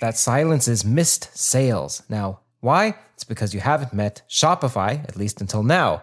that silences missed sales. Now, why? It's because you haven't met Shopify, at least until now.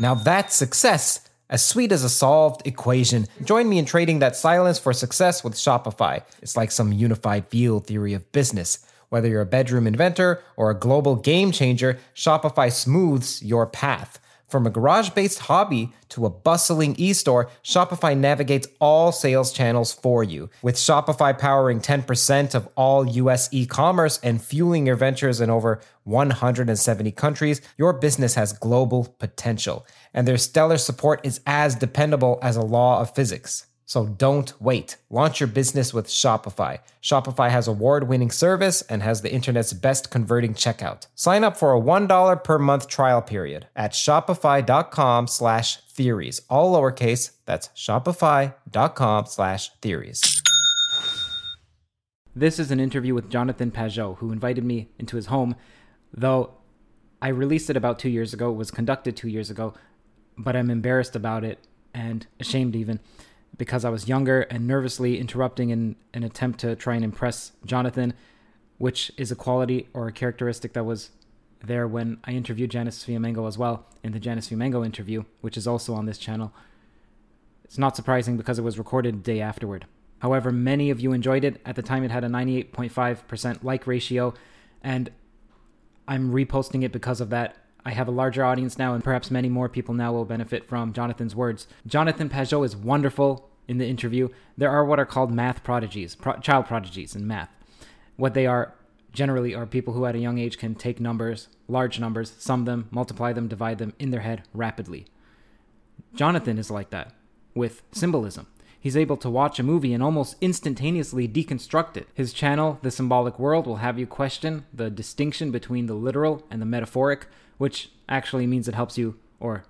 Now that's success. As sweet as a solved equation. Join me in trading that silence for success with Shopify. It's like some unified field theory of business. Whether you're a bedroom inventor or a global game changer, Shopify smooths your path. From a garage based hobby to a bustling e store, Shopify navigates all sales channels for you. With Shopify powering 10% of all US e commerce and fueling your ventures in over 170 countries, your business has global potential. And their stellar support is as dependable as a law of physics. So don't wait. Launch your business with Shopify. Shopify has award-winning service and has the internet's best converting checkout. Sign up for a $1 per month trial period at shopify.com slash theories. All lowercase, that's shopify.com slash theories. This is an interview with Jonathan Pageau, who invited me into his home, though I released it about two years ago. It was conducted two years ago, but I'm embarrassed about it and ashamed even because I was younger and nervously interrupting in an attempt to try and impress Jonathan, which is a quality or a characteristic that was there when I interviewed Janice Fiamengo as well in the Janice Fiamengo interview, which is also on this channel. It's not surprising because it was recorded day afterward. However, many of you enjoyed it. At the time, it had a 98.5% like ratio, and I'm reposting it because of that. I have a larger audience now, and perhaps many more people now will benefit from Jonathan's words. Jonathan Pageau is wonderful in the interview. There are what are called math prodigies, pro- child prodigies in math. What they are generally are people who at a young age can take numbers, large numbers, sum them, multiply them, divide them in their head rapidly. Jonathan is like that with symbolism. He's able to watch a movie and almost instantaneously deconstruct it. His channel, The Symbolic World, will have you question the distinction between the literal and the metaphoric, which actually means it helps you or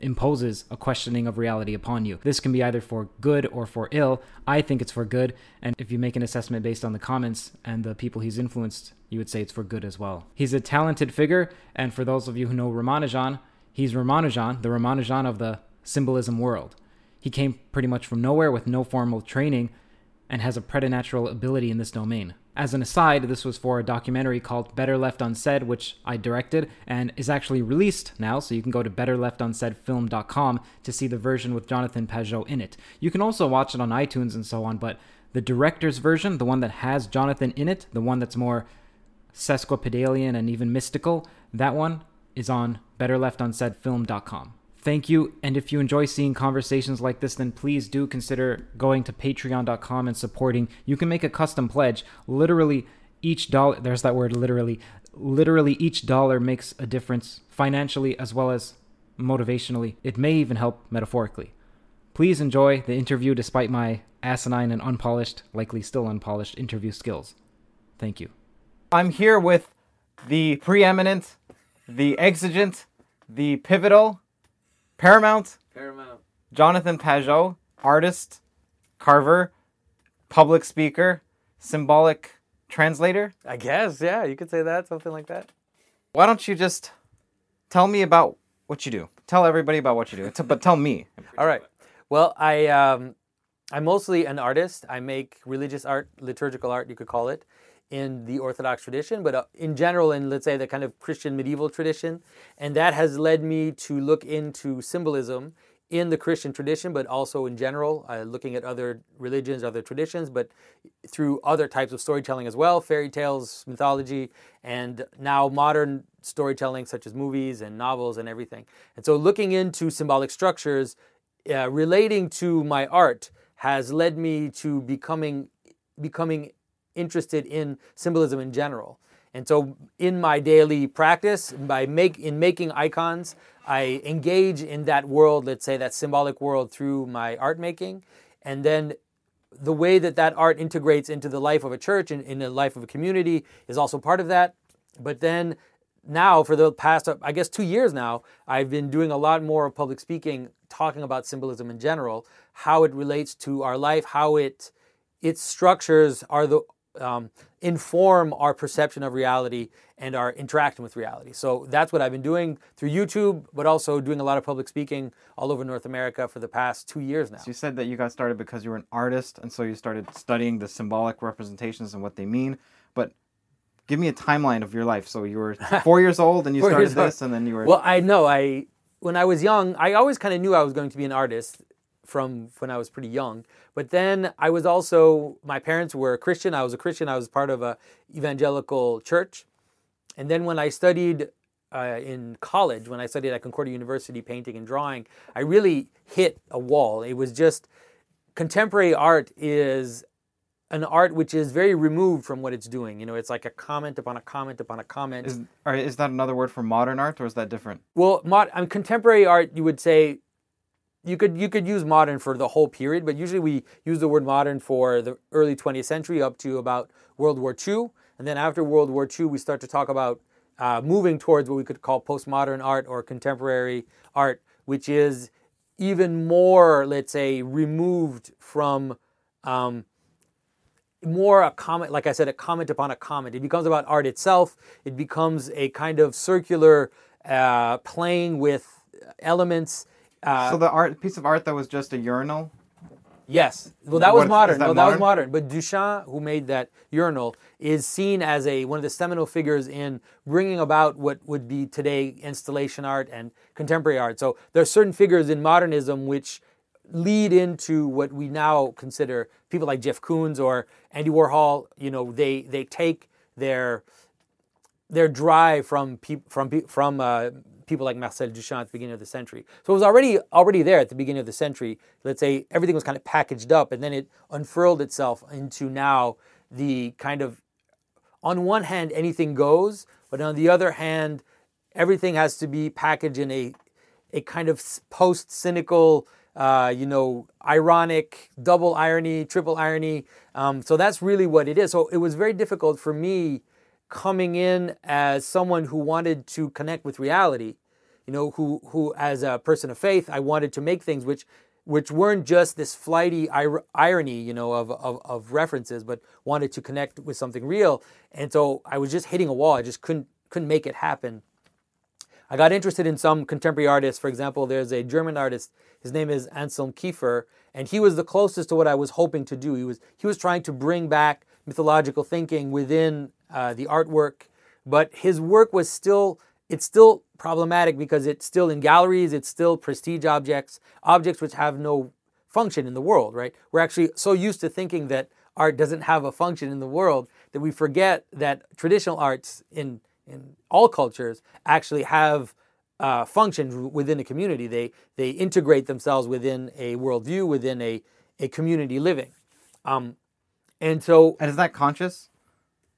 imposes a questioning of reality upon you. This can be either for good or for ill. I think it's for good, and if you make an assessment based on the comments and the people he's influenced, you would say it's for good as well. He's a talented figure, and for those of you who know Ramanujan, he's Ramanujan, the Ramanujan of the symbolism world. He came pretty much from nowhere with no formal training and has a preternatural ability in this domain. As an aside, this was for a documentary called Better Left Unsaid, which I directed and is actually released now, so you can go to betterleftunsaidfilm.com to see the version with Jonathan Pageau in it. You can also watch it on iTunes and so on, but the director's version, the one that has Jonathan in it, the one that's more sesquipedalian and even mystical, that one is on betterleftunsaidfilm.com. Thank you. And if you enjoy seeing conversations like this, then please do consider going to patreon.com and supporting. You can make a custom pledge. Literally, each dollar, there's that word literally, literally each dollar makes a difference financially as well as motivationally. It may even help metaphorically. Please enjoy the interview despite my asinine and unpolished, likely still unpolished interview skills. Thank you. I'm here with the preeminent, the exigent, the pivotal, Paramount. Paramount. Jonathan Pageau, artist, carver, public speaker, symbolic translator. I guess, yeah, you could say that, something like that. Why don't you just tell me about what you do? tell everybody about what you do. But tell me. All right. Well, I um, I'm mostly an artist. I make religious art, liturgical art, you could call it, in the Orthodox tradition, but uh, in general, in let's say the kind of Christian medieval tradition, and that has led me to look into symbolism in the Christian tradition, but also in general, uh, looking at other religions, other traditions, but through other types of storytelling as well, fairy tales, mythology, and now modern storytelling such as movies and novels and everything. And so, looking into symbolic structures uh, relating to my art has led me to becoming becoming interested in symbolism in general. And so in my daily practice, by make in making icons, I engage in that world, let's say that symbolic world through my art making. And then the way that that art integrates into the life of a church and in the life of a community is also part of that. But then now for the past i guess two years now i've been doing a lot more of public speaking talking about symbolism in general how it relates to our life how it its structures are the um, inform our perception of reality and our interaction with reality so that's what i've been doing through youtube but also doing a lot of public speaking all over north america for the past two years now So you said that you got started because you were an artist, and so you started studying the symbolic representations and what they mean. But give me a timeline of your life. So you were four years old, and you started years old. this, and then you were. Well, I know. I when I was young, I always kind of knew I was going to be an artist from when I was pretty young. But then I was also my parents were Christian. I was a Christian. I was part of a evangelical church. And then when I studied uh, in college, when I studied at Concordia University painting and drawing, I really hit a wall. It was just contemporary art is an art which is very removed from what it's doing. You know, it's like a comment upon a comment upon a comment. is, is that another word for modern art, or is that different? Well, mod, I mean, contemporary art, you would say, you could you could use modern for the whole period, but usually we use the word modern for the early 20th century up to about World War II, and then after World War II, we start to talk about uh, moving towards what we could call postmodern art or contemporary art, which is even more, let's say, removed from. Um, more a comment, like I said, a comment upon a comment. It becomes about art itself. It becomes a kind of circular uh, playing with elements. Uh, so the art piece of art that was just a urinal. yes, well, that was What- modern. that no, that was modern? modern. But Duchamp, who made that urinal, is seen as a one of the seminal figures in bringing about what would be today installation art and contemporary art. So there are certain figures in modernism which lead into what we now consider people like Jeff Koons or Andy Warhol. You know, they they take their their drive from peop from pe- from uh, people like Marcel Duchamp at the beginning of the century. So it was already already there at the beginning of the century. Let's say everything was kind of packaged up, and then it unfurled itself into now the kind of on one hand anything goes, but on the other hand, everything has to be packaged in a a kind of post cynical, uh, you know, ironic, double irony, triple irony. Um, so that's really what it is. So it was very difficult for me coming in as someone who wanted to connect with reality, you know, who who as a person of faith, I wanted to make things which which weren't just this flighty ir- irony, you know, of, of, of references, but wanted to connect with something real. And so I was just hitting a wall. I just couldn't couldn't make it happen. I got interested in some contemporary artists. For example, there's a German artist. His name is Anselm Kiefer, and he was the closest to what I was hoping to do. He was he was trying to bring back mythological thinking within uh, the artwork, but his work was still it's still problematic because it's still in galleries. It's still prestige objects, objects which have no function in the world. Right? We're actually so used to thinking that art doesn't have a function in the world that we forget that traditional arts in in all cultures actually have uh, functions within a community. They they integrate themselves within a worldview, within a a community living, um, and so And is that conscious?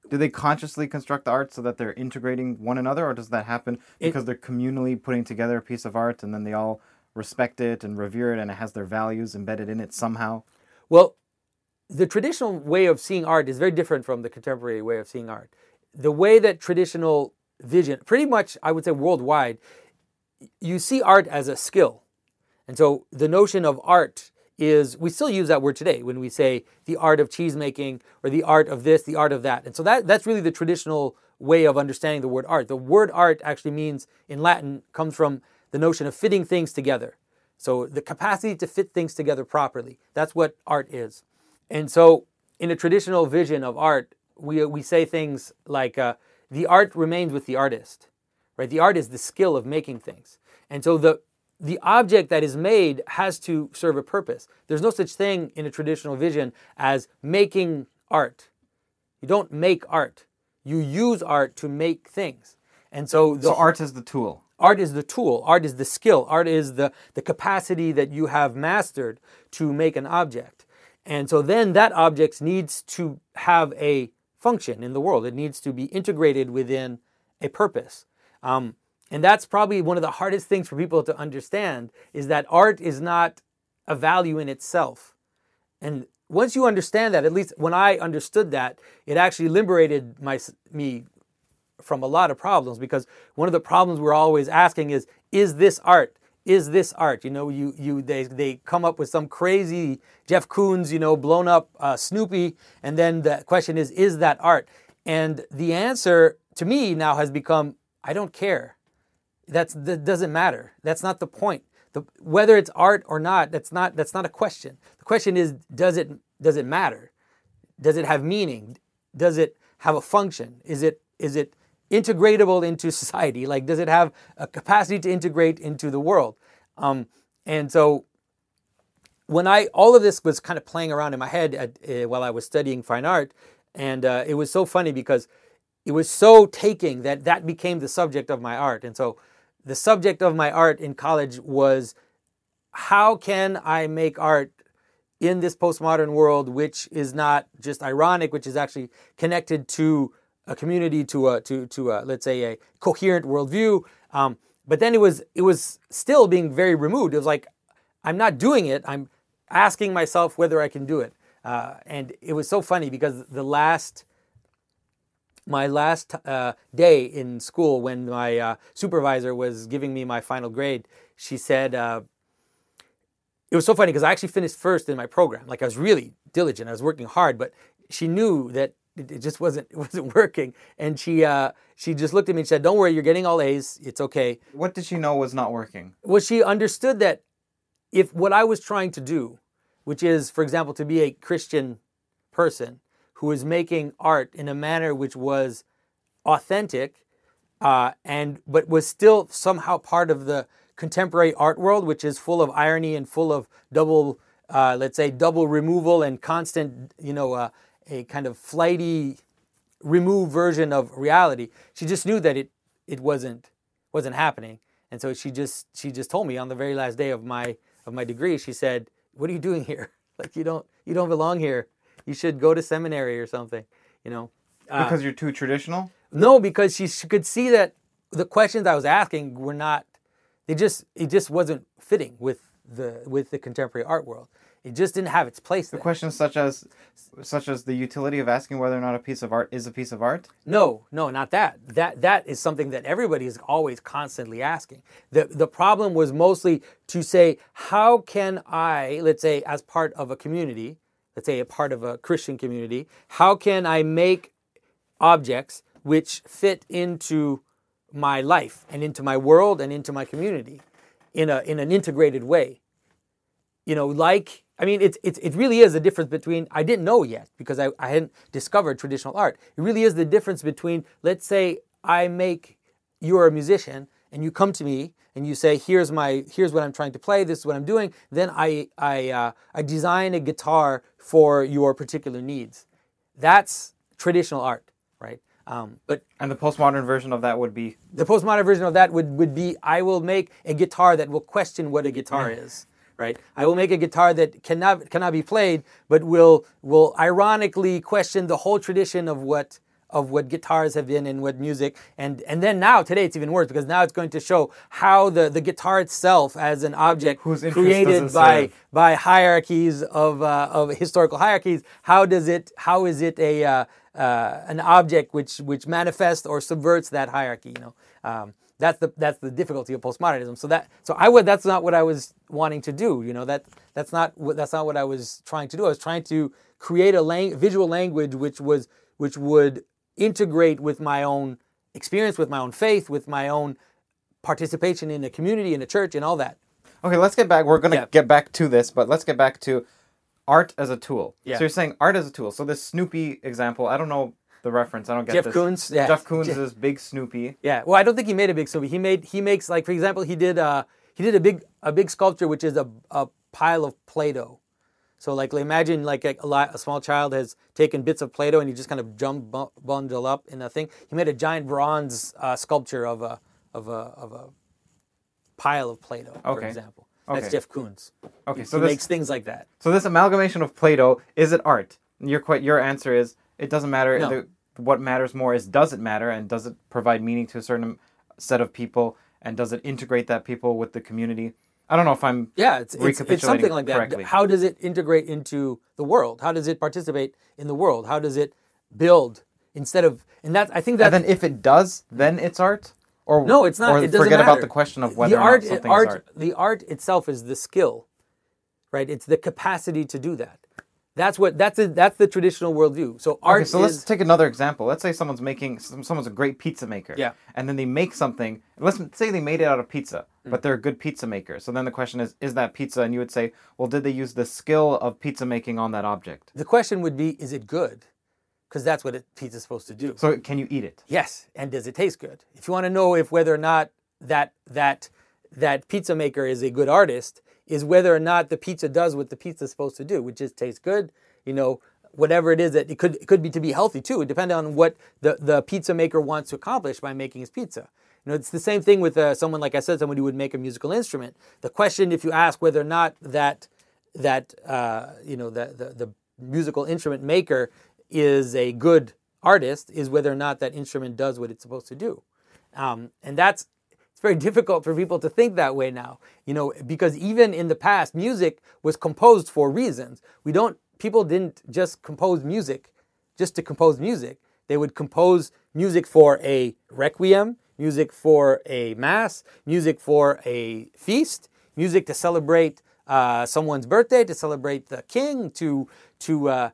Do they consciously construct the art so that they're integrating one another, or does that happen because they're communally putting together a piece of art and then they all respect it and revere it and it has their values embedded in it somehow? Well, the traditional way of seeing art is very different from the contemporary way of seeing art. The way that traditional vision, pretty much, I would say worldwide, you see art as a skill. And so the notion of art is, we still use that word today when we say the art of cheese making or the art of this, the art of that. And so that, that's really the traditional way of understanding the word art. The word art actually means, in Latin, comes from the notion of fitting things together. So the capacity to fit things together properly. That's what art is. And so in a traditional vision of art, we, we say things like uh, the art remains with the artist, right? The art is the skill of making things. And so the, the object that is made has to serve a purpose. There's no such thing in a traditional vision as making art. You don't make art. You use art to make things. And so the So art is the tool. art is the tool, art is the skill, art is the, the capacity that you have mastered to make an object. And so then that object needs to have a function in the world. It needs to be integrated within a purpose. Um, and that's probably one of the hardest things for people to understand is that art is not a value in itself. And once you understand that, at least when I understood that, it actually liberated my, me from a lot of problems because one of the problems we're always asking is is this art? Is this art? You know you you they they come up with some crazy jeff koons you know blown up uh, snoopy. And then the question is is that art? And the answer to me now has become i don't care that's that doesn't matter. That's not the point. The, whether it's art or not that's not that's not a question. The question is does it does it matter? Does it have meaning? Does it have a function? Is it is it integratable into society? Like does it have a capacity to integrate into the world? Um, and so when i all of this was kind of playing around in my head at, uh, while i was studying fine art and uh, it was so funny because it was so taking that that became the subject of my art. And so the subject of my art in college was how can i make art in this postmodern world which is not just ironic which is actually connected to a community to a to to a let's say a coherent worldview. Um, but then it was it was still being very removed. It was like I'm not doing it. I'm asking myself whether I can do it. Uh, and it was so funny because the last my last uh, day in school when my uh, supervisor was giving me my final grade, she said. Uh, it was so funny because I actually finished first in my program. Like I was really diligent. I was working hard, but she knew that it, just wasn't it wasn't working. And she uh, she just looked at me and said, "Don't worry, you're getting all A's. It's okay." What did she know was not working? Well, she understood that if what I was trying to do, which is, for example, to be a Christian person who is making art in a manner which was authentic, uh, and but was still somehow part of the contemporary art world, which is full of irony and full of double, uh, let's say, double removal and constant, you know, uh, a kind of flighty, removed version of reality. She just knew that it it wasn't wasn't happening, and so she just she just told me on the very last day of my of my degree. She said, "What are you doing here? Like you don't you don't belong here. You should go to seminary or something." You know. Uh, Because you're too traditional? no, because she, she could see that the questions I was asking were not. They just it just wasn't fitting with the with the contemporary art world. It just didn't have its place there. Questions such as such as the utility of asking whether or not a piece of art is a piece of art? No, no, not that. That that is something that everybody is always constantly asking. The the problem was mostly to say, how can I, let's say, as part of a community, let's say a part of a Christian community, how can I make objects which fit into my life and into my world and into my community in a in an integrated way? You know, like I mean, it's, it's, it really is the difference between, I didn't know yet because I, I hadn't discovered traditional art. It really is the difference between, let's say I make, you're a musician and you come to me and you say, here's my, here's what I'm trying to play, this is what I'm doing. Then I, I, uh, I design a guitar for your particular needs. That's traditional art, right? Um, but And the postmodern version of that would be the postmodern version of that would, would be I will make a guitar that will question what a guitar is. Right? I will make a guitar that cannot cannot be played, but will will ironically question the whole tradition of what of what guitars have been and what music. And and then now today it's even worse because now it's going to show how the the guitar itself as an object created by serve? by hierarchies of uh, of historical hierarchies. How does it how is it a uh, uh, an object which which manifests or subverts that hierarchy you know? Um, that's the that's the difficulty of postmodernism. So that so i would that's not what i was wanting to do you know? That that's not what that's not what i was trying to do. I was trying to create a lang- visual language which was which would integrate with my own experience with my own faith with my own participation in a community, in a church, and all that. Okay, let's get back. We're going to Yeah. get back to this, but let's get back to art as a tool. Yeah. So you're saying art as a tool. So this Snoopy example, I don't know the reference. I don't get Jeff this. Koons, yeah. Jeff Koons Je- is big Snoopy. Yeah. Well, I don't think he made a big Snoopy. He made he makes like for example he did uh he did a big a big sculpture which is a a pile of Play-Doh. So like imagine like a, a, small child has taken bits of Play-Doh and you just kind of jump bundle up in a thing. He made a giant bronze uh, sculpture of a of a of a pile of Play-Doh, for Okay. example. That's Okay. Jeff Koons. Okay, He so this makes things like that. so this amalgamation of Play-Doh is it art? Your your answer is it doesn't matter. No. The, what matters more is does it matter and does it provide meaning to a certain set of people and does it integrate that people with the community? I don't know if I'm Yeah, it's, it's, it's something like that. correctly. How does it integrate into the world? How does it participate in the world? How does it build instead of and that I think that then if it does, then it's art. Or no, it's not. Or it forget matter. about the question of whether the or art, not something art, is art. The art itself is the skill, right? It's the capacity to do that. That's what that's a, that's the traditional worldview. So art Okay, so let's take another example. Let's say someone's making someone's a great pizza maker. Yeah. And then they make something. Let's say they made it out of pizza. But they're a good pizza maker. So then the question is, is that pizza? And you would say, well, did they use the skill of pizza making on that object? the question would be: Is it good? Because that's what it, pizza's supposed to do. So can you eat it? Yes, and does it taste good? If you want to know if whether or not that that that pizza maker is a good artist, is whether or not the pizza does what the pizza's supposed to do, which is taste good. You know, whatever it is that it could it could be to be healthy too. It depends on what the the pizza maker wants to accomplish by making his pizza. You know, it's the same thing with uh, someone like I said, someone who would make a musical instrument. The question, if you ask whether or not that that uh, you know the, the the musical instrument maker is a good artist is whether or not that instrument does what it's supposed to do, um, and that's it's very difficult for people to think that way now. You know, because even in the past, music was composed for reasons. We don't people didn't just compose music just to compose music. They would compose music for a requiem, music for a mass, music for a feast, music to celebrate uh, someone's birthday, to celebrate the king, to to uh,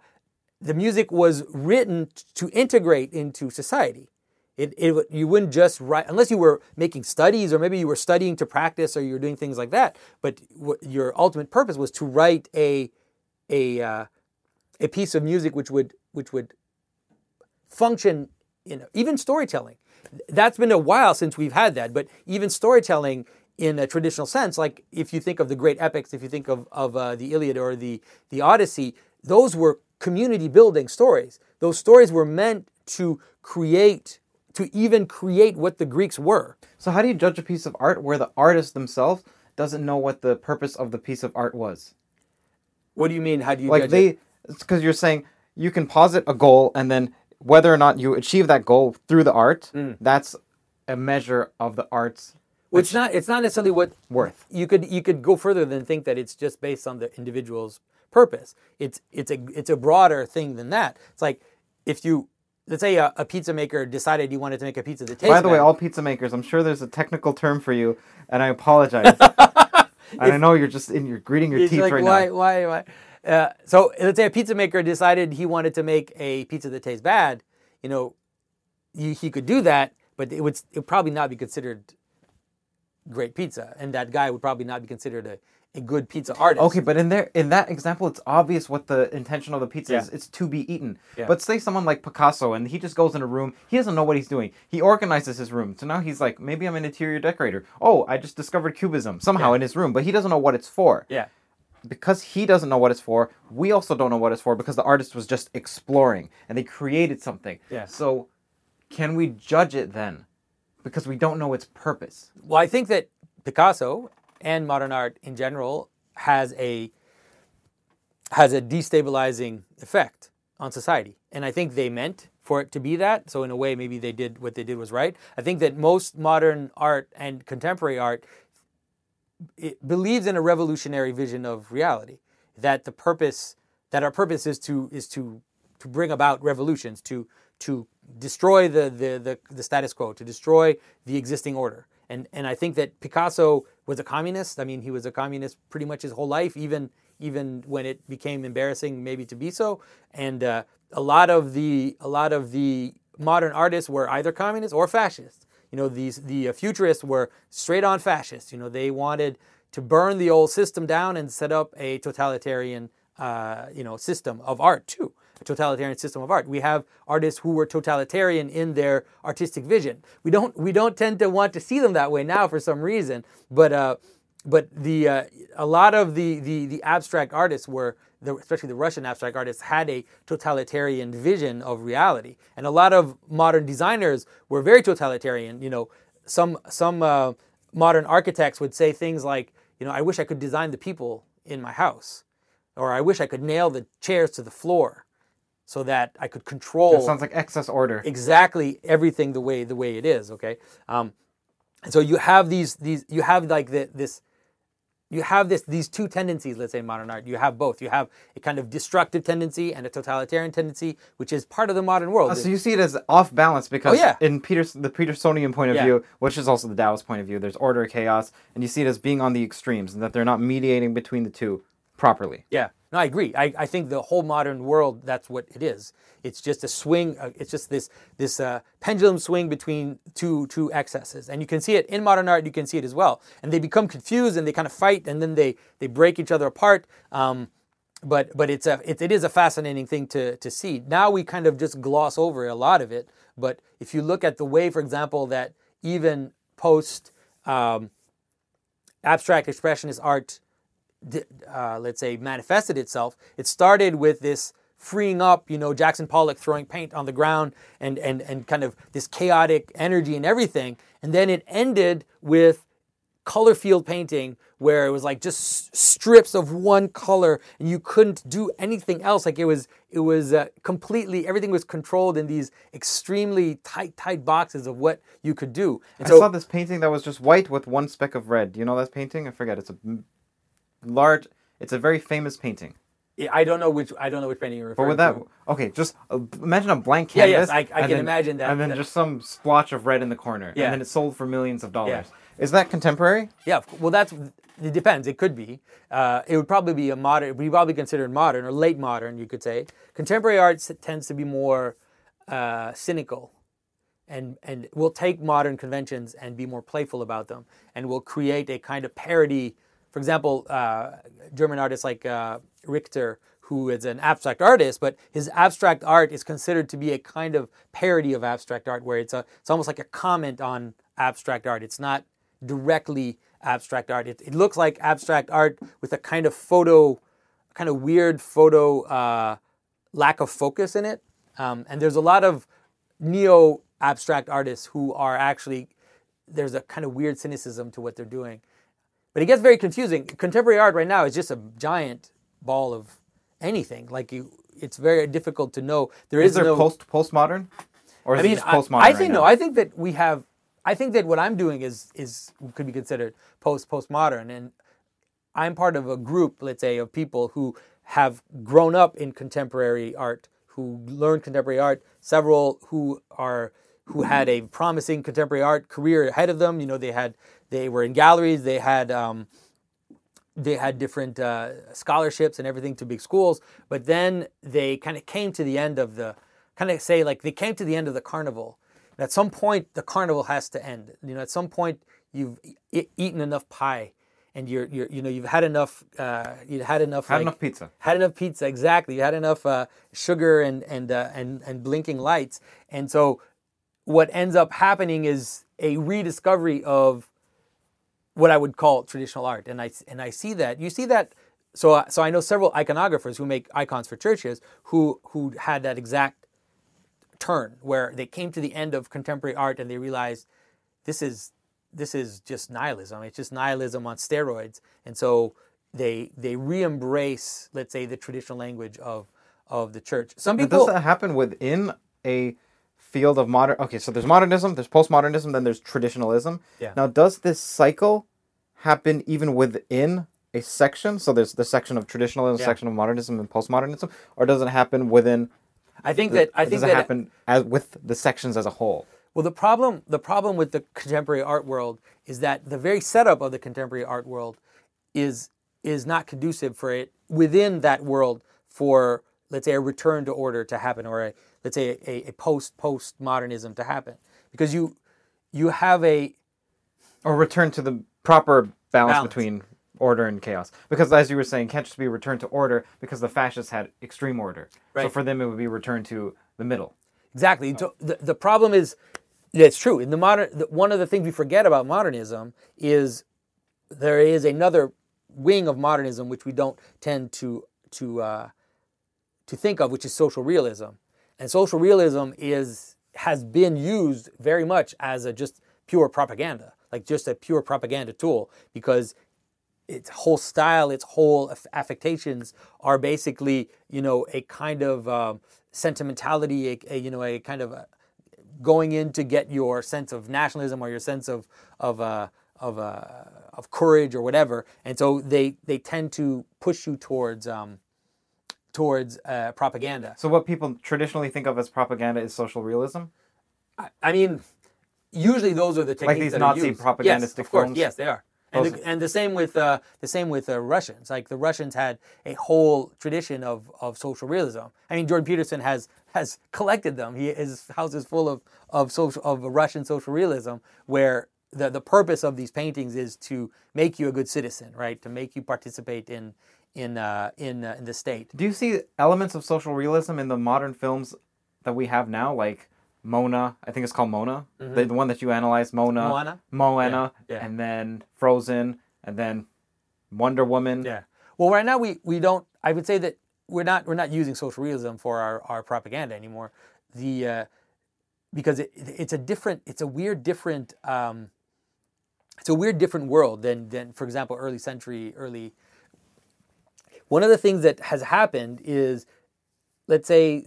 the music was written to integrate into society. It, it you wouldn't just write unless you were making studies or maybe you were studying to practice or you were doing things like that. But what your ultimate purpose was to write a a uh, a piece of music which would which would function know even storytelling that's been a while since we've had that but even storytelling in a traditional sense like if you think of the great epics if you think of, of uh, the iliad or the, the odyssey those were community building stories. Those stories were meant to create to even create what the greeks were. So how do you judge a piece of art where the artist themselves doesn't know what the purpose of the piece of art was? what do you mean? How do you Like judge they, because you're saying you can posit a goal and then whether or not you achieve that goal through the art, Mm. that's a measure of the art's Well, it's not it's not necessarily what worth. you could you could go further than think that it's just based on the individual's purpose. It's it's a it's a broader thing than that. It's like if you let's say a, a pizza maker decided you wanted to make a pizza that tastes. By the way, all pizza makers, I'm sure there's a technical term for you, and I apologize. and I know you're just in you're gritting your teeth like, right why, now. Why why, why? Uh, so let's say a pizza maker decided he wanted to make a pizza that tastes bad. You know, he, he could do that, but it would it would probably not be considered great pizza, and that guy would probably not be considered a, a good pizza artist. Okay, but in there in that example, it's obvious what the intention of the pizza Yeah. is. It's to be eaten. Yeah. But say someone like Picasso, and he just goes in a room. He doesn't know what he's doing. He organizes his room. So now he's like, maybe I'm an interior decorator. Oh, I just discovered cubism somehow Yeah. in his room, but he doesn't know what it's for. Yeah. Because he doesn't know what it's for, we also don't know what it's for because the artist was just exploring and they created something. Yeah. So, can we judge it then? Because we don't know its purpose. Well, I think that Picasso and modern art in general has a has a destabilizing effect on society, and I think they meant for it to be that. So in a way, maybe they did what they did was right. I think that most modern art and contemporary art it believes in a revolutionary vision of reality. That the purpose that our purpose is to is to to bring about revolutions to to destroy the, the, the, the status quo, to destroy the existing order. And, and I think that Picasso was a communist. I mean, he was a communist pretty much his whole life, even, even when it became embarrassing maybe to be so. And uh, a, lot of the, a lot of the modern artists were either communists or fascists. You know these the uh, futurists were straight on fascists. You know they wanted to burn the old system down and set up a totalitarian uh, you know system of art too a totalitarian system of art we have artists who were totalitarian in their artistic vision we don't we don't tend to want to see them that way now for some reason but uh, but the uh, a lot of the, the the abstract artists were the, especially the Russian abstract artists had a totalitarian vision of reality and a lot of modern designers were very totalitarian you know some some uh, modern architects would say things like you know, I wish I could design the people in my house, or I wish I could nail the chairs to the floor so that I could control. That sounds like excess order. Exactly everything the way the way it is. Okay, um, and so you have these these you have like the, this you have this these two tendencies let's say in modern art you have both you have a kind of destructive tendency and a totalitarian tendency which is part of the modern world Oh, so you see it as off balance because Oh, yeah. in Peter, the Petersonian point of Yeah. view, which is also the Taoist point of view, there's order, chaos, and you see it as being on the extremes and that they're not mediating between the two properly. Yeah, no, I agree. I, I think the whole modern world that's what it is. It's just a swing. Uh, it's just this this uh, pendulum swing between two two excesses, and you can see it in modern art. You can see it as well, and they become confused and they kind of fight, and then they they break each other apart. Um, but but it's a it, it is a fascinating thing to to see. Now we kind of just gloss over a lot of it, but if you look at the way, for example, that even post um, abstract expressionist art uh, let's say, manifested itself. It started with this freeing up, you know, Jackson Pollock throwing paint on the ground and, and, and kind of this chaotic energy and everything. And then it ended with color field painting where it was like just strips of one color and you couldn't do anything else like it was it was uh, completely everything was controlled in these extremely tight tight boxes of what you could do and I so saw this painting that was just white with one speck of red. Do you know that painting? I forget. It's a large. It's a very famous painting. i don't know which i don't know which painting you're But referring with that, to okay, just uh, imagine a blank Yeah, canvas. yes, I- I and can then- imagine that- And then that- just some splotch of red in the corner. Yeah. And then it's sold for millions of dollars. Is that contemporary? Yeah, of cou- well, that's it depends. It could be. Uh, it would probably be a modern. It would be probably considered modern or late modern, you could say. Contemporary art s- tends to be more uh, cynical, and and will take modern conventions and be more playful about them, and will create a kind of parody. For example, uh, German artists like uh, Richter, who is an abstract artist, but his abstract art is considered to be a kind of parody of abstract art, where it's a it's almost like a comment on abstract art. It's not directly abstract art. It, it looks like abstract art with a kind of photo, kind of weird photo uh, lack of focus in it. Um, and there's a lot of neo abstract artists who are actually there's a kind of weird cynicism to what they're doing. But it gets very confusing. Contemporary art right now is just a giant ball of anything. Like you, it's very difficult to know. There Is is there no, post postmodern? Or is I mean, it just postmodern? I right think now? no. I think that we have. I think that what I'm doing is is could be considered post postmodern, and I'm part of a group, let's say, of people who have grown up in contemporary art, who learned contemporary art. Several who are who had a promising contemporary art career ahead of them. You know, they had they were in galleries. They had. Um, they had different uh, scholarships and everything to big schools, but then they kind of came to the end of the, kind of say like they came to the end of the carnival. And at some point, the carnival has to end. You know, at some point, you've e- eaten enough pie, and you're, you're, you know, you've had enough. Uh, you had enough. Had like- enough pizza. Had enough pizza. Exactly. You had enough uh, sugar and and uh, and and blinking lights. And so, what ends up happening is a rediscovery of what I would call traditional art, and I and I see that you see that. So so I know several iconographers who make icons for churches who who had that exact turn where they came to the end of contemporary art and they realized this is this is just nihilism. It's just nihilism on steroids, and so they they re-embrace, let's say, the traditional language of of the church. Some But people does that happen within a field of modern? Okay, so there's modernism, there's postmodernism, then there's traditionalism. Yeah. Now, does this cycle happen even within a section? So there's the section of traditionalism, Yeah. section of modernism, and postmodernism, or does it happen within? I think that I does think it that happen as with the sections as a whole? Well, the problem the problem with the contemporary art world is that the very setup of the contemporary art world is is not conducive for it within that world for let's say a return to order to happen or a let's say a, a post post modernism to happen because you you have a or return to the proper balance, Balance. between order and chaos. Because as you were saying, can't just be returned to order because the fascists had extreme order. right. So for them, it would be returned to the middle. Exactly. So the, the problem is, it's true. In the modern, the, one of the things we forget about modernism is there is another wing of modernism which we don't tend to to uh, to think of, which is social realism. And social realism is has been used very much as a just pure propaganda, like just a pure propaganda tool, because its whole style, its whole affectations are basically, you know, a kind of um, sentimentality, a, a, you know, a kind of a, going in to get your sense of nationalism or your sense of of uh, of uh, of courage or whatever, and so they they tend to push you towards um, towards uh, propaganda. So what people traditionally think of as propaganda is social realism. I, I mean, usually those are the techniques these that are Nazi used. propagandistic yes, of course, films? Yes, they are. And the, and the same with uh, the same with uh, Russians. Like the Russians had a whole tradition of, of social realism. I mean, Jordan Peterson has has collected them. He his house is full of of social of Russian social realism, where the the purpose of these paintings is to make you a good citizen, right? To make you participate in in uh, in uh, in the state. Do you see elements of social realism in the modern films that we have now, like Mona? I think it's called Mona, the, the one that you analyzed, Mona, Mm-hmm. Moana? Moana, Yeah, yeah. and then Frozen, and then Wonder Woman. Yeah. Well, right now we, we don't. I would say that we're not we're not using social realism for our, our propaganda anymore. The uh, because it, it's a different it's a weird different um, it's a weird different world than than for example early century early. One of the things that has happened is, let's say,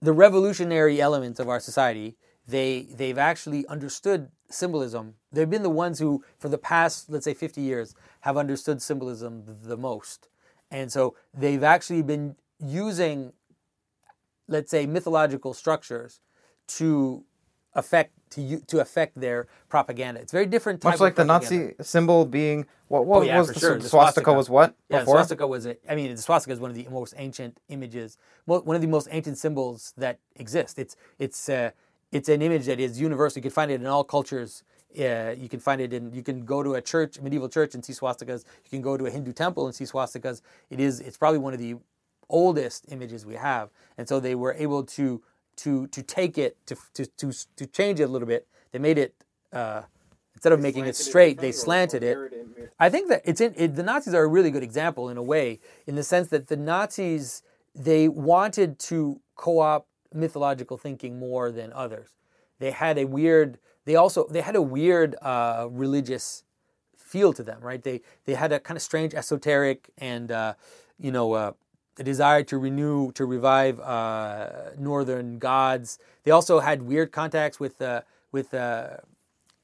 the revolutionary elements of our society they they've actually understood symbolism. They've been the ones who for the past let's say 50 years have understood symbolism the most. And so they've actually been using let's say mythological structures to affect to to affect their propaganda it's very different Much like the propaganda. Nazi symbol being what? What Oh, yeah, was the, sure. the swastika, was what Yeah, the swastika was a, I mean, the swastika is one of the most ancient images, one of the most ancient symbols that exist. It's it's uh, it's an image that is universal. You can find it in all cultures. Uh, you can find it in. You can go to a church, medieval church, and see swastikas. You can go to a Hindu temple and see swastikas. It is. It's probably one of the oldest images we have, and so they were able to to to take it to to to, to change it a little bit. They made it. Uh, Instead of making it straight, they slanted it. I think that it's in it, the Nazis are a really good example in a way, in the sense that the Nazis they wanted to co-opt mythological thinking more than others. They had a weird. They also they had a weird uh, religious feel to them, right? They they had a kind of strange esoteric and uh, you know a desire to renew to revive uh, northern gods. They also had weird contacts with uh, with uh,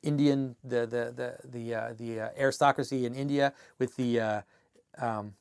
Indian the the the the uh, the uh, aristocracy in India with the uh, um,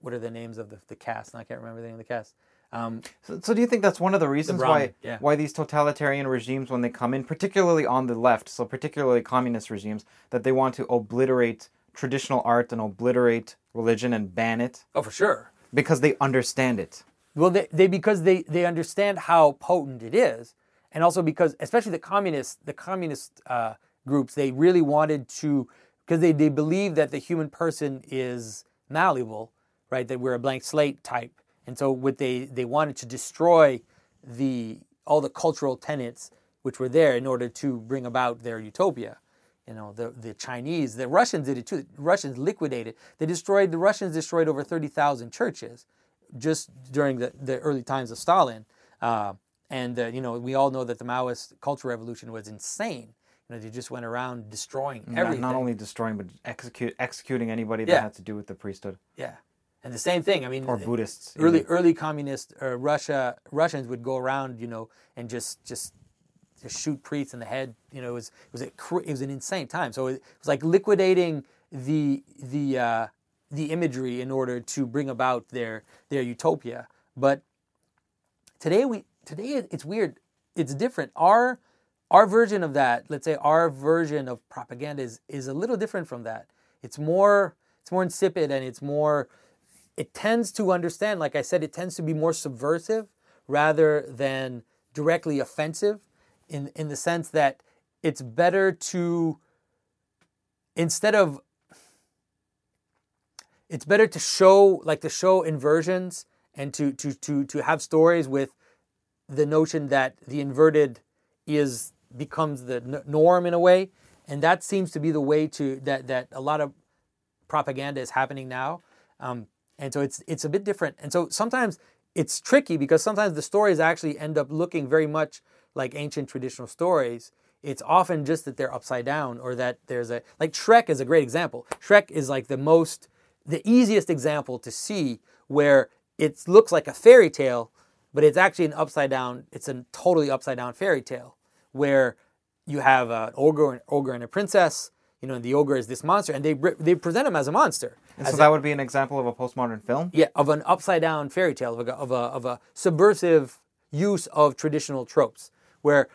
what are the names of the, the caste? I can't remember the name of the caste. Um, So, so do you think that's one of the reasons why Brahmin, yeah. why these totalitarian regimes, when they come in, particularly on the left, so particularly communist regimes, that they want to obliterate traditional art and obliterate religion and ban it oh, for sure. Because they understand it. Well, they, they because they they understand how potent it is, and also because especially the communist the communist uh, groups they really wanted to because they they believe that the human person is malleable, right? That we're a blank slate type, and so what they they wanted to destroy the all the cultural tenets which were there in order to bring about their utopia. You know, the, the Chinese, the Russians did it too. The Russians liquidated. They destroyed, the Russians destroyed over 30,000 churches just during the, the early times of Stalin. Uh, and, uh, you know, we all know that the Maoist Cultural Revolution was insane. You know, they just went around destroying Not- everything. Not only destroying, but execute executing anybody that Yeah. had to do with the priesthood Yeah. And the same thing. I mean, or Buddhists. early even. early communist uh, Russia Russians would go around, you know, and just just just shoot priests in the head. You know, it was it was a, it was an insane time. So it was like liquidating the the uh, the imagery in order to bring about their their utopia. But today we today it's weird. It's different. Our our version of that, let's say our version of propaganda is is a little different from that. It's more it's more insipid and it's more it tends to understand, like I said, it tends to be more subversive rather than directly offensive. In in the sense that it's better to instead of it's better to show like to show inversions and to to to to have stories with the notion that the inverted is becomes the norm in a way. And that seems to be the way to that that a lot of propaganda is happening now. Um, and so it's it's a bit different. And so sometimes it's tricky because sometimes the stories actually end up looking very much like ancient traditional stories it's often just that they're upside down or that there's a like Shrek is a great example. Shrek is like the most the easiest example to see where it looks like a fairy tale, but it's actually an upside down. It's a totally upside down fairy tale where you have an ogre, an ogre and a princess. You know, and the ogre is this monster, and they they present him as a monster. And so a- that would be an example of a postmodern film. yeah, of an upside down fairy tale, of a, of a, of a subversive use of traditional tropes, where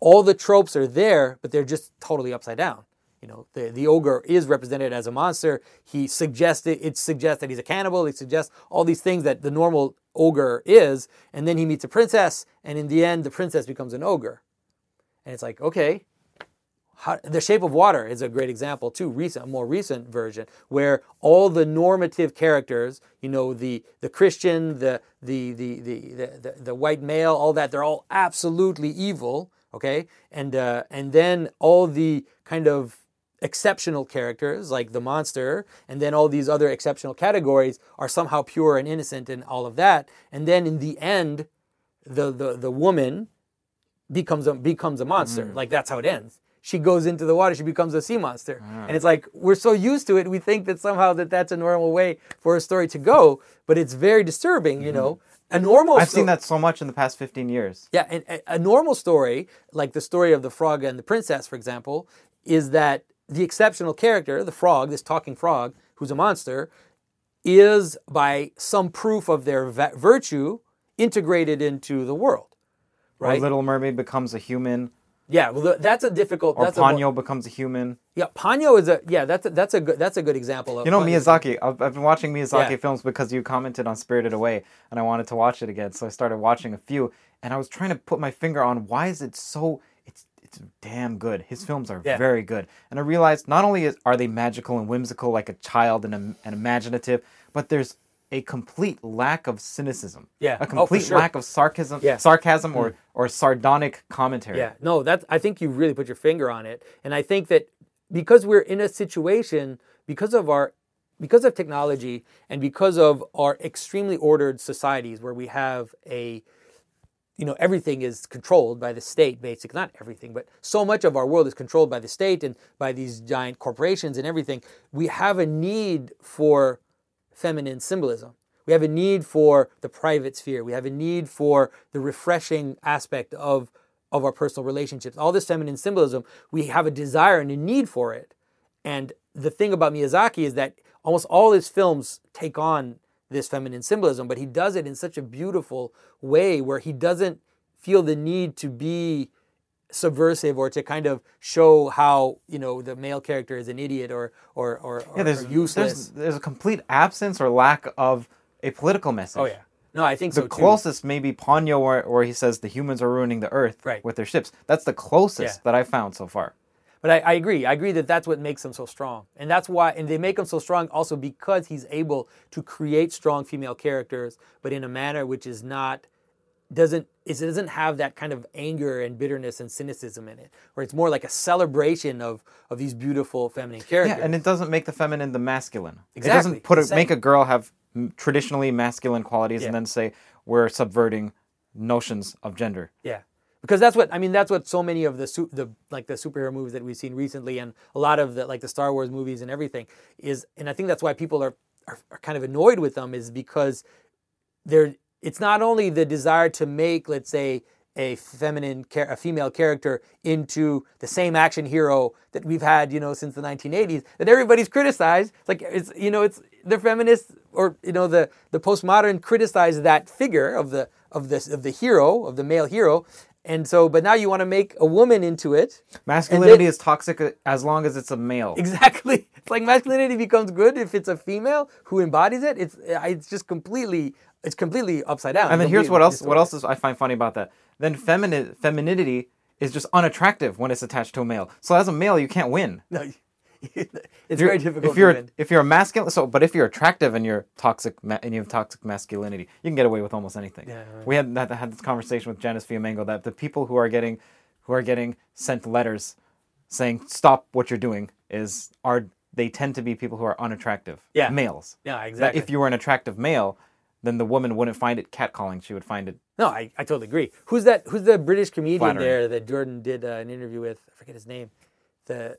all the tropes are there, but they're just totally upside down. You know, the, the ogre is represented as a monster. He suggested it suggests that he's a cannibal. He suggests all these things that the normal ogre is, and then he meets a princess, and in the end, the princess becomes an ogre. And it's like, okay, how, the Shape of Water is a great example too. Recent, a more recent version where all the normative characters, you know, the the Christian, the the the the the, the, the white male, all that, they're all absolutely evil. Okay, and uh, and then all the kind of exceptional characters like the monster, and then all these other exceptional categories are somehow pure and innocent and all of that. And then in the end, the the the woman becomes a becomes a monster. Like that's how it ends. She goes into the water. She becomes a sea monster, ah. and it's like we're so used to it. We think that somehow that that's a normal way for a story to go, but it's very disturbing. You mm-hmm. know, a normal. I've sto- seen that so much in the past 15 years. yeah, and a, a normal story, like the story of the frog and the princess, for example, is that the exceptional character, the frog, this talking frog, who's a monster, is by some proof of their virtue integrated into the world. Or Right? Little Mermaid becomes a human, Yeah, well, that's a difficult. or that's a becomes a human. yeah, Ponyo is a yeah. That's a, that's a good that's a good example of. You know Ponyo. Miyazaki. I've, I've been watching Miyazaki Yeah. films because you commented on Spirited Away, and I wanted to watch it again. So I started watching a few, and I was trying to put my finger on why is it so. It's it's damn good. His films are Yeah. very good, and I realized not only is, are they magical and whimsical like a child and, and imaginative, but there's a complete lack of cynicism. Yeah. a Oh, complete sure. lack of sarcasm, Yeah. Mm. sarcasm or or sardonic commentary. Yeah, no, that I think you really put your finger on it, and I think that because we're in a situation because of our because of technology and because of our extremely ordered societies where we have a you know everything is controlled by the state basically not everything but so much of our world is controlled by the state and by these giant corporations and everything we have a need for feminine symbolism. We have a need for the private sphere. We have a need for the refreshing aspect of of our personal relationships. All this feminine symbolism we have a desire and a need for it. And the thing about Miyazaki is that almost all his films take on this feminine symbolism, but he does it in such a beautiful way where he doesn't feel the need to be subversive or to kind of show how you know the male character is an idiot or or or, Yeah, or there's useless. There's, there's a complete absence or lack of a political message. oh yeah, no, I think The so too. closest maybe Ponyo, where, where he says the humans are ruining the earth Right. with their ships. That's the closest Yeah. that I found so far. But I, I agree. I agree that that's what makes him so strong, and that's why. And they make him so strong also because he's able to create strong female characters, but in a manner which is not doesn't is it doesn't have that kind of anger and bitterness and cynicism in it, where it's more like a celebration of of these beautiful feminine characters. Yeah, and it doesn't make the feminine the masculine. Exactly, It doesn't put a, make a girl have traditionally masculine qualities Yeah. and then say we're subverting notions of gender. Yeah, because that's what I mean. That's what so many of the su- the like the superhero movies that we've seen recently, and a lot of the like the Star Wars movies and everything is, and I think that's why people are are, are kind of annoyed with them is because they're. It's not only the desire to make, let's say, a feminine, a female character into the same action hero that we've had, you know, since the 1980s that everybody's criticized. Like it's you know, it's the feminists or you know the the postmodern criticize that figure of the of this of the hero of the male hero, and so but now you want to make a woman into it. Masculinity is toxic as long as it's a male. Exactly. It's like masculinity becomes good if it's a female who embodies it. It's it's just completely it's completely upside down. And then here's what else what else is I find funny about that. Then feminine femininity is just unattractive when it's attached to a male. So as a male, you can't win. No, it's very difficult If you're win. if you're a masculine, so but if you're attractive and you're toxic ma- and you have toxic masculinity, you can get away with almost anything. Yeah, right. We had had, had this conversation with Janice Fiamengo that the people who are getting who are getting sent letters saying stop what you're doing is are they tend to be people who are unattractive. Yeah. males. Yeah, That exactly. if you were an attractive male, then the woman wouldn't find it catcalling. She would find it. No, I, I totally agree. Who's that? Who's the British comedian Flattering. there that Jordan did uh, an interview with? I forget his name. The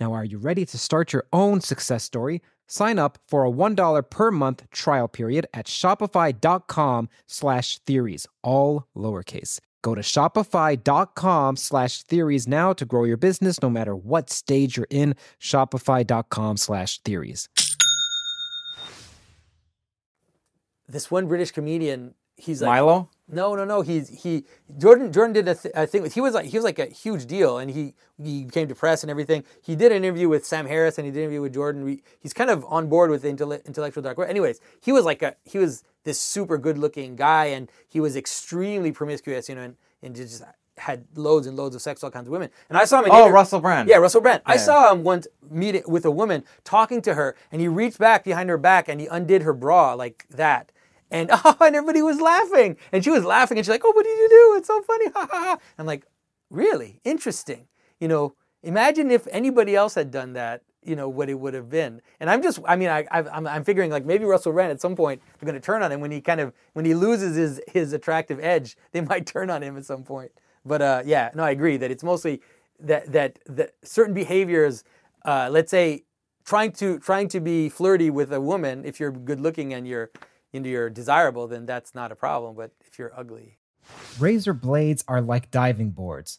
Now, are you ready to start your own success story? Sign up for a $1 per month trial period at shopify.com slash theories, all lowercase. Go to shopify.com slash theories now to grow your business no matter what stage you're in. Shopify.com slash theories. this one British comedian. He's like Milo. No, no, no. He's he Jordan Jordan did a, th- a thing he was like he was like a huge deal and he he became depressed and everything. He did an interview with Sam Harris and he did an interview with Jordan. We, he's kind of on board with the intellectual dark web. Anyways, he was like a he was this super good looking guy and he was extremely promiscuous, you know, and, and just had loads and loads of sex with all kinds of women. And I saw him. Oh, inter- Russell Brand. Yeah, Russell Brand. I saw him once meeting with a woman talking to her, and he reached back behind her back and he undid her bra like that. And oh, and everybody was laughing, and she was laughing, and she's like, "Oh, what did you do? It's so funny!" Ha ha ha. I'm like, "Really interesting." You know, imagine if anybody else had done that. You know what it would have been. And I'm just, I mean, I, I've- I'm, I'm figuring like maybe Russell Brand at some point they're going to turn on him when he kind of when he loses his his attractive edge. They might turn on him at some point. But uh, yeah, no, I agree that it's mostly that that that certain behaviors, uh, let's say, trying to trying to be flirty with a woman if you're good looking and you're into you're desirable, then that's not a problem. But if you're ugly, Razor blades are like diving boards.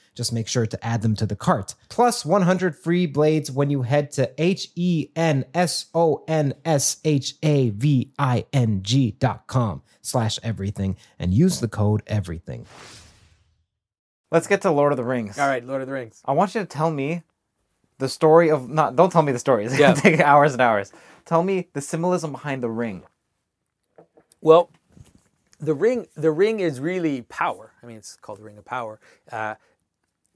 Just make sure to add them to the cart. Plus 100 free blades when you head to H-E-N-S-O-N-S-H-A-V-I-N-G dot com slash everything and use the code everything. Let's get to Lord of the Rings. all right, Lord of the Rings. I want you to tell me the story of not. Don't tell me the story. It's Yeah. gonna take hours and hours. Tell me the symbolism behind the ring. Well, the ring the ring is really power. I mean, it's called the Ring of Power. Uh,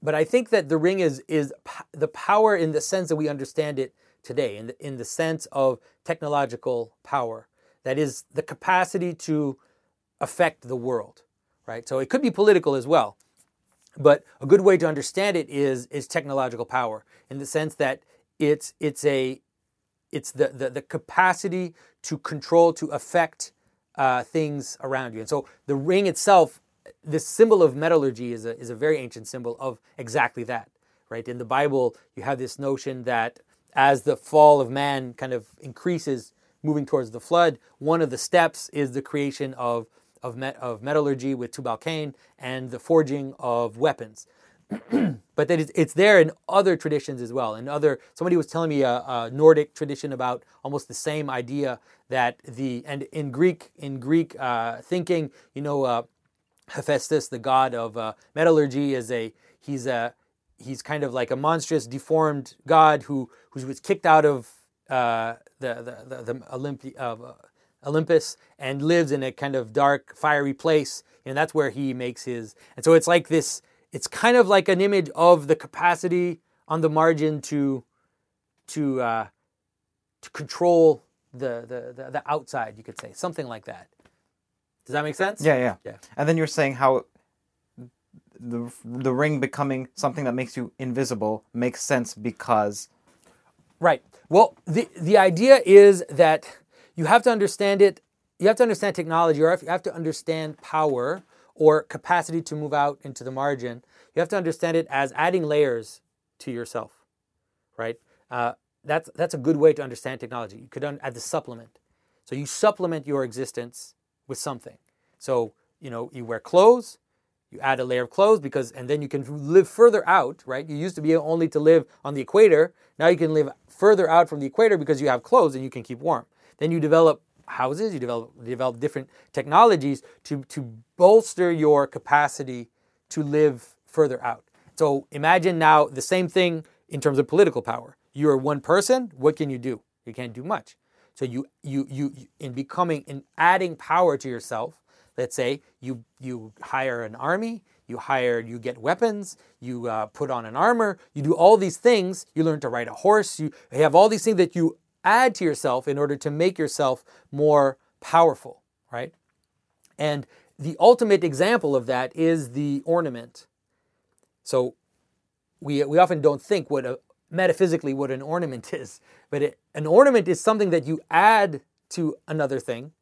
but I think that the ring is is p- the power in the sense that we understand it today, in the, in the sense of technological power. That is the capacity to affect the world, right? So it could be political as well. but a good way to understand it is is technological power in the sense that it's it's a it's the the, the capacity to control to affect uh, things around you and so the ring itself this symbol of metallurgy is a is a very ancient symbol of exactly that right in the bible you have this notion that as the fall of man kind of increases moving towards the flood one of the steps is the creation of of, met, of metallurgy with Tubal Cain and the forging of weapons. but that it's, it's there in other traditions as well. And other somebody was telling me a, a, Nordic tradition about almost the same idea that the and in Greek in Greek uh, thinking, you know, uh, Hephaestus, the god of uh, metallurgy, is a he's a he's kind of like a monstrous, deformed god who who was kicked out of uh, the the the, the Olympi- uh, Olympus and lives in a kind of dark, fiery place. And that's where he makes his. And so it's like this, it's kind of like an image of the capacity on the margin to, to, uh, to control the, the, the, the outside, you could say, something like that. Does that make sense? Yeah, yeah. Yeah. And then you're saying how the the ring becoming something that makes you invisible makes sense because Right. Well, the the idea is that you have to understand it. You have to understand technology, or if you have to understand power or capacity to move out into the margin. You have to understand it as adding layers to yourself, right? Uh, that's that's a good way to understand technology. You could add the supplement. So you supplement your existence with something. So you know you wear clothes, you add a layer of clothes because, and then you can live further out, right? You used to be only to live on the equator. Now you can live further out from the equator because you have clothes and you can keep warm. Then you develop houses, you develop, develop different technologies to, to bolster your capacity to live further out. So imagine now the same thing in terms of political power. You're one person, what can you do? You can't do much. So you you you in becoming in adding power to yourself, let's say you you hire an army, you hire you get weapons, you uh, put on an armor, you do all these things. You learn to ride a horse. You have all these things that you add to yourself in order to make yourself more powerful, right? And the ultimate example of that is the ornament. So we, we often don't think what a, metaphysically what an ornament is, but it, an ornament is something that you add to another thing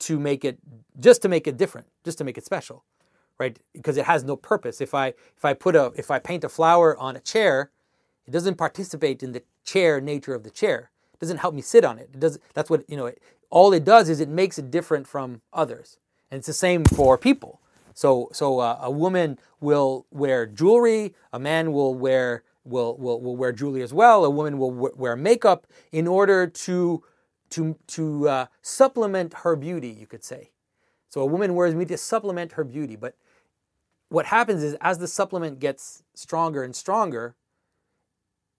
to make it just to make it different, just to make it special, right? Because it has no purpose. If I if I put a if I paint a flower on a chair, it doesn't participate in the chair nature of the chair It doesn't help me sit on it. It does. That's what you know. It, all it does is it makes it different from others, and it's the same for people. So, so uh, a woman will wear jewelry. A man will wear will will will wear jewelry as well. A woman will wear makeup in order to to to uh, supplement her beauty. You could say. So a woman wears meat to supplement her beauty, but what happens is as the supplement gets stronger and stronger,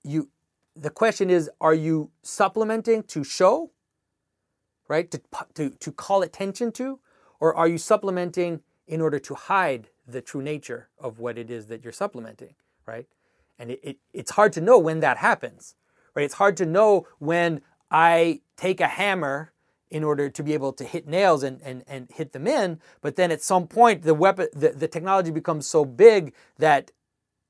you the question is are you supplementing to show right to, to, to call attention to or are you supplementing in order to hide the true nature of what it is that you're supplementing right and it, it, it's hard to know when that happens right it's hard to know when i take a hammer in order to be able to hit nails and, and, and hit them in but then at some point the weapon the, the technology becomes so big that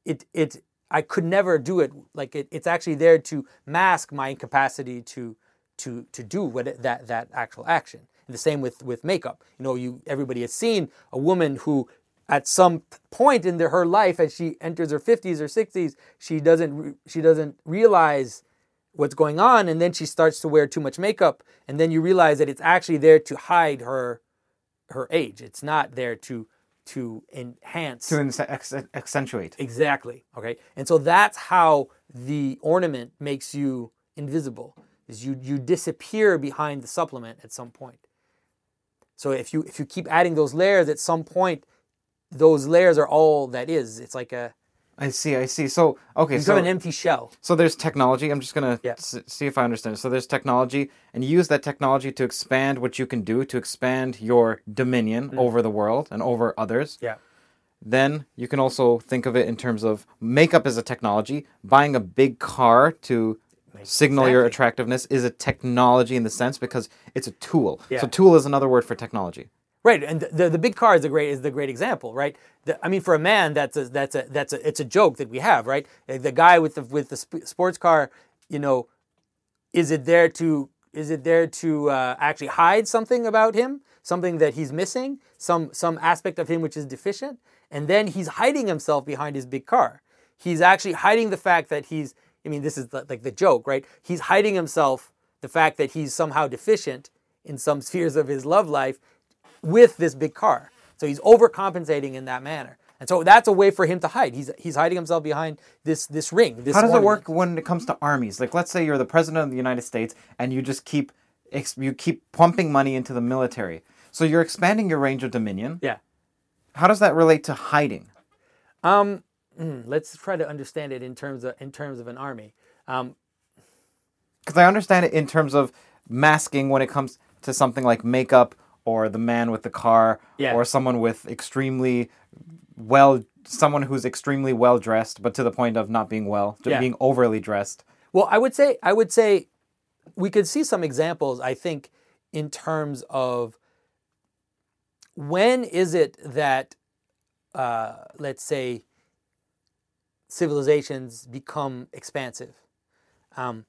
it, it I could never do it. Like it, it's actually there to mask my incapacity to to to do what it, that that actual action. And the same with with makeup. You know, you everybody has seen a woman who at some point in the, her life as she enters her 50s or 60s she doesn't she doesn't realize what's going on and then she starts to wear too much makeup and then you realize that it's actually there to hide her her age. It's not there to to enhance. To accentuate. Exactly okay? And so that's how the ornament makes you invisible is you you disappear behind the supplement at some point. So if you if you keep adding those layers at some point those layers are all that is it's like a I see, I see. So, okay, you so an empty shell. So there's technology. I'm just gonna yeah. s- see if I understand. So there's technology, and you use that technology to expand what you can do to expand your dominion mm. over the world and over others. Yeah. Then you can also think of it in terms of makeup as a technology. Buying a big car to signal exactly. your attractiveness is a technology in the sense because it's a tool. Yeah. So tool is another word for technology. Right, and the, the, the big car is a great is the great example, right? The, I mean, for a man, that's a that's a that's a it's a joke that we have, right? The guy with the with the sp- sports car, you know, is it there to is it there to uh, actually hide something about him, something that he's missing, some some aspect of him which is deficient, and then he's hiding himself behind his big car. He's actually hiding the fact that he's. I mean, this is the, like the joke, right? He's hiding himself the fact that he's somehow deficient in some spheres of his love life with this big car. So he's overcompensating in that manner. And so that's a way for him to hide. He's, he's hiding himself behind this, this ring. This How does it work when it comes to armies? Like, let's say you're the president of the United States and you just keep you keep pumping money into the military. So you're expanding your range of dominion. Yeah. How does that relate to hiding? Um, mm, let's try to understand it in terms of in terms of an army. Um, Because I understand it in terms of masking when it comes to something like makeup or the man with the car Yeah. or someone with extremely well someone who's extremely well dressed but to the point of not being well, Yeah. being overly dressed. Well, I would say I would say we could see some examples. I think in terms of when is it that, uh, let's say, civilizations become expansive. Um,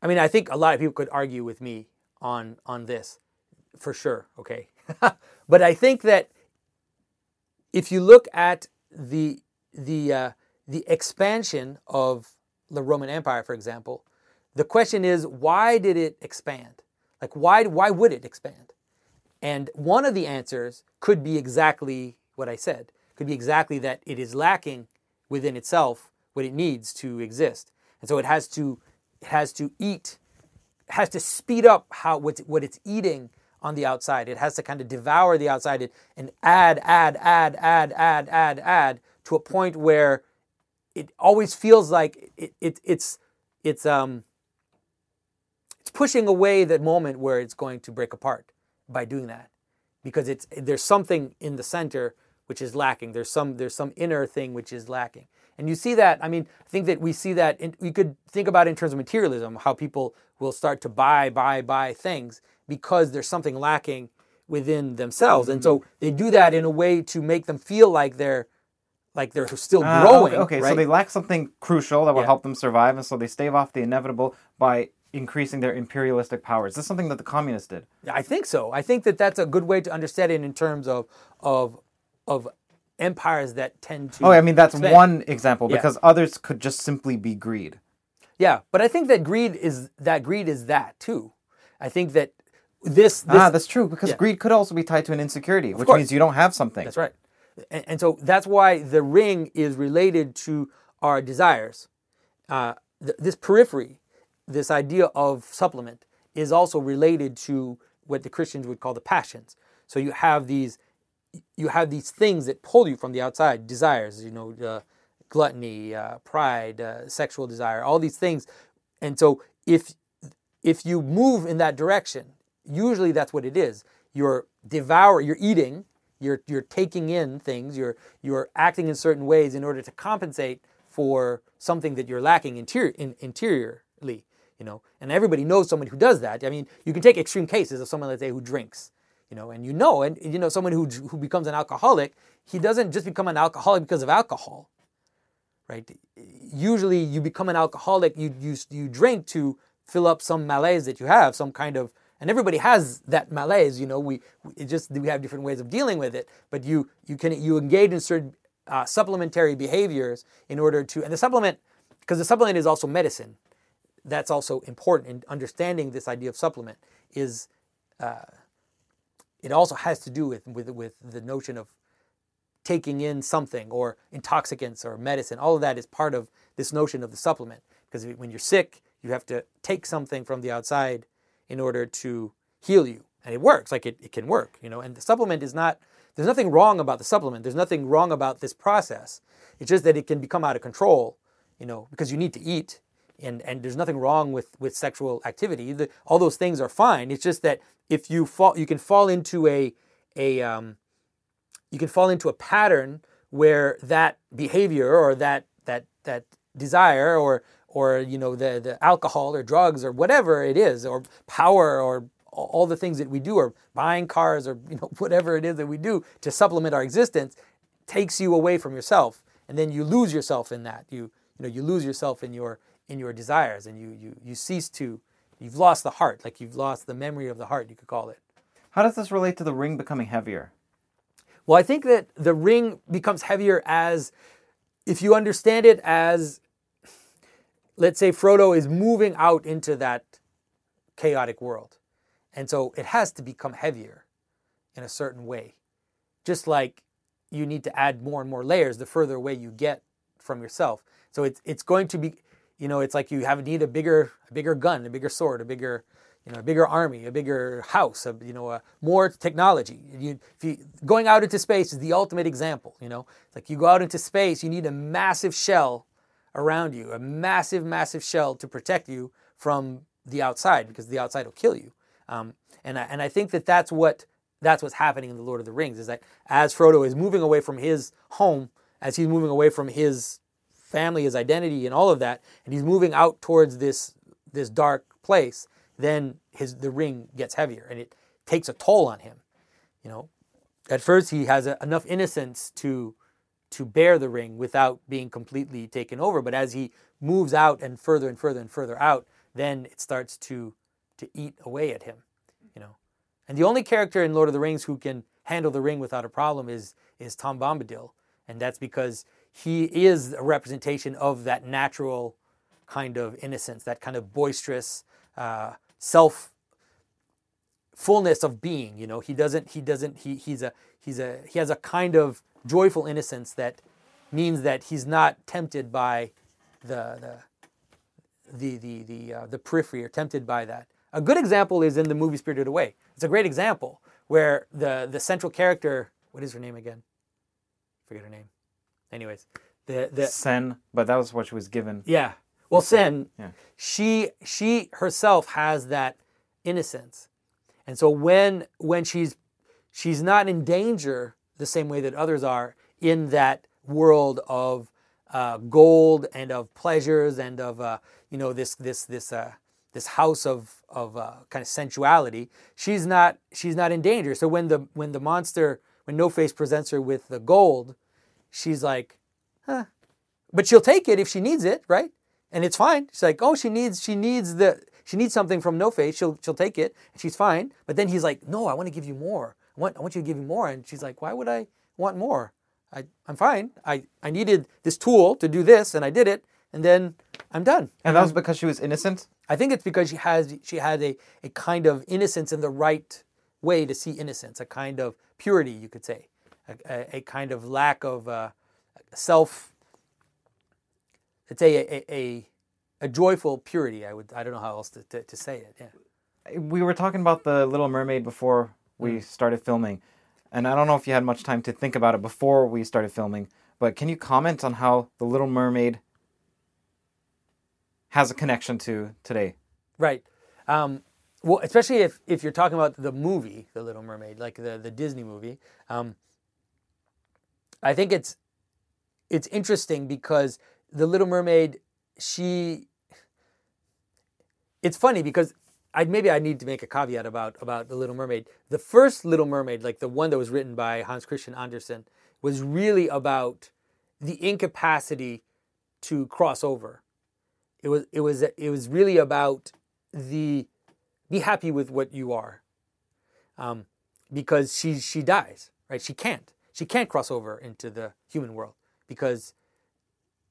I mean, I think a lot of people could argue with me on on this, for sure. Okay, but I think that if you look at the the uh, the expansion of the Roman Empire, for example, the question is why did it expand? Like why why would it expand? And one of the answers could be exactly what I said. Could be exactly that it is lacking within itself what it needs to exist, and so it has to it has to eat, has to speed up how what what it's eating on the outside. It has to kind of devour the outside and add, add, add, add, add, add, add to a point where it always feels like it, it it's it's um it's pushing away that moment where it's going to break apart by doing that. Because it's there's something in the center which is lacking. There's some there's some inner thing which is lacking. And you see that i mean i think that we see that in, we could think about in terms of materialism how people will start to buy buy buy things because there's something lacking within themselves and so they do that in a way to make them feel like they're like they're still Ah, growing okay, okay, right? so they lack something crucial that will Yeah. help them survive, and so they stave off the inevitable by increasing their imperialistic powers. This is something that the communists did. I think so. I think that that's a good way to understand it in terms of of of empires that tend to. Oh, I mean that's expand. one example Yeah. because others could just simply be greed. Yeah, but I think that greed is that greed is that too. I think that this, this ah, that's true because yeah. greed could also be tied to an insecurity, which course. means you don't have something. That's right. And, and so that's why the ring is related to our desires. Uh, th- this periphery, this idea of supplement, is also related to what the Christians would call the passions. So you have these, you have these things that pull you from the outside, desires. You know, uh, gluttony, uh, pride, uh, sexual desire, all these things. And so if if you move in that direction, usually that's what it is. You're devour, you're eating, you're you're taking in things, you're you're acting in certain ways in order to compensate for something that you're lacking interior in, interiorly. You know, and everybody knows someone who does that. I mean, you can take extreme cases of someone, let's say, who drinks. You know, and you know, and you know, someone who who becomes an alcoholic, he doesn't just become an alcoholic because of alcohol right? Usually, you become an alcoholic. You you you drink to fill up some malaise that you have, some kind of, and everybody has that malaise. You know, we it just we have different ways of dealing with it. But you you can you engage in certain uh, supplementary behaviors in order to, and the supplement because the supplement is also medicine. That's also important in understanding this idea of supplement. Is uh, it also has to do with with with the notion of taking in something or intoxicants or medicine. All of that is part of this notion of the supplement. Because when you're sick, you have to take something from the outside in order to heal you. And it works, like it, it can work, you know. And the supplement is not, there's nothing wrong about the supplement. There's nothing wrong about this process. It's just that it can become out of control, you know, because you need to eat. And, and there's nothing wrong with, with sexual activity. The, all those things are fine. It's just that if you fall, you can fall into a, a, um, you can fall into a pattern where that behavior or that that that desire or or you know the the alcohol or drugs or whatever it is or power or all the things that we do, or buying cars, or you know whatever it is that we do to supplement our existence, takes you away from yourself, and then you lose yourself in that. You you know you lose yourself in your in your desires, and you you you cease to. You've lost the heart, like you've lost the memory of the heart. You could call it. How does this relate to the ring becoming heavier? Well, I think that the ring becomes heavier as if you understand it as let's say Frodo is moving out into that chaotic world. And so it has to become heavier in a certain way. Just like you need to add more and more layers the further away you get from yourself. So it's it's going to be you know, it's like you have need a bigger a bigger gun, a bigger sword, a bigger you know, a bigger army, a bigger house, a, you know, a, more technology. You, you, going out into space is the ultimate example. You know, it's like you go out into space, you need a massive shell around you, a massive, massive shell to protect you from the outside because the outside will kill you. Um, and I, and I think that that's what that's what's happening in the Lord of the Rings is that as Frodo is moving away from his home, as he's moving away from his family, his identity, and all of that, and he's moving out towards this this dark place then his the ring gets heavier and it takes a toll on him. You know, at first he has a, enough innocence to to bear the ring without being completely taken over, but as he moves out and further and further and further out, then it starts to to eat away at him. You know, and the only character in Lord of the Rings who can handle the ring without a problem is is Tom Bombadil, and that's because he is a representation of that natural kind of innocence, that kind of boisterous. Uh, self fullness of being you know he doesn't he doesn't he he's a he's a he has a kind of joyful innocence that means that he's not tempted by the the the the the, uh, the periphery or tempted by that. A good example is in the movie spirited away. It's a great example where the the central character what is her name again? Forget her name. Anyways the the Sen, but that was what she was given. yeah. Well, Sen, Yeah. she she herself has that innocence, and so when when she's she's not in danger the same way that others are in that world of uh, gold and of pleasures and of uh, you know this this this uh, this house of of uh, kind of sensuality. She's not she's not in danger. So when the when the monster when No Face presents her with the gold, she's like, huh. But she'll take it if she needs it, right? and it's fine. She's like, oh, she needs she needs the she needs something from No Face. She'll she'll take it. She's fine. But then he's like, no, I want to give you more. I want I want you to give me more. And she's like, why would I want more? I I'm fine. I I needed this tool to do this, and I did it, and then I'm done. And that was because she was innocent? I think it's because she has she had a, a kind of innocence in the right way to see innocence, a kind of purity, you could say, a, a, a kind of lack of uh, self it's a, a, a, a joyful purity. I would I don't know how else to, to, to say it. Yeah. We were talking about the Little Mermaid before we Mm. started filming, and I don't know if you had much time to think about it before we started filming, but can you comment on how the Little Mermaid has a connection to today? Right. Um, well, especially if, if you're talking about the movie, The Little Mermaid, like the, the Disney movie. Um, I think it's it's interesting because the Little Mermaid, she. It's funny because I maybe I need to make a caveat about about the Little Mermaid. The first Little Mermaid, like the one that was written by Hans Christian Andersen, was really about the incapacity to cross over. It was it was it was really about the be happy with what you are, um, because she she dies right. She can't she can't cross over into the human world because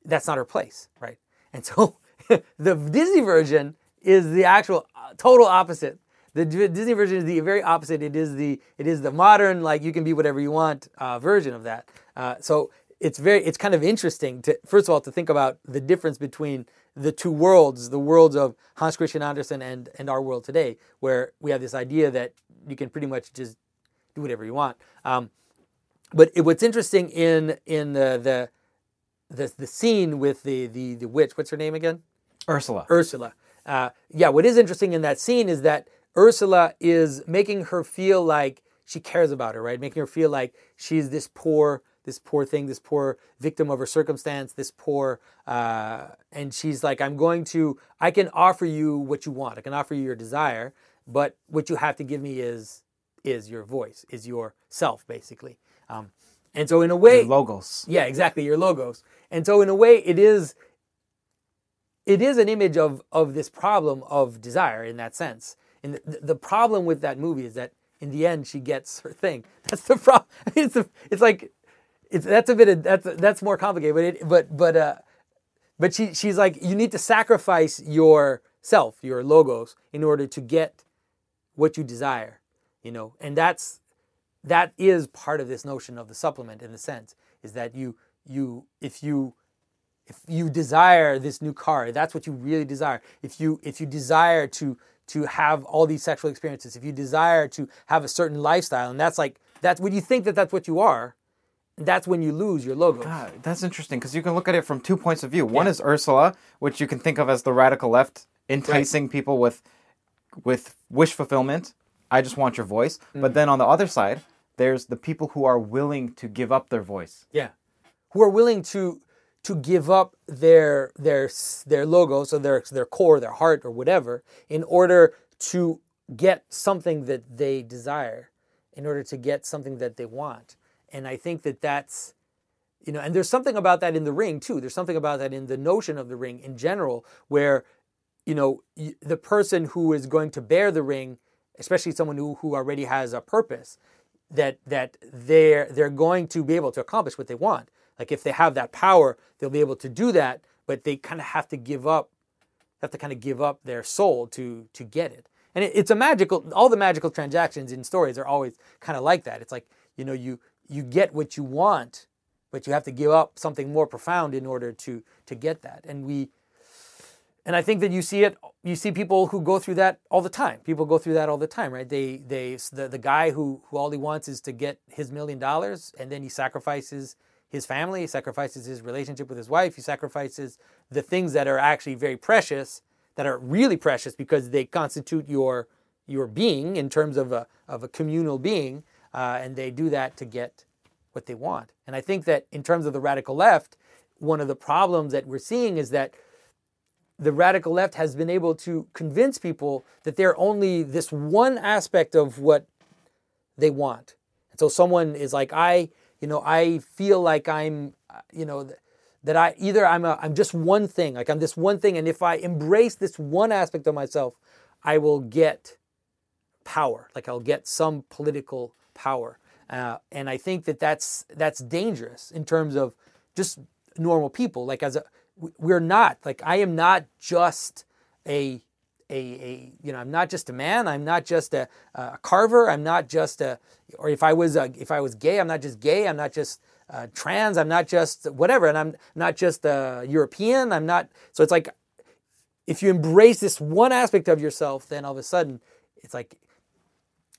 that's not her place right. And so the Disney version is the actual uh, total opposite. The Disney version is the very opposite. It is the it is the modern like you can be whatever you want uh, version of that. Uh, so it's very it's kind of interesting to first of all to think about the difference between the two worlds, the worlds of Hans Christian Andersen and and our world today, where we have this idea that you can pretty much just do whatever you want. Um, but it, what's interesting in in the, the the the scene with the the the witch, what's her name again? Ursula. Ursula. Uh, yeah, what is interesting in that scene is that Ursula is making her feel like she cares about her, right? Making her feel like she's this poor, this poor thing, this poor victim of her circumstance, this poor, uh, and she's like, I'm going to, I can offer you what you want. I can offer you your desire, but what you have to give me is, is your voice, is your self, basically. Um, and so in a way, Your logos. yeah, exactly, your logos. And so in a way, it is, it is an image of of this problem of desire in that sense. And the, the problem with that movie is that in the end, she gets her thing. That's the problem. It's a, it's like it's that's a bit of, that's that's more complicated. But it but but uh, but she she's like you need to sacrifice yourself, your logos, in order to get what you desire. You know, and that's that is part of this notion of the supplement in the sense is that you you if you if you desire this new car that's what you really desire if you if you desire to to have all these sexual experiences if you desire to have a certain lifestyle and that's like that's when you think that that's what you are that's when you lose your logo God, that's interesting because you can look at it from two points of view. One Yeah. is Ursula, which you can think of as the radical left, enticing people with with wish fulfillment. I just want your voice. Mm. But then on the other side, there's the people who are willing to give up their voice. Yeah, who are willing to to give up their their their logo, so their their core, their heart, or whatever, in order to get something that they desire, in order to get something that they want. And I think that that's you know, and there's something about that in the ring too. There's something about that in the notion of the ring in general, where you know the person who is going to bear the ring, especially someone who who already has a purpose, that that they're they're going to be able to accomplish what they want. Like if they have that power, they'll be able to do that, but they kind of have to give up have to kind of give up their soul to to get it. And it, it's a magical all the magical transactions in stories are always kind of like that. It's like, you know, you you get what you want, but you have to give up something more profound in order to to get that. And we and I think that you see it. You see people who go through that all the time. People go through that all the time, right? They, they, the, the guy who, who all he wants is to get his million dollars, and then he sacrifices his family, he sacrifices his relationship with his wife, he sacrifices the things that are actually very precious, that are really precious because they constitute your your being in terms of a of a communal being, uh, and they do that to get what they want. And I think that in terms of the radical left, one of the problems that we're seeing is that the radical left has been able to convince people that they're only this one aspect of what they want. And so someone is like, I, you know, I feel like I'm, you know, that I either I'm a, I'm just one thing, like I'm this one thing, and if I embrace this one aspect of myself, I will get power, like I'll get some political power. Uh, and I think that that's that's dangerous in terms of just normal people. Like as a, we're not like I am not just a a, a you know I'm not just a man. I'm not just a, a carver. I'm not just a or if I was a, if I was gay, I'm not just gay. I'm not just uh, trans. I'm not just whatever. And I'm not just a European. I'm not. So it's like if you embrace this one aspect of yourself, then all of a sudden it's like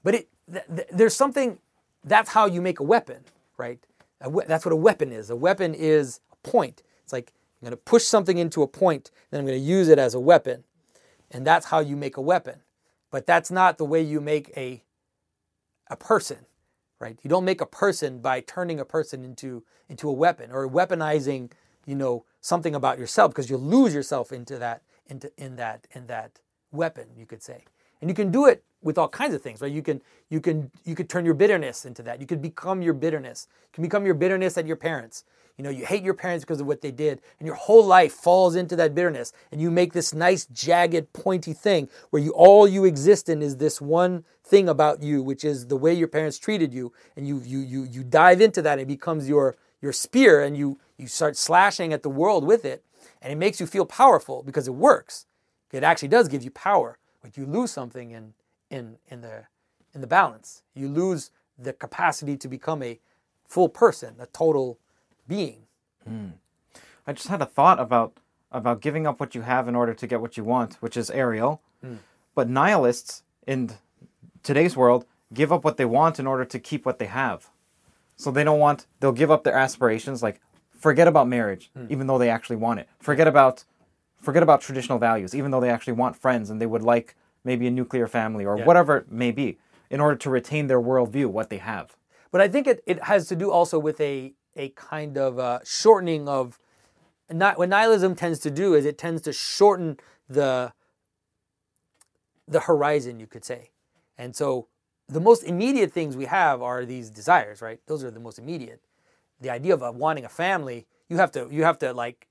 but it th- th- there's something that's how you make a weapon, right? A we- that's what a weapon is. A weapon is a point. It's like I'm going to push something into a point, then I'm going to use it as a weapon, and that's how you make a weapon. But that's not the way you make a a person, right? You don't make a person by turning a person into into a weapon or weaponizing, you know, something about yourself because you lose yourself into that into in that in that weapon, you could say. And you can do it with all kinds of things, right? You can you can you could turn your bitterness into that. You could become your bitterness. You can become your bitterness at your parents. You know, you hate your parents because of what they did, and your whole life falls into that bitterness, and you make this nice, jagged, pointy thing where you all you exist in is this one thing about you, which is the way your parents treated you, and you you you you dive into that, and it becomes your your spear, and you you start slashing at the world with it, and it makes you feel powerful because it works. It actually does give you power, but you lose something in in in the in the balance. You lose the capacity to become a full person, a total being. Hmm. I just had a thought about about giving up what you have in order to get what you want, which is Ariel. Hmm. But nihilists in today's world give up what they want in order to keep what they have. So they don't want they'll give up their aspirations like forget about marriage hmm. even though they actually want it. Forget about forget about traditional values even though they actually want friends and they would like maybe a nuclear family or Yeah. whatever it may be in order to retain their worldview, what they have. But I think it, it has to do also with a a kind of uh, shortening of not what nihilism tends to do is it tends to shorten the the horizon, you could say. And so the most immediate things we have are these desires, right? Those are the most immediate. The idea of wanting a family, you have to you have to like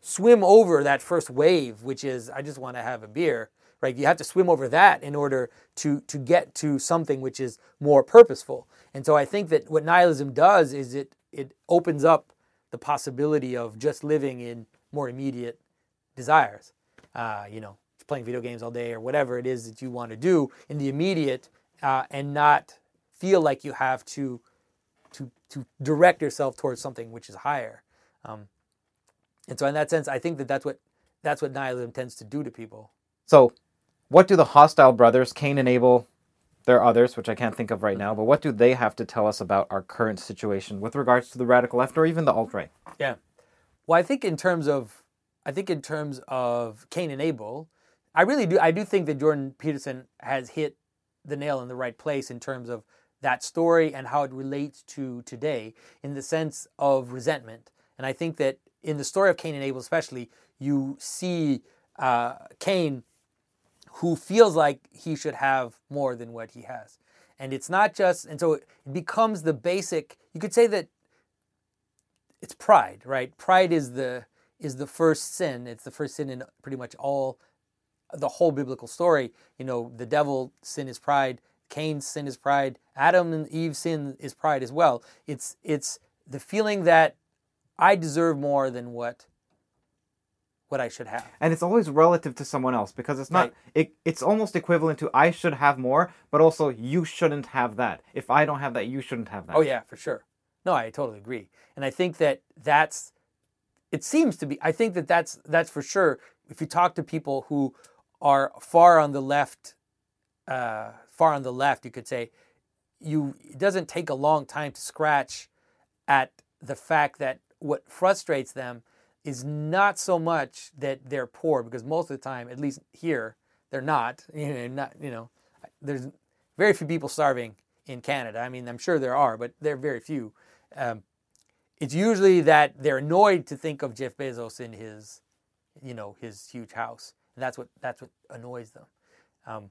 swim over that first wave, which is I just want to have a beer, right? You have to swim over that in order to to get to something which is more purposeful. And so I think that what nihilism does is it it opens up the possibility of just living in more immediate desires. Uh, you know, playing video games all day or whatever it is that you want to do in the immediate, uh, and not feel like you have to to to direct yourself towards something which is higher. Um, and so, in that sense, I think that that's what that's what nihilism tends to do to people. So, what do the hostile brothers, Cain and Abel, there are others which I can't think of right now, but what do they have to tell us about our current situation with regards to the radical left or even the alt right? Yeah. Well, I think in terms of I think in terms of Cain and Abel, I really do I do think that Jordan Peterson has hit the nail in the right place in terms of that story and how it relates to today in the sense of resentment. And I think that in the story of Cain and Abel, especially, you see uh, Cain who feels like he should have more than what he has. And it's not just, and so it becomes the basic, you could say that it's pride, right? Pride is the is the first sin. It's the first sin in pretty much all the whole biblical story. You know, the devil sin is pride, Cain's sin is pride, Adam and Eve's sin is pride as well. It's it's the feeling that I deserve more than what what I should have. And it's always relative to someone else because it's not Right. it, it's almost equivalent to I should have more, but also you shouldn't have that. If I don't have that, you shouldn't have that. Oh yeah, for sure. No, I totally agree. And I think that that's it seems to be I think that that's that's for sure if you talk to people who are far on the left uh, far on the left, you could say you it doesn't take a long time to scratch at the fact that what frustrates them is not so much that they're poor because most of the time, at least here, they're not. You know, not you know, there's very few people starving in Canada. I mean, I'm sure there are, but they're very few. Um, it's usually that they're annoyed to think of Jeff Bezos in his, you know, his huge house, and that's what that's what annoys them. Um,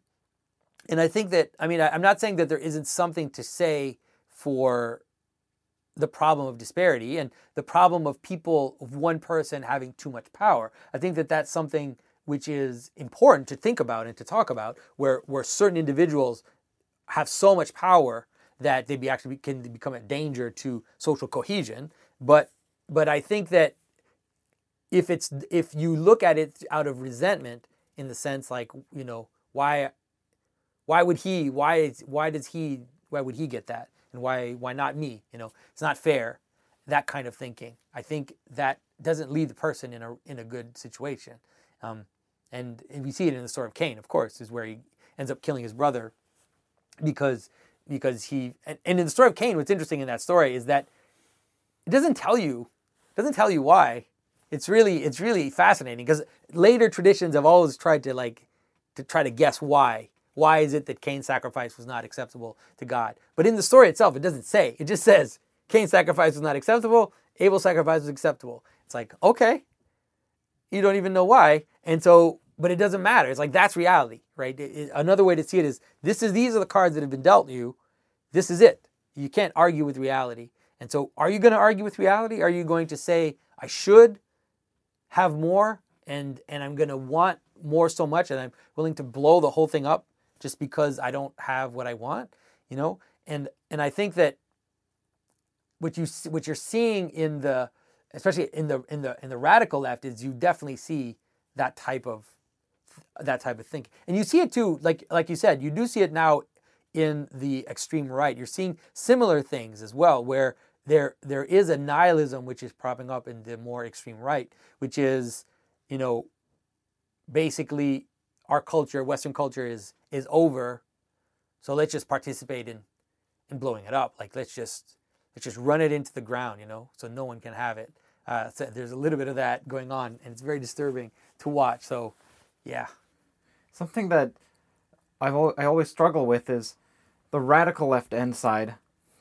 and I think that I mean I, I'm not saying that there isn't something to say for the problem of disparity and the problem of people of one person having too much power. I think that that's something which is important to think about and to talk about, where where certain individuals have so much power that they be actually can become a danger to social cohesion. But but I think that if it's if you look at it out of resentment, in the sense like you know why why would he why is why does he why would he get that and why why not me? You know it's not fair that kind of thinking. I think that doesn't leave the person in a in a good situation. Um, and, and we see it in the story of cain of course is where he ends up killing his brother because because he and, and in the story of cain what's interesting in that story is that it doesn't tell you doesn't tell you why. It's really it's really fascinating because later traditions have always tried to like to try to guess why why is it that cain's sacrifice was not acceptable to god? But in the story itself it doesn't say. It just says cain's sacrifice was not acceptable abel's sacrifice was acceptable. It's like okay you don't even know why. And so but it doesn't matter. It's like that's reality right? It- it- another way to see it is this is these are the cards that have been dealt you. This is it. You can't argue with reality. And so are you going to argue with reality? Are you going to say i should have more and and i'm going to want more so much and i'm willing to blow the whole thing up just because i don't have what i want you know? And and i think that what you what you're seeing in the especially in the in the in the radical left is you definitely see that type of that type of thinking. And you see it too like like you said you do see it now in the extreme right. You're seeing similar things as well where there there is a nihilism which is propping up in the more extreme right which is you know basically our culture western culture is is over. So let's just participate in in blowing it up. Like let's just let's just run it into the ground you know so no one can have it. Uh, so there's a little bit of that going on and it's very disturbing to watch. So yeah. Something that I've al- I always struggle with is the radical left end side.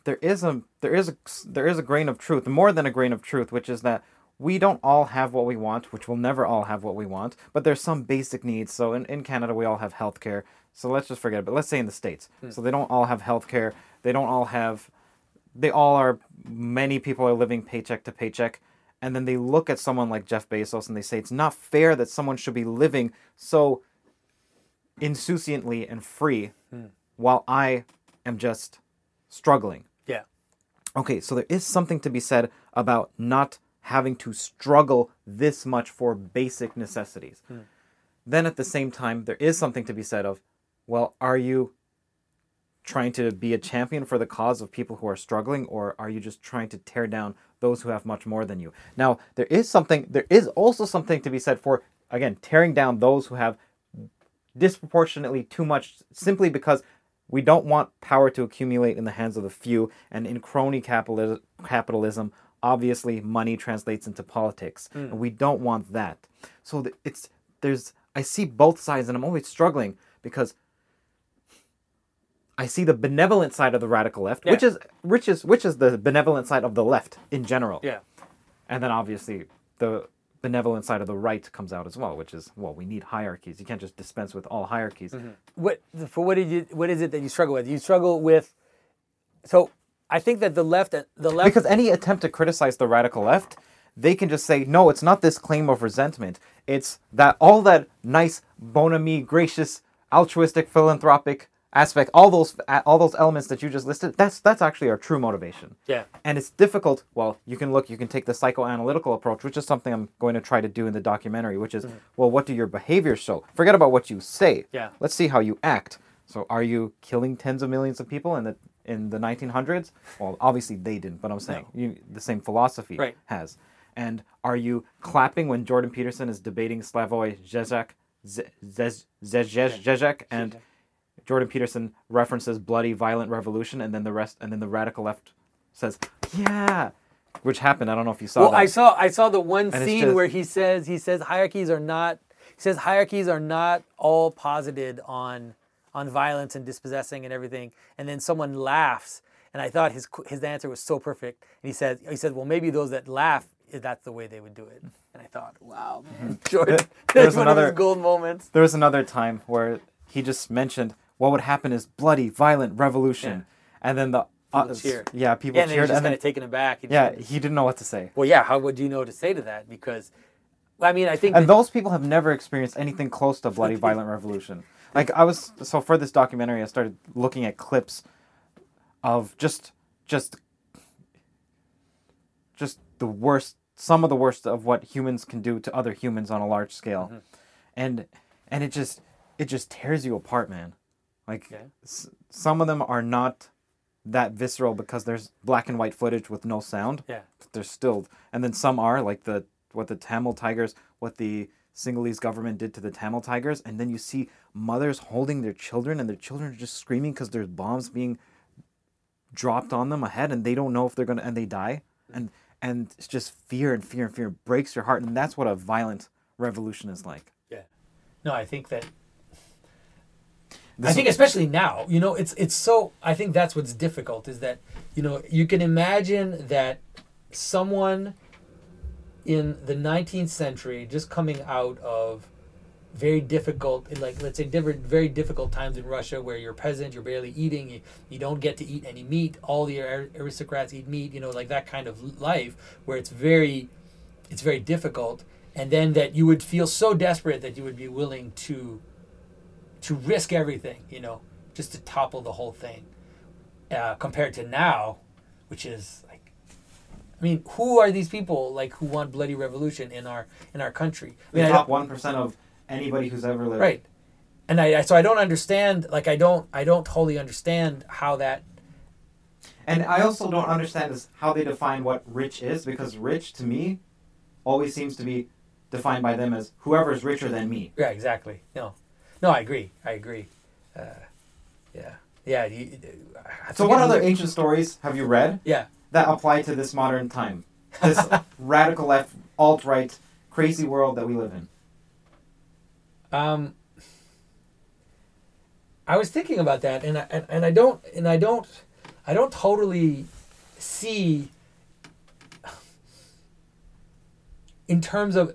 there is a there is a there is a grain of truth, more than a grain of truth, which is that we don't all have what we want, which we'll never all have what we want, but there's some basic needs. So in, in Canada, we all have healthcare. So let's just forget it. But let's say in the States. Hmm. So they don't all have healthcare. They don't all have, they all are, many people are living paycheck to paycheck. And then they look at someone like Jeff Bezos and they say, it's not fair that someone should be living so insouciantly and free hmm. while I am just struggling. Yeah. Okay, so there is something to be said about not having to struggle this much for basic necessities. Hmm. Then at the same time, there is something to be said of, well, are you trying to be a champion for the cause of people who are struggling, or are you just trying to tear down those who have much more than you? Now, there is something, there is also something to be said for, again, tearing down those who have disproportionately too much simply because we don't want power to accumulate in the hands of the few and in crony capitalism, capitalism obviously money translates into politics and mm. we don't want that so it's there's i see both sides and i'm always struggling because i see the benevolent side of the radical left which is which is which is the benevolent side of the left in general Yeah. and then obviously the benevolent side of the right comes out as well which is well we need hierarchies you can't just dispense with all hierarchies mm-hmm. What for? What did you? What is it that you struggle with? You struggle with. So I think that the left, uh, the left, because any attempt to criticize the radical left they can just say no it's not this claim of resentment. It's that all that nice bonhomie gracious altruistic philanthropic aspect all those uh, all those elements that you just listed that's that's actually our true motivation. Yeah. and it's difficult well you can look you can take the psychoanalytical approach which is something i'm going to try to do in the documentary which is mm-hmm. well what do your behaviors show? Forget about what you say. Yeah. let's see how you act. So are you killing tens of millions of people and the in the 1900s well obviously they didn't but i'm saying you, the same philosophy Right. has. And are you clapping when jordan peterson is debating slavoj zizek Z- Zez- Zez- Zizek and jordan peterson references bloody violent revolution and then the rest and then the radical left says yeah which happened. I don't know if you saw Well, that. I saw I saw the one it's scene just- where he says he says hierarchies are not he says hierarchies are not all posited on on violence and dispossessing and everything, and then someone laughs, and I thought his his answer was so perfect, and he said he said well maybe those that laugh that's the way they would do it, and I thought wow man Jordan Mm-hmm. There's that's one of another- gold moments. there was another time where he just mentioned what would happen is bloody violent revolution. And then the uh, cheer. yeah people Yeah, and cheered. just and kind then of taken aback. and yeah said, he didn't know what to say. Well yeah how would you know to say to that? Because I mean I think and that- those people have never experienced anything close to bloody violent revolution like i was so for this documentary i started looking at clips of just just just the worst some of the worst of what humans can do to other humans on a large scale mm-hmm. and and it just it just tears you apart man like Yeah. s- some of them are not that visceral because there's black and white footage with no sound yeah they're stilled. And then some are like the what the Tamil tigers, what the Sinhalese government did to the Tamil tigers, and then you see mothers holding their children, and their children are just screaming because there's bombs being dropped on them ahead, and they don't know if they're gonna, and they die, and and it's just fear and fear and fear breaks your heart, and that's what a violent revolution is like. Yeah. No, I think that This I think especially now, you know, it's it's so I think that's what's difficult is that, you know, you can imagine that someone in the 19th century just coming out of very difficult like let's say different very difficult times in Russia where you're peasant, you're barely eating, you, you don't get to eat any meat, all the aristocrats eat meat, you know, like that kind of life where it's very it's very difficult and then that you would feel so desperate that you would be willing to to risk everything, you know, just to topple the whole thing. Uh, compared to now, which is I mean, who are these people like who want bloody revolution in our in our country? I mean, I don't- one percent of anybody who's ever lived. right, and I, I so I don't understand. Like, I don't I don't totally understand how that. And I also don't understand is how they define what rich is because rich to me always seems to be defined by them as whoever's richer than me. Yeah, exactly. No, no, I agree. I agree. Uh, yeah, yeah. You, I So what other ancient stories have you read Yeah. That apply to this modern time? This radical left, alt right, crazy world that we live in. Um, I was thinking about that, and I and, and I don't and I don't I don't totally see in terms of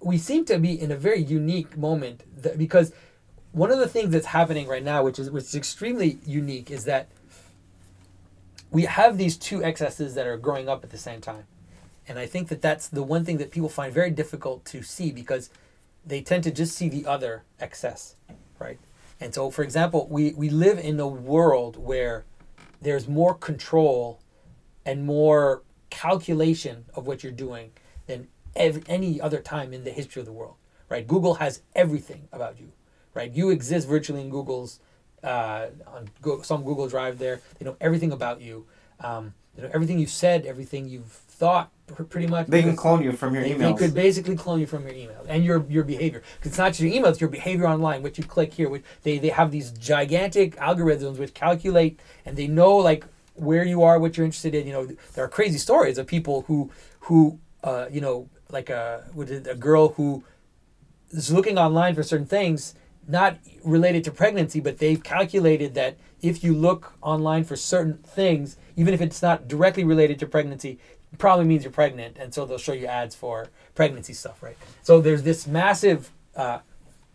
we seem to be in a very unique moment that, because one of the things that's happening right now, which is which is extremely unique, is that we have these two excesses that are growing up at the same time, and I think that that's the one thing that people find very difficult to see because they tend to just see the other excess, right? And so, for example, we we live in a world where there's more control and more calculation of what you're doing than every, any other time in the history of the world, right? Google has everything about you, right? You exist virtually in Google's uh, on Go- some Google Drive. There, they know everything about you. Um, they know everything you've said, everything you've thought, pr- pretty much. They can clone you from your they, they could basically clone you from your email and your your behavior. 'Cause it's not just your email; it's your behavior online. What you click here, which they they have these gigantic algorithms which calculate and they know like where you are, what you're interested in. You know, there are crazy stories of people who who uh, you know like a a girl who is looking online for certain things not related to pregnancy but they've calculated that if you look online for certain things even if it's not directly related to pregnancy probably means you're pregnant. And so they'll show you ads for pregnancy stuff right? So there's this massive uh,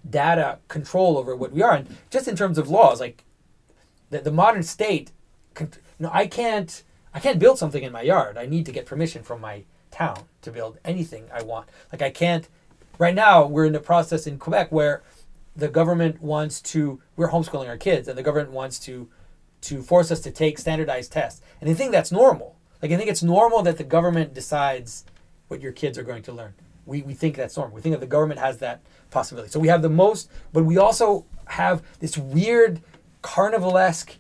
data control over what we are. And just in terms of laws like the, the modern state know, i can't i can't build something in my yard. I need to get permission from my town to build anything i want. Like i can't right now we're in the process in quebec where the government wants to we're homeschooling our kids and the government wants to to force us to take standardized tests. And i think that's normal. Like i think it's normal that the government decides what your kids are going to learn. We, we think that's normal. We think that the government has that possibility. So we have the most but we also have this weird carnivalesque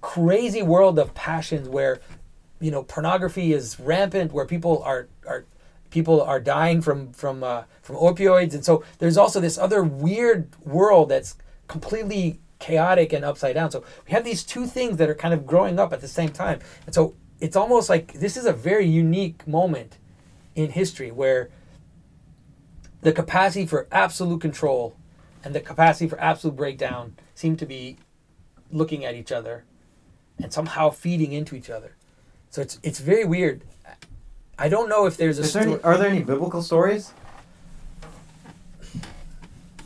crazy world of passions where you know pornography is rampant where people are are people are dying from from uh, from opioids. And so there's also this other weird world that's completely chaotic and upside down. So we have these two things that are kind of growing up at the same time. And so it's almost like this is a very unique moment in history where the capacity for absolute control and the capacity for absolute breakdown seem to be looking at each other and somehow feeding into each other. So it's it's very weird I don't know if there's a Is there any, are there any biblical stories?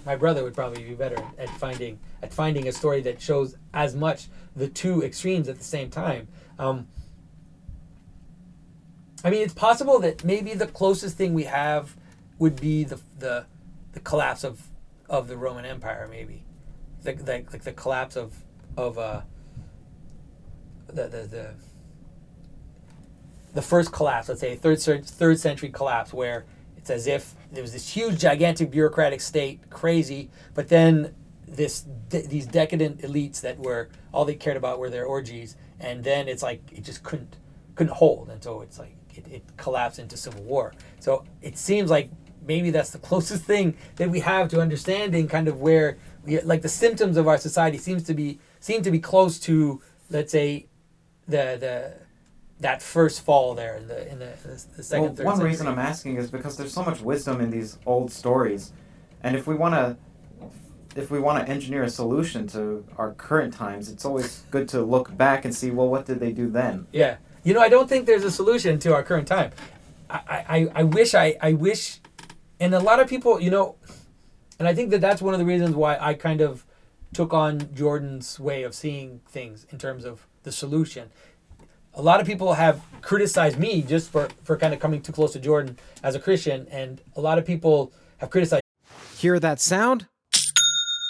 my brother would probably be better at finding at finding a story that shows as much the two extremes at the same time. Um, I mean, it's possible that maybe the closest thing we have would be the the, the collapse of of the Roman Empire, maybe, like the, like the collapse of of uh, the the the the first collapse, let's say third third century collapse, where it's as if there was this huge, gigantic bureaucratic state, crazy, but then this de- these decadent elites that were all they cared about were their orgies, and then it's like it just couldn't couldn't hold, and so it's like it, it collapsed into civil war. So it seems like maybe that's the closest thing that we have to understanding kind of where we, like the symptoms of our society seems to be seem to be close to let's say the the that first fall there in the in the, the, the second Well, third one reason I'm asking is because there's so much wisdom in these old stories, and if we want to, if we want to engineer a solution to our current times, it's always good to look back and see, well, what did they do then? Yeah. You know, I don't think there's a solution to our current time. I, I, I wish I, I wish, and a lot of people, you know, and I think that that's one of the reasons why I kind of took on Jordan's way of seeing things in terms of the solution. A lot of people have criticized me just for, for kind of coming too close to Jordan as a Christian, and a lot of people have criticized Hear that sound?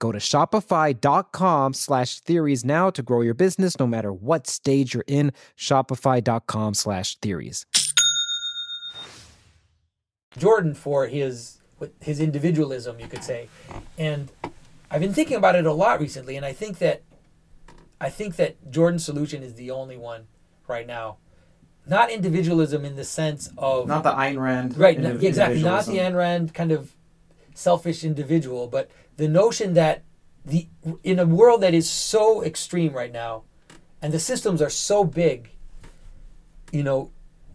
Go to shopify.com slash theories now to grow your business no matter what stage you're in. Shopify.com slash theories. Jordan for his his individualism, you could say, and I've been thinking about it a lot recently, and I think that I think that Jordan's solution is the only one right now. Not individualism in the sense of not the Ayn Rand, right? Not, exactly, not the Ayn Rand kind of selfish individual, but the notion that the in a world that is so extreme right now, and the systems are so big, you know,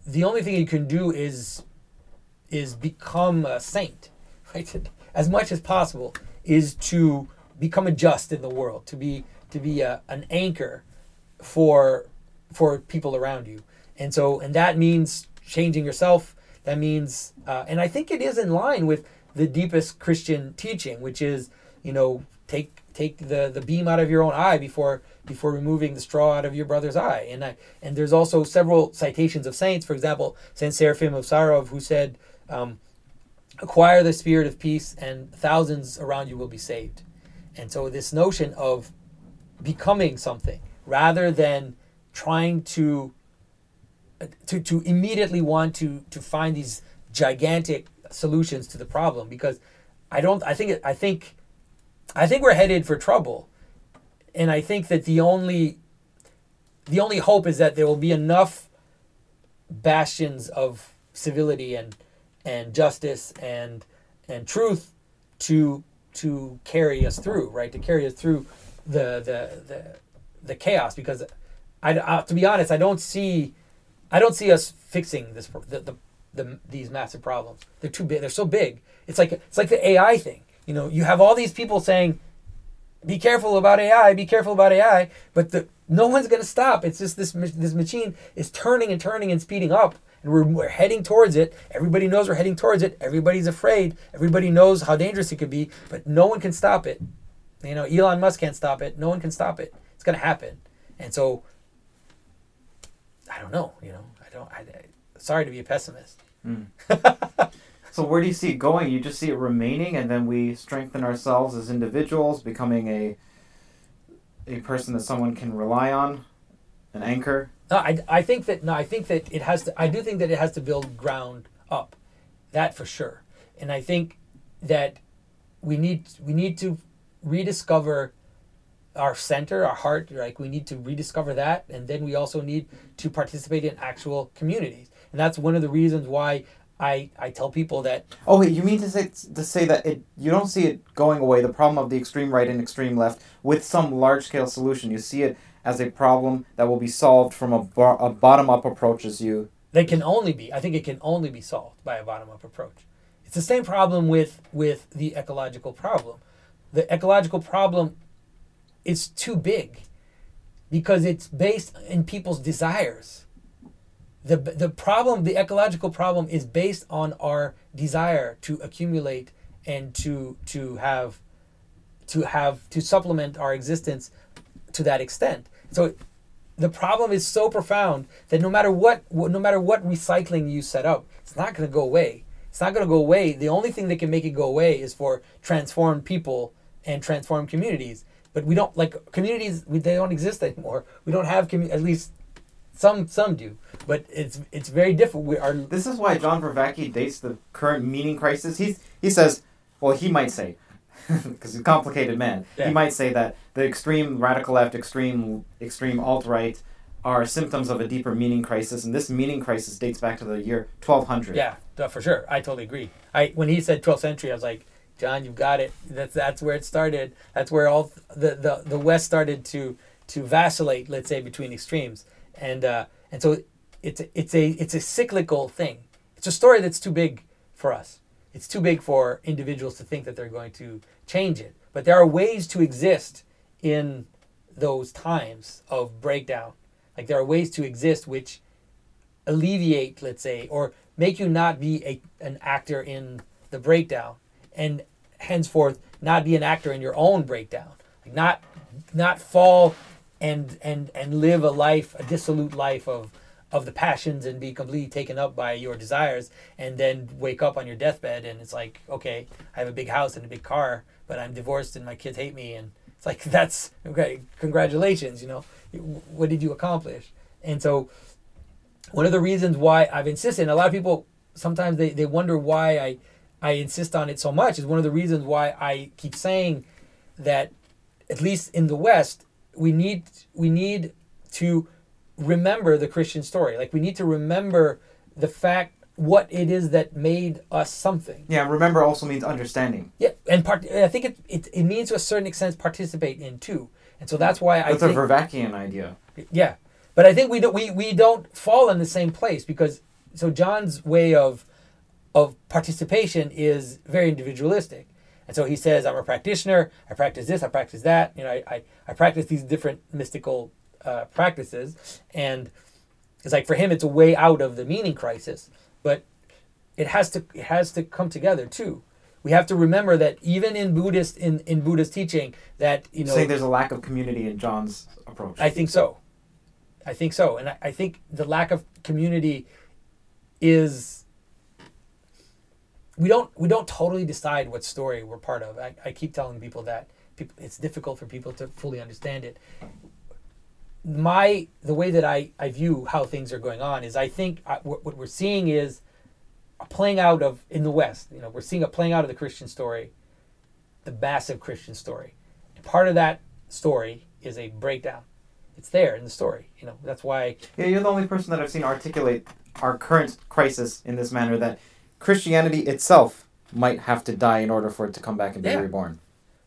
the only thing you can do is is become a saint, right? As much as possible is to become a just in the world, to be to be a, an anchor for for people around you, and so and that means changing yourself. That means, uh, and I think it is in line with the deepest Christian teaching, which is, you know, take take the, the beam out of your own eye before before removing the straw out of your brother's eye. And I, and there's also several citations of saints. For example, Saint Seraphim of Sarov, who said, um, "Acquire the spirit of peace, and thousands around you will be saved." And so this notion of becoming something rather than trying to to to immediately want to to find these gigantic solutions to the problem because I don't I think I think I think we're headed for trouble. And I think that the only the only hope is that there will be enough bastions of civility and and justice and and truth to to carry us through, right? To carry us through the the the, the chaos because I, I, to be honest, I don't see I don't see us fixing this the, the the, these massive problems. They're too big. They're so big. It's like it's like the AI thing. You know, you have all these people saying, "Be careful about AI. Be careful about AI," but the no one's going to stop. It's just this this machine is turning and turning and speeding up, and we're, we're heading towards it. Everybody knows we're heading towards it. Everybody's afraid. Everybody knows how dangerous it could be, but no one can stop it. You know, Elon Musk can't stop it. No one can stop it. It's going to happen, and so I don't know. You know, I don't. I, I sorry to be a pessimist. So where do you see it going? You just see it remaining, and then we strengthen ourselves as individuals, becoming a a person that someone can rely on, an anchor. No, I, I think that no, I think that it has to. I do think that it has to build ground up, that for sure. And I think that we need we need to rediscover our center, our heart. Like we need to rediscover that, and then we also need to participate in actual communities and that's one of the reasons why I, I tell people that. Oh, wait, you mean to say to say that it you don't see it going away? The problem of the extreme right and extreme left with some large scale solution. You see it as a problem that will be solved from a, a bottom up approach as you. They can only be. I think it can only be solved by a bottom up approach. It's the same problem with with the ecological problem. The ecological problem is too big because it's based in people's desires the the problem the ecological problem is based on our desire to accumulate and to to have to have to supplement our existence to that extent. So the problem is so profound that no matter what no matter what recycling you set up it's not going to go away. It's not going to go away. The only thing that can make it go away is for transformed people and transformed communities. But we don't like communities we, they don't exist anymore. We don't have commu- at least some some do, but it's it's very different. We are. This is why John Vervaeke dates the current meaning crisis. He's he says, well, he might say, because he's a complicated man. Yeah. He might say that the extreme radical left, extreme extreme alt right, are symptoms of a deeper meaning crisis, and this meaning crisis dates back to the year 1200. Yeah, for sure. I totally agree. I when he said 12th century, I was like, John, you've got it. That's that's where it started. That's where all the the, the West started to to vacillate. Let's say between extremes and uh, and so it's it's a it's a cyclical thing. It's a story that's too big for us. it's too big for individuals to think that they're going to change it. But there are ways to exist in those times of breakdown. Like there are ways to exist which alleviate, let's say, or make you not be a, an actor in the breakdown, and henceforth not be an actor in your own breakdown. Like not not fall and and and live a life, a dissolute life of of the passions and be completely taken up by your desires and then wake up on your deathbed and it's like okay i have a big house and a big car but i'm divorced and my kids hate me and it's like that's okay congratulations you know what did you accomplish? And so one of the reasons why i've insisted and a lot of people sometimes they, they wonder why i i insist on it so much is one of the reasons why i keep saying that at least in the west we need we need to remember the Christian story. Like we need to remember the fact what it is that made us something. Yeah, remember also means understanding. Yeah, and part I think it, it it means to a certain extent participate in too. And so that's why I think that's I a Vervakian idea. Yeah. But I think we don't we, we don't fall in the same place because so John's way of of participation is very individualistic. And so he says, I'm a practitioner, I practice this, I practice that, you know, I, I, I practice these different mystical uh, practices, and it's like for him, it's a way out of the meaning crisis. But it has to it has to come together too. We have to remember that even in Buddhist in, in Buddhist teaching, that you know, saying there's a lack of community in John's approach. I think so. I think so, and I, I think the lack of community is we don't we don't totally decide what story we're part of. I, I keep telling people that people, it's difficult for people to fully understand it my the way that I, I view how things are going on is I think I, what, what we're seeing is a playing out of in the West. You know, we're seeing a playing out of the Christian story, the massive Christian story. And part of that story is a breakdown. It's there in the story. You know, that's why. Yeah, you're the only person that I've seen articulate our current crisis in this manner. That Christianity itself might have to die in order for it to come back and be Yeah. reborn.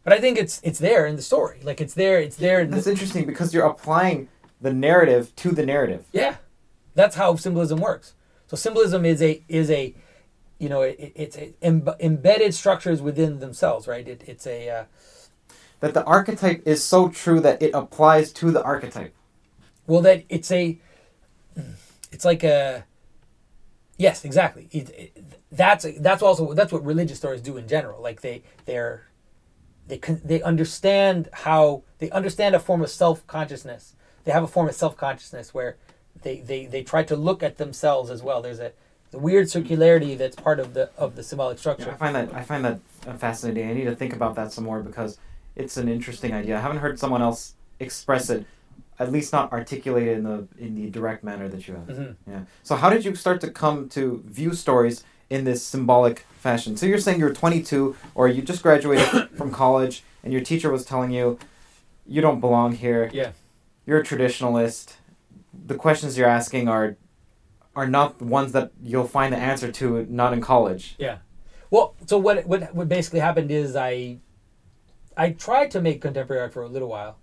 But I think it's it's there in the story. Like it's there. It's there. In That's the, interesting because you're applying the narrative to the narrative. Yeah, that's how symbolism works. So symbolism is a is a, you know, it, it's a, em- embedded structures within themselves, right? It, it's a uh, That the archetype is so true that it applies to the archetype. well that it's a, it's like a. Yes, exactly. It, it, that's that's also that's what religious stories do in general. Like they they're, they con- they understand how they understand a form of self consciousness. They have a form of self consciousness where they, they they try to look at themselves as well. There's a, a weird circularity that's part of the of the symbolic structure. Yeah, I find that I find that uh, fascinating. I need to think about that some more because it's an interesting idea. I haven't heard someone else express it, at least not articulate it in the in the direct manner that you have. Mhm. Yeah. So how did you start to come to view stories in this symbolic fashion? So you're saying you're 22 or you just graduated from college and your teacher was telling you you don't belong here. Yeah. You're a traditionalist. The questions you're asking are are not the ones that you'll find the answer to not in college. Yeah. Well, so what what what basically happened is I I tried to make contemporary art for a little while.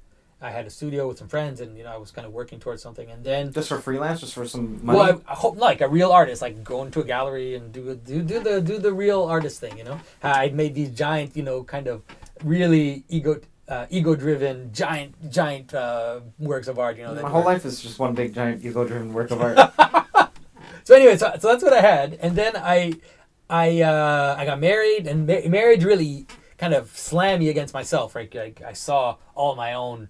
I had a studio with some friends, and you know I was kind of working towards something, and then Just for freelance, just for some money. well, I, I hope like a real artist, like go into a gallery and do do do the do the real artist thing. You know, I made these giant, you know, kind of really ego uh, ego driven giant giant uh, works of art. You know, My whole were- life is just one big giant ego-driven work of art. So anyway, so, so that's what I had, and then I, I, uh, I got married, and ma- marriage really kind of slammed me against myself. Right, like I saw all my own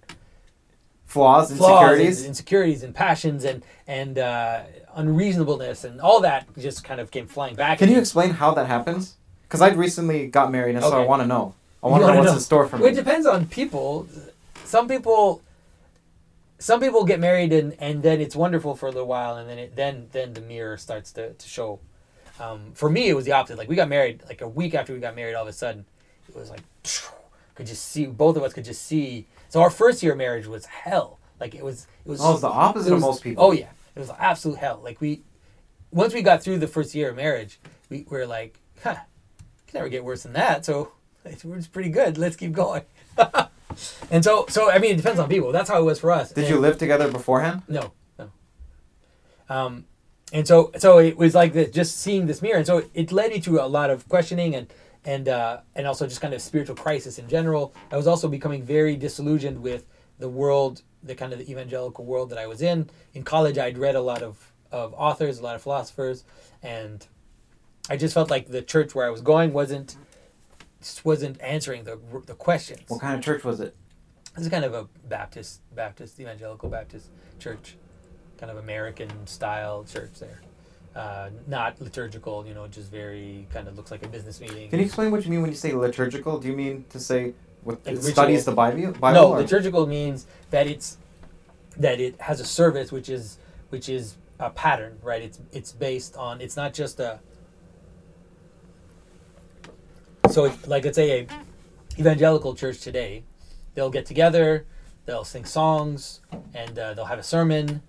Flaws, flaws, insecurities. and insecurities, and passions, and and uh, unreasonableness, and all that just kind of came flying back. Can you explain how that happens? Because I'd recently got married, and so I want to know. I want to know what's in store for me. it depends on people. Some people, some people get married and, and then it's wonderful for a little while, and then it, then then the mirror starts to, to show. Um, for me, it was the opposite. Like we got married, like a week after we got married, all of a sudden, it was like could just see both of us could just see. So our first year of marriage was hell. Like it was it was. Oh, it's the opposite it of most people. Oh yeah, it was absolute hell. Like we, once we got through the first year of marriage, we were like, huh, can never get worse than that. So it's, it's pretty good. Let's keep going. and so, so I mean, it depends on people. That's how it was for us. Did And- you live together beforehand? No, no. Um, and so so it was like this, just seeing this mirror, and so it led me to a lot of questioning and and uh, and also just kind of spiritual crisis in general. I was also becoming very disillusioned with the world, the kind of the evangelical world that I was in. In college, I'd read a lot of of authors, a lot of philosophers, and I just felt like the church where I was going wasn't wasn't answering the the questions. What kind of church was it? It's kind of a Baptist, Baptist, evangelical Baptist church, kind of American style church there. Uh, not liturgical, you know, just very kind of looks like a business meeting. Can you explain what you mean when you say liturgical? Do you mean to say what Like it studies the Bible? Bible no, or- liturgical means that it's that it has a service which is which is a pattern, right? It's it's based on it's not just a so it, like let's say a evangelical church today, they'll get together, they'll sing songs, and uh, they'll have a sermon,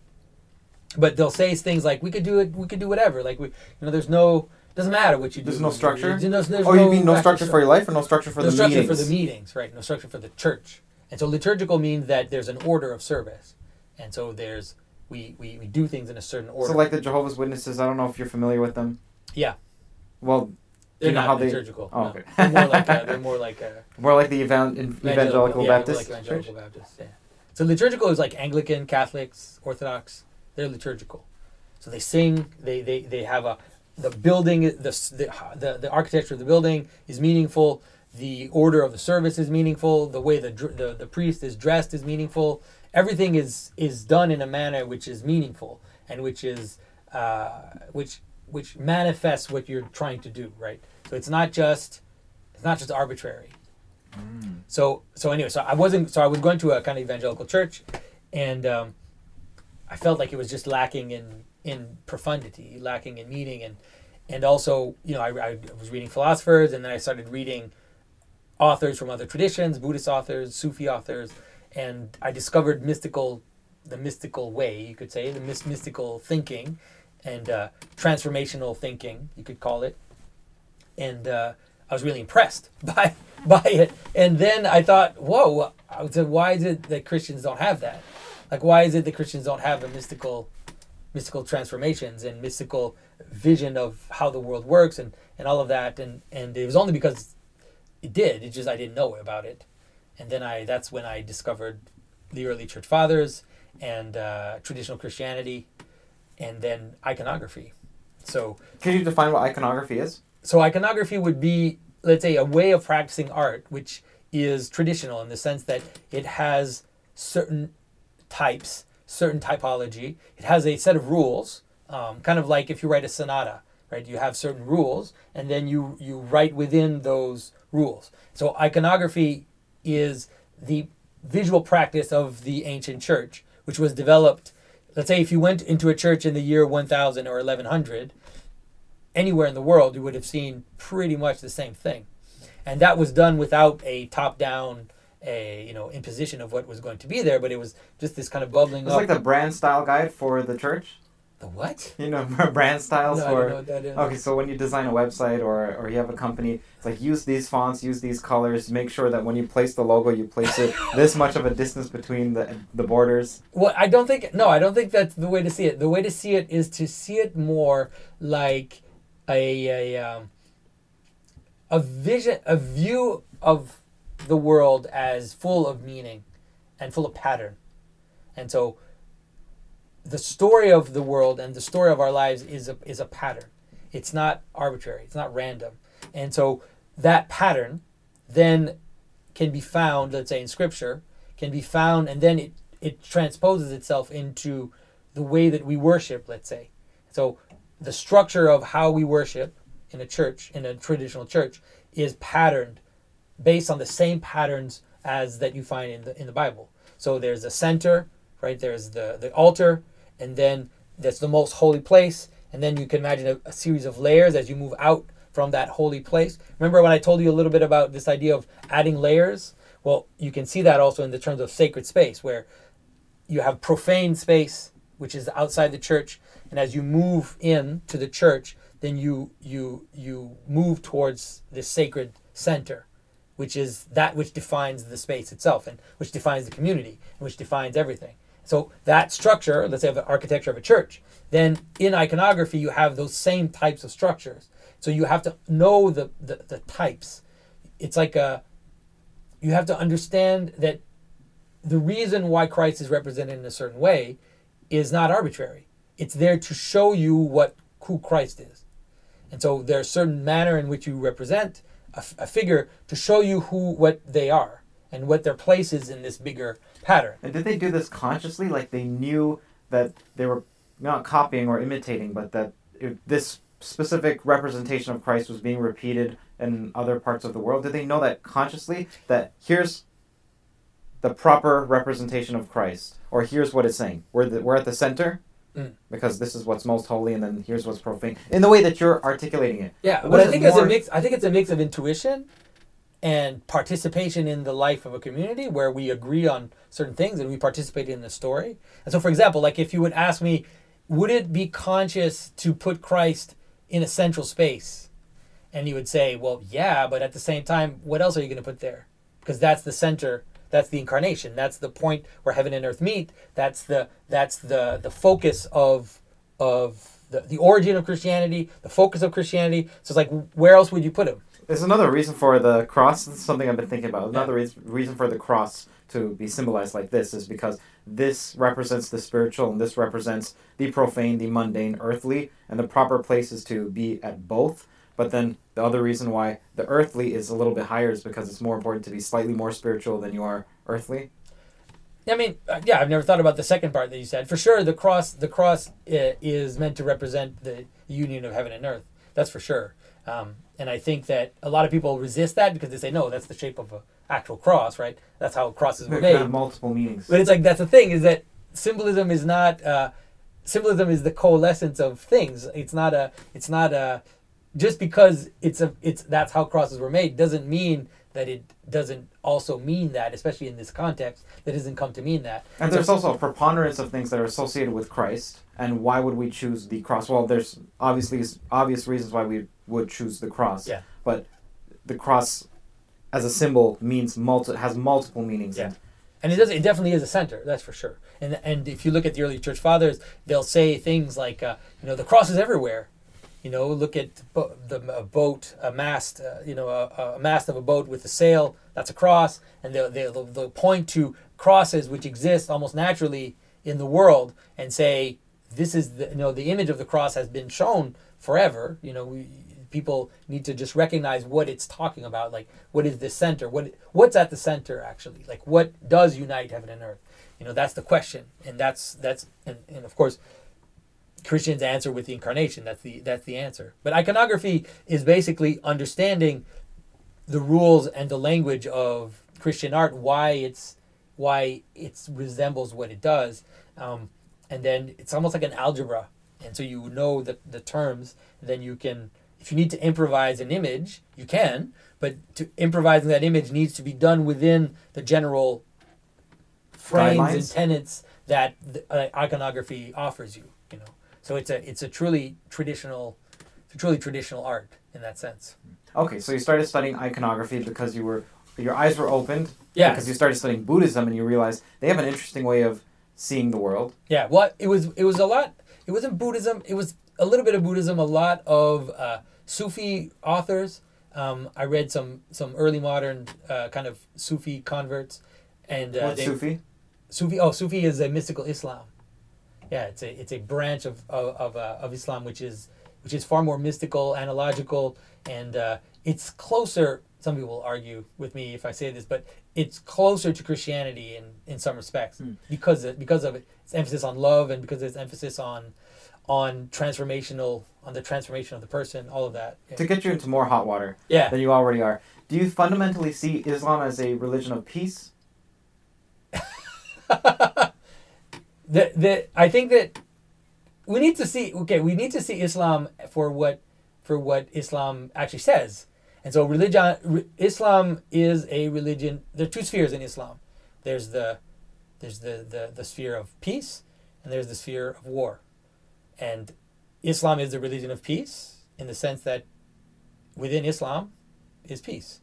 but they'll say things like we could do it, we could do whatever, like we you know there's no doesn't matter what you do. There's no structure? There's, there's- there's oh, you mean no actual structure for your life or no structure for no the structure meetings? for the meetings, right? No structure for the church. And so liturgical means that there's an order of service, and so there's we we, we do things in a certain order. So like the Jehovah's Witnesses, I don't know if you're familiar with them. yeah, Well, they're you know not how they- liturgical. oh, no. okay. they're more like a, they're more like a more like the evan- evangelical, yeah, more Baptist like evangelical church. Baptist. Yeah. So liturgical is like Anglican, Catholics, Orthodox. They're liturgical. So they sing. They they, they have a the building. The, the the the architecture of the building is meaningful. The order of the service is meaningful. The way the the, the priest is dressed is meaningful. Everything is is done in a manner which is meaningful and which is uh, which which manifests what you're trying to do. Right. So it's not just it's not just arbitrary. So so anyway, so I wasn't so I was going to a kind of evangelical church, and um, I felt like it was just lacking in in profundity, lacking in meaning, and and also you know I, I was reading philosophers, and then I started reading authors from other traditions, Buddhist authors, Sufi authors, and I discovered mystical, the mystical way you could say, the mys- mystical thinking, and uh, transformational thinking you could call it, and uh, I was really impressed by by it. And then I thought, whoa, I said, why is it that Christians don't have that? Like, why is it that Christians don't have a mystical, mystical transformations and mystical vision of how the world works and, and all of that? And and it was only because it did. It just I didn't know about it. And then I that's when I discovered the early church fathers and uh, traditional Christianity, and then iconography. So Can you define what iconography is? so iconography would be let's say a way of practicing art which is traditional in the sense that it has certain types certain typology. It has a set of rules um, kind of like if you write a sonata right? You have certain rules and then you you write within those rules. So iconography is the visual practice of the ancient church which was developed let's say if you went into a church in the year 1000 or 1100 anywhere in the world, you would have seen pretty much the same thing. And that was done without a top down a you know imposition of what was going to be there, but it was just this kind of bubbling It's up. like the brand style guide for the church. the what? You know, brand styles No, I don't know. Okay, so when you design a website or, or you have a company, it's like use these fonts, use these colors, make sure that when you place the logo, you place it this much of a distance between the the borders. Well, I don't think no, I don't think that's the way to see it. The way to see it is to see it more like a a um, a vision, a view of the world as full of meaning and full of pattern. And so the story of the world and the story of our lives is a is a pattern. It's not arbitrary. It's not random. And so that pattern then can be found, let's say in scripture, can be found and then it, it transposes itself into the way that we worship, let's say. So the structure of how we worship in a church, in a traditional church, is patterned based on the same patterns as that you find in the in the Bible. So there's a center, right? There's the, the altar, and then that's the most holy place. And then you can imagine a, a series of layers as you move out from that holy place. Remember when I told you a little bit about this idea of adding layers? Well, you can see that also in the terms of sacred space, where you have profane space, which is outside the church, and as you move in to the church, then you you you move towards the sacred center, which is that which defines the space itself and which defines the community and which defines everything. So that structure, let's say the architecture of a church, then in iconography you have those same types of structures. So you have to know the, the, the types. It's like a you have to understand that the reason why Christ is represented in a certain way is not arbitrary. It's there to show you what who Christ is. And so there's a certain manner in which you represent a, figure to show you who what they are and what their place is in this bigger pattern. And did they do this consciously? Like they knew that they were not copying or imitating, but that it, this specific representation of Christ was being repeated in other parts of the world? Did they know that consciously? That here's the proper representation of Christ, or here's what it's saying. We're the, we're at the center. Mm. Because this is what's most holy, and then here's what's profane. In the way that you're articulating it. Yeah, Was but I think it's a mix. I think it's a mix of intuition and participation in the life of a community where we agree on certain things and we participate in the story. And so, for example, like if you would ask me, would it be conscious to put Christ in a central space? And you would say, well, yeah, but at the same time, what else are you going to put there? Because that's the center. That's the incarnation. That's the point where heaven and earth meet. That's the that's the the focus of of the, the origin of Christianity, the focus of Christianity. So it's like, where else would you put him? There's another reason for the cross. This is something I've been thinking about. Another reas- reason for the cross to be symbolized like this is because this represents the spiritual and this represents the profane, the mundane, earthly, and the proper place is to be at both. But then the other reason why the earthly is a little bit higher is because it's more important to be slightly more spiritual than you are earthly. I mean, uh, yeah, I've never thought about the second part that you said. For sure, the cross, the cross uh, is meant to represent the union of heaven and earth. That's for sure. Um, and I think that a lot of people resist that because they say, no, that's the shape of an actual cross, right? That's how crosses were made. multiple meanings. But it's like that's the thing is that symbolism is not uh, symbolism is the coalescence of things. It's not a it's not a just because it's a it's that's how crosses were made doesn't mean that it doesn't also mean that, especially in this context, that doesn't come to mean that. And there's also a preponderance of things that are associated with Christ. And why would we choose the cross? Well, there's obviously obvious reasons why we would choose the cross. Yeah. But the cross, as a symbol, means multi has multiple meanings. Yeah. and it does it definitely is a center that's for sure and and if you look at the early church fathers they'll say things like uh, you know the cross is everywhere you know look at the a boat a mast uh, you know a, a mast of a boat with a sail that's a cross and they'll, they'll, they'll point to crosses which exist almost naturally in the world and say this is the you know the image of the cross has been shown forever. You know we, people need to just recognize what it's talking about like what is the center? What what's at the center actually? Like what does unite heaven and earth? You know that's the question and that's that's and, and of course christians answer with the incarnation. That's the that's the answer. But iconography is basically understanding the rules and the language of christian art why it's why it resembles what it does. Um, and then it's almost like an algebra. And so you know the, the terms then you can if you need to improvise an image you can but to improvising that image needs to be done within the general frames and tenets that the, uh, iconography offers you so it's a it's a truly traditional it's a truly traditional art in that sense Okay, so you started studying iconography because you were your eyes were opened. Yeah. Because you started studying Buddhism and you realized they have an interesting way of seeing the world. Yeah, well, it was it was a lot. It wasn't Buddhism. It was a little bit of Buddhism. A lot of uh, Sufi authors. Um, I read some some early modern uh, kind of Sufi converts, and uh, What's they, Sufi? Sufi. Oh, Sufi is a mystical Islam. Yeah, it's a it's a branch of of of, uh, of Islam which is which is far more mystical, analogical, and uh, it's closer. Some people will argue with me if I say this, but it's closer to Christianity in, in some respects because it, because of its emphasis on love and because of its emphasis on on transformational on the transformation of the person, all of that. To get you into more hot water Yeah. than you already are. Do you fundamentally see Islam as a religion of peace? the, the I think that we need to see okay we need to see Islam for what for what Islam actually says and so religion re, Islam is a religion there are two spheres in Islam there's the there's the, the the sphere of peace and there's the sphere of war and Islam is the religion of peace in the sense that within Islam is peace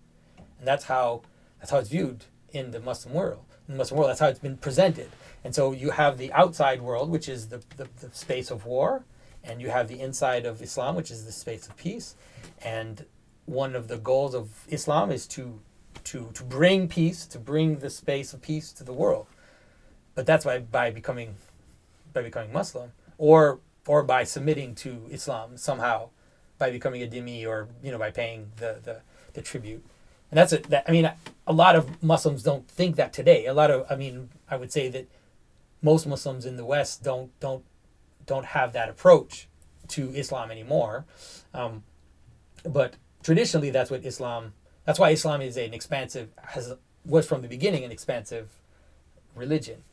and that's how that's how it's viewed in the Muslim world in the Muslim world. That's how it's been presented. And so you have the outside world, which is the, the, the space of war, and you have the inside of Islam, which is the space of peace. And one of the goals of Islam is to to to bring peace, to bring the space of peace to the world. But that's why by becoming by becoming Muslim or or by submitting to Islam somehow by becoming a dhimmi or you know by paying the the, the tribute. And that's a, that I mean a lot of Muslims don't think that today. A lot of I mean I would say that most Muslims in the West don't don't don't have that approach to Islam anymore. Um, but traditionally, that's what Islam. That's why Islam is an expansive has was from the beginning an expansive religion.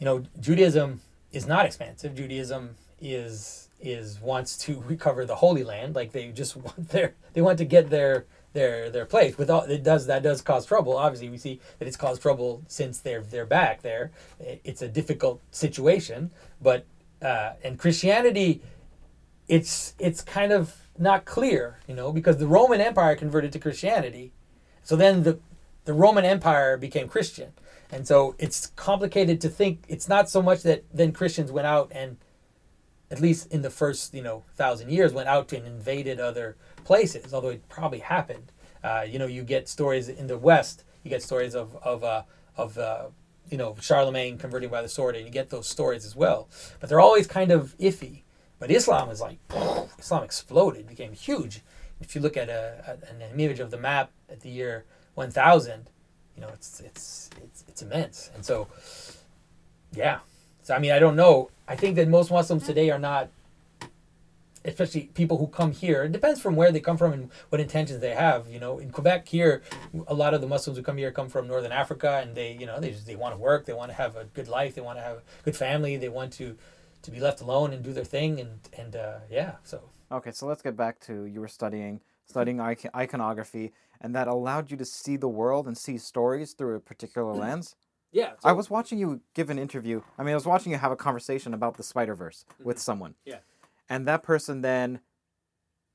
You know, Judaism is not expansive. Judaism is is wants to recover the Holy Land. Like they just want their they want to get their their their place. Without it does that does cause trouble. Obviously, we see that it's caused trouble since they're they're back there. It's a difficult situation, but uh, and Christianity, it's it's kind of not clear, you know, because the Roman Empire converted to Christianity, so then the the Roman Empire became Christian, and so it's complicated to think. It's not so much that then Christians went out and at least in the first you know thousand years went out and invaded other places although it probably happened. Uh, you know you get stories in the west you get stories of of uh, of uh, you know charlemagne converting by the sword and you get those stories as well. But they're always kind of iffy. But islam is like islam exploded became huge. If you look at a, an image of the map at the year 1000 you know it's it's it's, it's immense. And so yeah so I mean, I don't know. I think that most Muslims today are not, especially people who come here. It depends from where they come from and what intentions they have. You know, in Quebec here, a lot of the Muslims who come here come from Northern Africa, and they, you know, they just they want to work, they want to have a good life, they want to have a good family, they want to to be left alone and do their thing, and and uh, yeah, so. Okay, so let's get back to you were studying studying iconography, and that allowed you to see the world and see stories through a particular lens. Yeah. I was watching you give an interview. I mean, I was watching you have a conversation about the Spider Verse mm-hmm. with someone. Yeah. And that person then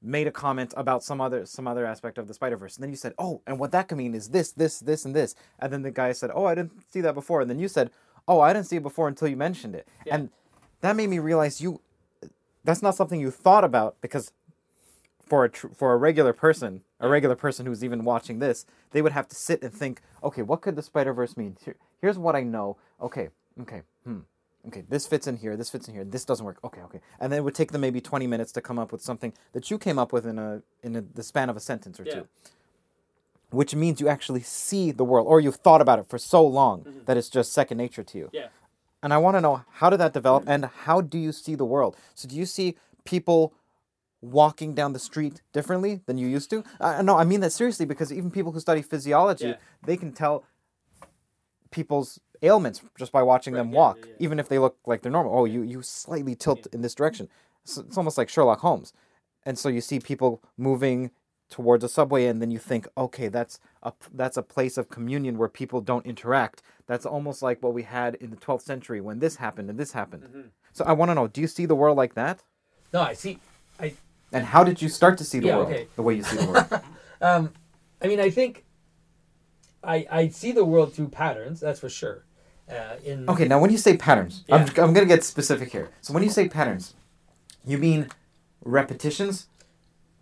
made a comment about some other some other aspect of the Spider Verse, and then you said, "Oh, and what that could mean is this, this, this, and this." And then the guy said, "Oh, I didn't see that before." And then you said, "Oh, I didn't see it before until you mentioned it." Yeah. And that made me realize you that's not something you thought about because for a tr- for a regular person, a regular person who's even watching this, they would have to sit and think, okay, what could the Spider Verse mean? Here, here's what I know. Okay, okay, hmm, okay, this fits in here, this fits in here, this doesn't work. Okay, okay, and then it would take them maybe twenty minutes to come up with something that you came up with in a in a, the span of a sentence or yeah. two. Which means you actually see the world, or you've thought about it for so long mm-hmm. that it's just second nature to you. Yeah. And I want to know how did that develop, and how do you see the world? So do you see people walking down the street differently than you used to. Uh, no, I mean that seriously because even people who study physiology, yeah. they can tell people's ailments just by watching right, them walk, yeah, yeah, even if they look like they're normal. Oh, you you slightly tilt in this direction. So it's almost like Sherlock Holmes, and so you see people moving towards a subway, and then you think, okay, that's a that's a place of communion where people don't interact. That's almost like what we had in the 12th century when this happened and this happened. Mm-hmm. So I want to know, do you see the world like that? No, I see. I and how did you start to see the yeah, world okay. the way you see the world? um, I mean, I think I I see the world through patterns. That's for sure. Uh, in okay, now when you say patterns, yeah. I'm I'm gonna get specific here. So when you say patterns, you mean repetitions,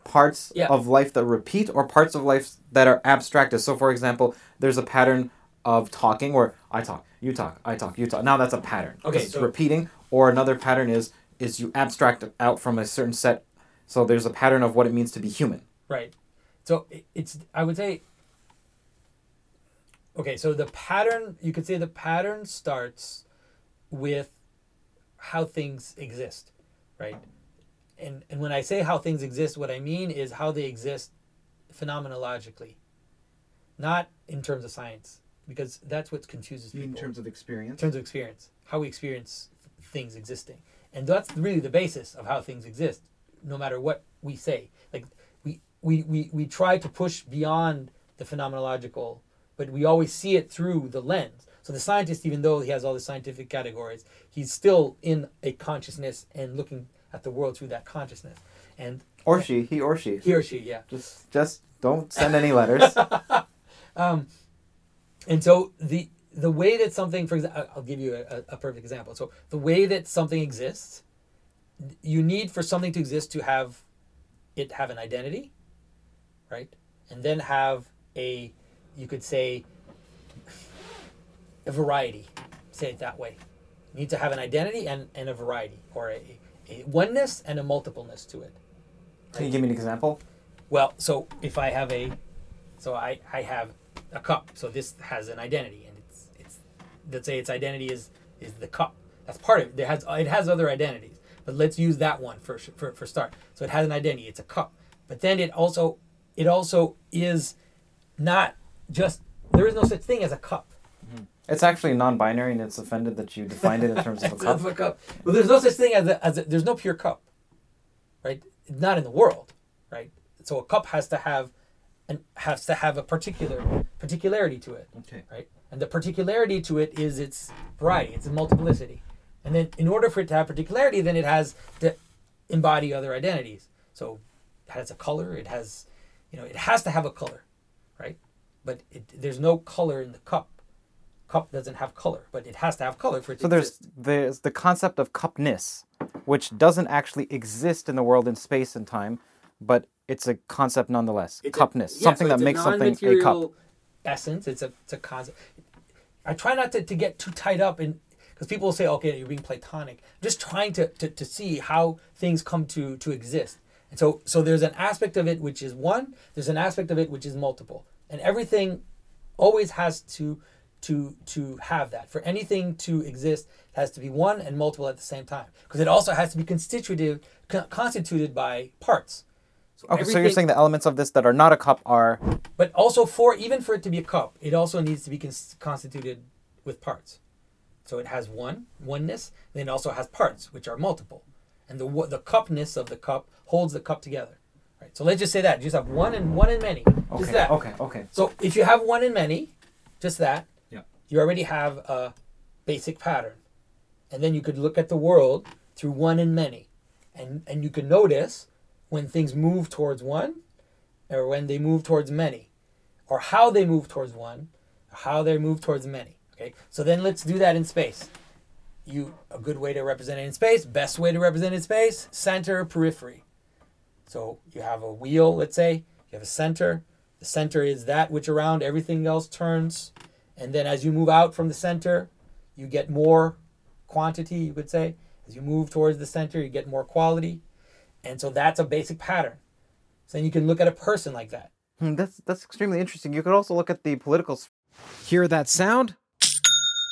parts yeah. of life that repeat, or parts of life that are abstracted. So, for example, there's a pattern of talking where I talk, you talk, I talk, you talk. Now that's a pattern. Okay, so, repeating. Or another pattern is is you abstract out from a certain set so there's a pattern of what it means to be human. Right. So it's I would say okay, so the pattern you could say the pattern starts with how things exist, right? And and when I say how things exist, what I mean is how they exist phenomenologically. Not in terms of science, because that's what confuses people. In terms of experience. In terms of experience, how we experience things existing, and that's really the basis of how things exist no matter what we say. Like we we, we, we try to push beyond the phenomenological, but we always see it through the lens. So the scientist, even though he has all the scientific categories, he's still in a consciousness and looking at the world through that consciousness. And or she, he or she, he or she, yeah. Just just don't send any letters. um, and so the the way that something, for example, I'll give you a, a perfect example. So the way that something exists, you need for something to exist to have it have an identity, right? And then have a, you could say, a variety. Say it that way. You need to have an identity and, and a variety, or a, a oneness and a multipleness to it. Can you give me an example? Well, so if I have a, so I, I have a cup. So this has an identity, and it's it's let's say its identity is is the cup. That's part of it. It has it has other identities, but let's use that one for for for start. So it has an identity. It's a cup, but then it also it also is not just there is no such thing as a cup. Mm-hmm. It's actually non-binary, and it's offended that you defined it in terms of a cup. a cup. But there's no such thing as a, as a, there's no pure cup, right? Not in the world, right? So a cup has to have, and has to have a particular particularity to it, Okay. right? And the particularity to it is its variety, its a multiplicity. And then in order for it to have particularity, then it has to embody other identities. So it has a color. It has, you know, it has to have a color, right? But it, there's no color in the cup. Cup doesn't have color, but it has to have color for it to So there's exist. there's the concept of cupness, which doesn't actually exist in the world in space and time, but it's a concept nonetheless. It's a- cupness, yeah, something so that makes something a cup. Essence. It's a it's a concept. I try not to, to get too tied up in because people will say, okay, you're being platonic. I'm just trying to, to, to see how things come to to exist. And so so there's an aspect of it which is one. There's an aspect of it which is multiple, and everything always has to to to have that. For anything to exist, it has to be one and multiple at the same time because it also has to be constitutive co- constituted by parts. So Okay, so you're saying the elements of this that are not a cup are but also for even for it to be a cup, it also needs to be cons- constituted with parts. So it has one oneness, then it also has parts which are multiple, and the the cupness of the cup holds the cup together. Right. So let's just say that you just have one and one and many. Just okay. that. Okay, okay. So if you have one and many, just that, Yeah. you already have a basic pattern. And then you could look at the world through one and many. And and you can notice when things move towards one or when they move towards many or how they move towards one or how they move towards many. Okay? So then let's do that in space. You a good way to represent it in space, best way to represent it in space, center, periphery. So you have a wheel, let's say, you have a center. The center is that which around everything else turns. And then as you move out from the center, you get more quantity, you could say. As you move towards the center, you get more quality. And so that's a basic pattern. So then you can look at a person like that. Hmm, that's that's extremely interesting. You could also look at the political Hear that sound?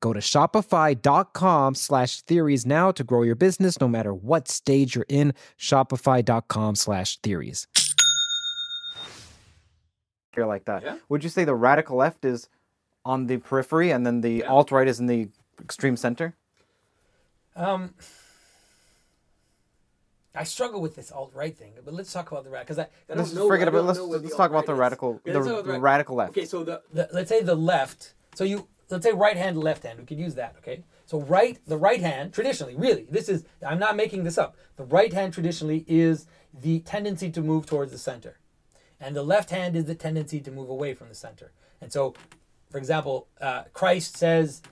Go to shopify.com slash theories now to grow your business no matter what stage you're in. Shopify.com slash theories. here like that. Yeah. Would you say the radical left is on the periphery and then the Yeah. alt right is in the extreme center? Um, I struggle with this alt right thing, but let's talk about the radical. Because I, I don't Let's know. forget I about let's, let's talk about the radical the, let's talk about the radical left. Okay, so the, the let's say the left. So you let's say right hand, left hand. We could use that. Okay. So right, the right hand traditionally, really, this is I'm not making this up. The right hand traditionally is the tendency to move towards the center, and the left hand is the tendency to move away from the center. And so, for example, uh, Christ says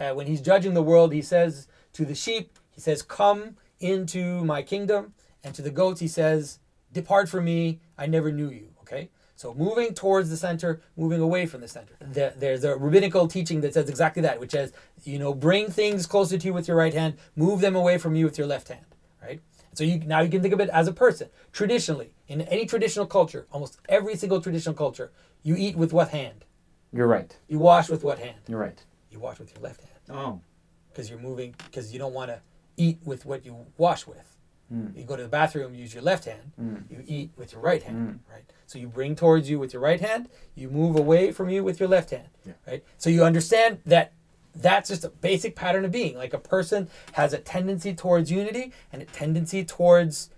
uh, when he's judging the world, he says to the sheep, he says, "Come into my kingdom," and to the goats, he says, "Depart from me, I never knew you." Okay. So moving towards the center, moving away from the center. There, there's a rabbinical teaching that says exactly that, which says, you know, bring things closer to you with your right hand, move them away from you with your left hand, right? So you now you can think of it as a person. Traditionally, in any traditional culture, almost every single traditional culture, you eat with what hand? You're right. You wash with what hand? You're right. You wash with your left hand Oh. because you're moving because you don't want to eat with what you wash with. Mm. You go to the bathroom, use your left hand. Mm. You eat with your right hand, right? So you bring towards you with your right hand. You move away from you with your left hand, Yeah. right? So you understand that that's just a basic pattern of being. Like a person has a tendency towards unity and a tendency towards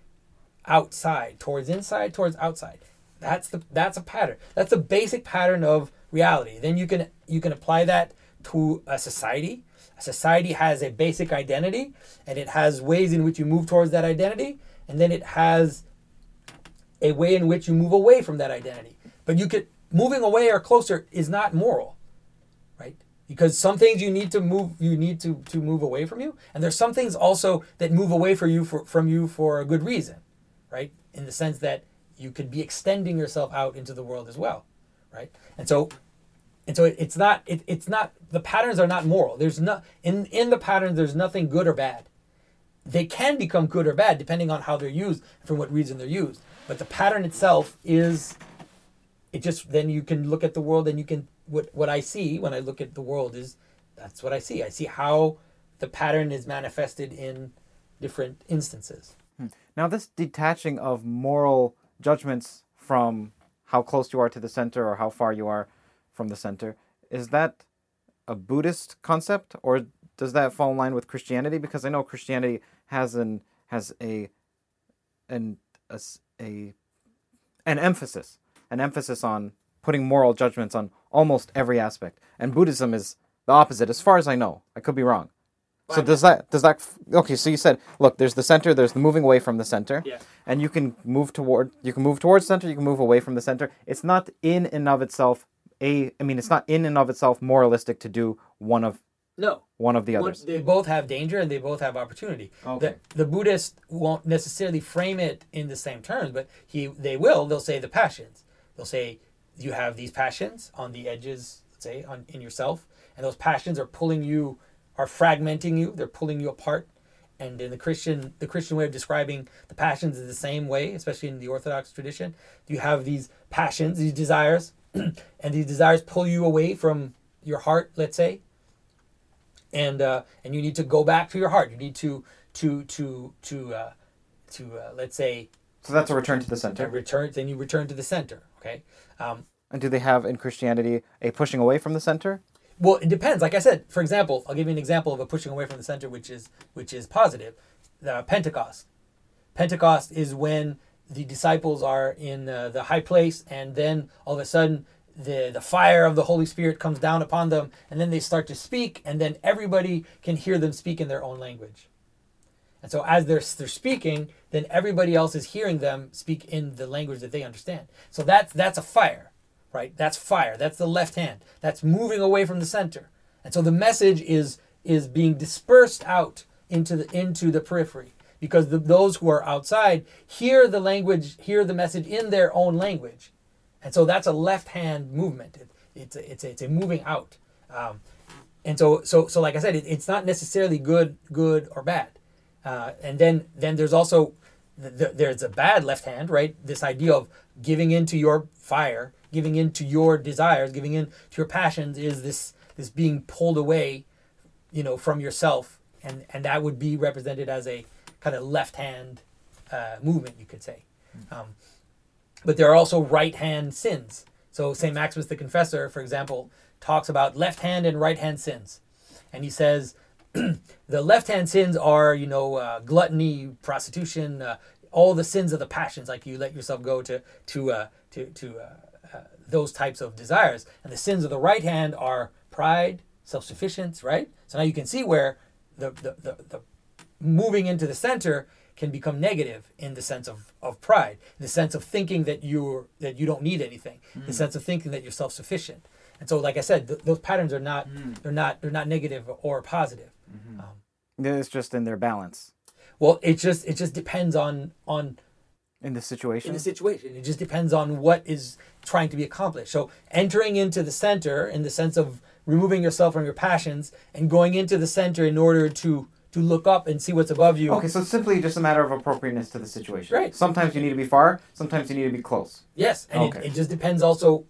outside, towards inside, towards outside. That's the that's a pattern. That's a basic pattern of reality. Then you can you can apply that to a society. Society has a basic identity and it has ways in which you move towards that identity and then it has a way in which you move away from that identity. But you could moving away or closer is not moral, right? Because some things you need to move you need to to move away from you, and there's some things also that move away for you for, from you for a good reason, right? In the sense that you could be extending yourself out into the world as well, right? And so and so it, it's not it, it's not the patterns are not moral. There's no in in the patterns there's nothing good or bad. They can become good or bad depending on how they're used for what reason they're used. But the pattern itself is it just then you can look at the world and you can what what I see when I look at the world is that's what I see. I see how the pattern is manifested in different instances. Hmm. Now, this detaching of moral judgments from how close you are to the center or how far you are from the center, is that a Buddhist concept or does that fall in line with Christianity? Because I know Christianity has an has a an a, a an emphasis an emphasis on putting moral judgments on almost every aspect, and Buddhism is the opposite, as far as I know. I could be wrong. So does that does that okay? So you said, look, there's the center, there's the moving away from the center, Yeah. and you can move toward, you can move towards center, you can move away from the center. It's not in and of itself a, I mean, it's not in and of itself moralistic to do one of No. one of the others. They both have danger and they both have opportunity. Okay. The, the Buddhist won't necessarily frame it in the same terms, but he they will. They'll say the passions. They'll say you have these passions on the edges, let's say, on in yourself, and those passions are pulling you, are fragmenting you. They're pulling you apart. And in the Christian, the Christian way of describing the passions is the same way, especially in the Orthodox tradition. You have these passions, these desires, and these desires pull you away from your heart, let's say, and uh, and you need to go back to your heart. You need to to to to uh, to uh, let's say So that's a return to the uh, center. return. Then you return to the center. Okay. Um, And do they have in Christianity a pushing away from the center? well, it depends. Like I said, for example, I'll give you an example of a pushing away from the center, which is which is positive. The Pentecost. Pentecost is when the disciples are in uh, the high place, and then all of a sudden the the fire of the Holy Spirit comes down upon them, and then they start to speak, and then everybody can hear them speak in their own language. And so as they're they're speaking, then everybody else is hearing them speak in the language that they understand. So that's that's a fire, right? That's fire. That's the left hand. That's moving away from the center. And so the message is is being dispersed out into the into the periphery because the, those who are outside hear the language, hear the message in their own language. And so that's a left hand movement. It, it's a, it's a, it's a moving out. Um, and so so so like I said, it, it's not necessarily good good or bad. Uh, and then then there's also th- th- there's a bad left hand, right? This idea of giving into your fire, giving into your desires, giving in to your passions is this this being pulled away, you know, from yourself, and and that would be represented as a kind of left hand uh, movement, you could say. Um, but there are also right hand sins. So St. Maximus the Confessor, for example, talks about left hand and right hand sins. And he says the left hand sins are, you know, uh, gluttony, prostitution, uh, all the sins of the passions, like you let yourself go to, to, uh, to, to uh, uh, those types of desires. And the sins of the right hand are pride, self sufficiency, right? So now you can see where the, the, the, the moving into the center can become negative in the sense of, of pride, in the sense of thinking that you're that you don't need anything, the hmm. sense of thinking that you're self sufficient. And so, like I said, th- those patterns are not hmm. they're not they're not negative or positive. Mm-hmm. Um, It's just in their balance well, it just it just depends on on in the situation. in the situation. It just depends on what is trying to be accomplished. So entering into the center in the sense of removing yourself from your passions and going into the center in order to to look up and see what's above you. Okay, so it's simply just a matter of appropriateness to the situation. Right. Sometimes you need to be far. Sometimes you need to be close. Yes, and Okay. it, it just depends. Also,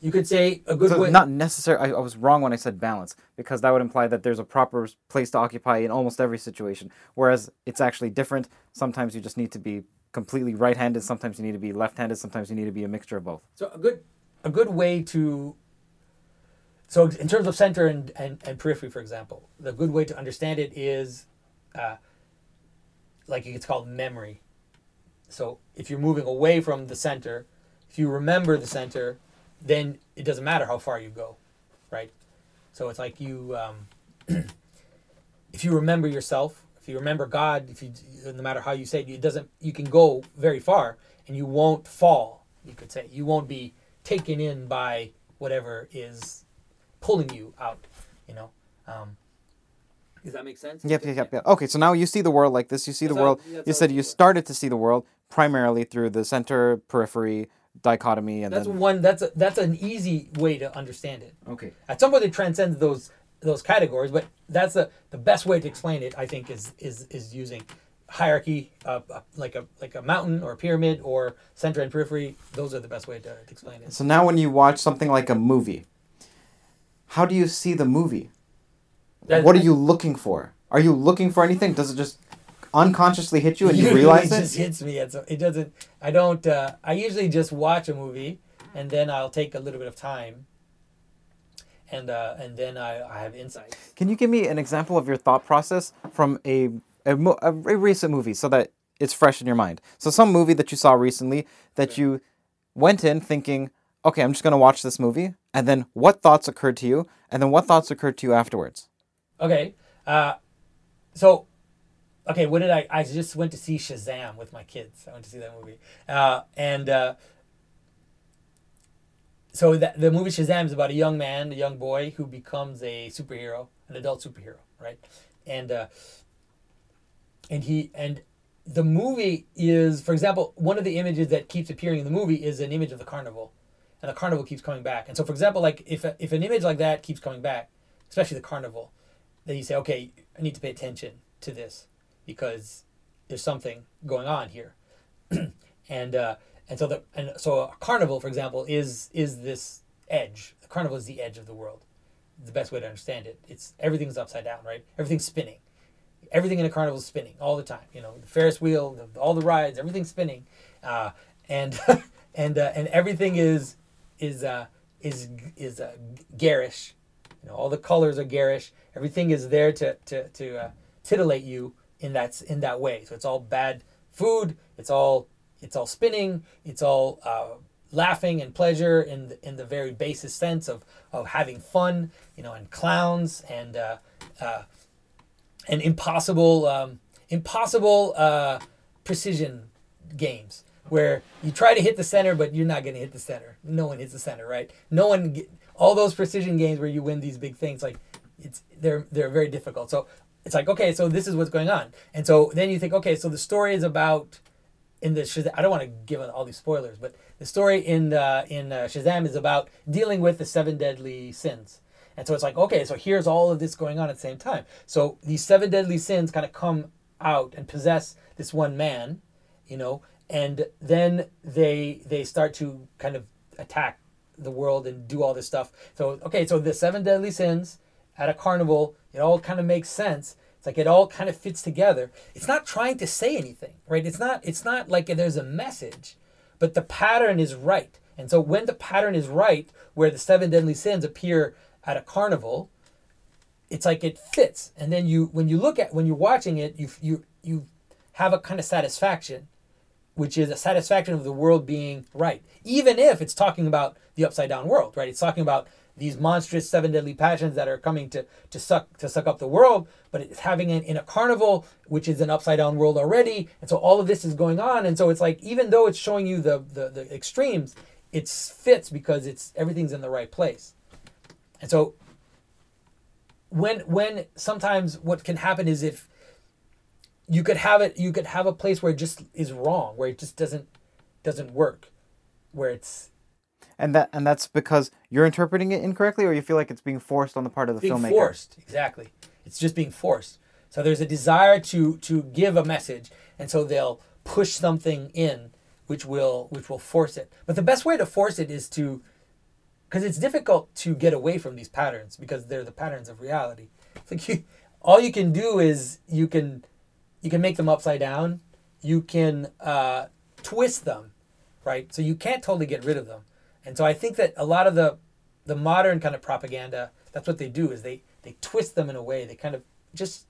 you could say a good So way. not necessary. I, I was wrong when I said balance because that would imply that there's a proper place to occupy in almost every situation. Whereas it's actually different. Sometimes you just need to be completely right-handed. Sometimes you need to be left-handed. Sometimes you need to be a mixture of both. So a good a good way to so in terms of center and, and, and periphery, for example, the good way to understand it is uh, like it's called memory. So if you're moving away from the center, if you remember the center, then it doesn't matter how far you go, right? So it's like you um, if you remember yourself, if you remember God, if you no matter how you say it, it doesn't you can go very far and you won't fall. You could say you won't be taken in by whatever is pulling you out. You know. Um, does that make sense? Yep, yep, yep, yep. Okay, so now you see the world like this. You see the That's world. You said you started to see the world primarily through the center periphery dichotomy, and That's then one. That's a, that's an easy way to understand it. okay. At some point, it transcends those those categories, but that's the the best way to explain it. I think is is is using hierarchy, uh, uh, like a like a mountain or a pyramid or center and periphery. Those are the best way to, to explain it. So now, when you watch something like a movie, how do you see the movie? That- what are you looking for? Are you looking for anything? Does it just unconsciously hit you and you realize it it? just hits me. It doesn't. I don't. Uh, I usually just watch a movie and then I'll take a little bit of time. And uh, and then I, I have insights. Can you give me an example of your thought process from a a, mo- a, a recent movie so that it's fresh in your mind? So some movie that you saw recently that you went in thinking, okay, I'm just going to watch this movie, and then what thoughts occurred to you, and then what thoughts occurred to you afterwards? Okay. Uh, so, okay, what did I? I just went to see Shazam with my kids. I went to see that movie, uh, and uh, so that the movie Shazam is about a young man, a young boy who becomes a superhero, an adult superhero, right? And uh, and he and the movie is, for example, one of the images that keeps appearing in the movie is an image of the carnival, and the carnival keeps coming back. And so, for example, like if if an image like that keeps coming back, especially the carnival, then you say, okay, I need to pay attention to this because there's something going on here, and uh, and so the and so a carnival, for example, is is this edge. The carnival is the edge of the world. The best way to understand it. It's everything's upside down, right? Everything's spinning. Everything in a carnival is spinning all the time. You know, the Ferris wheel, the, all the rides, everything's spinning, uh, and and uh, and everything is is uh, is is uh, garish. You know, all the colors are garish. Everything is there to to to uh, titillate you in that in that way. So it's all bad food. It's all it's all spinning. It's all uh, laughing and pleasure in the, in the very basest sense of of having fun. You know, and clowns and uh, uh, and impossible um, impossible uh, precision games where you try to hit the center but you're not going to hit the center no one hits the center right no one all those precision games where you win these big things like it's they're they're very difficult so it's like okay so this is what's going on and so then you think okay so the story is about in the Shazam, I don't want to give all these spoilers, but the story in uh, in uh, Shazam is about dealing with the seven deadly sins. And so it's like, okay, so here's all of this going on at the same time. So these seven deadly sins kind of come out and possess this one man, you know, and then they they start to kind of attack the world and do all this stuff. So okay, so the seven deadly sins at a carnival, it all kind of makes sense. It's like it all kind of fits together. It's not trying to say anything, right? It's not it's not like there's a message, but the pattern is right. And so when the pattern is right, where the seven deadly sins appear at a carnival, it's like it fits. And then you when you look at when you're watching it, you you you have a kind of satisfaction, which is a satisfaction of the world being right. Even if it's talking about the upside down world, right? It's talking about these monstrous seven deadly passions that are coming to to suck to suck up the world, but it's having it in a carnival, which is an upside down world already, and so all of this is going on, and so it's like even though it's showing you the the, the extremes, it fits because it's everything's in the right place, and so when when sometimes what can happen is if you could have it you could have a place where it just is wrong where it just doesn't doesn't work where it's And that and that's because you're interpreting it incorrectly, or you feel like it's being forced on the part of the being filmmaker. forced exactly. It's just being forced. So there's a desire to to give a message and so they'll push something in which will which will force it. But the best way to force it is to because it's difficult to get away from these patterns because they're the patterns of reality. It's like you, all you can do is you can you can make them upside down. You can uh, twist them right? So you can't totally get rid of them and so i think that a lot of the the modern kind of propaganda that's what they do is they they twist them in a way they kind of just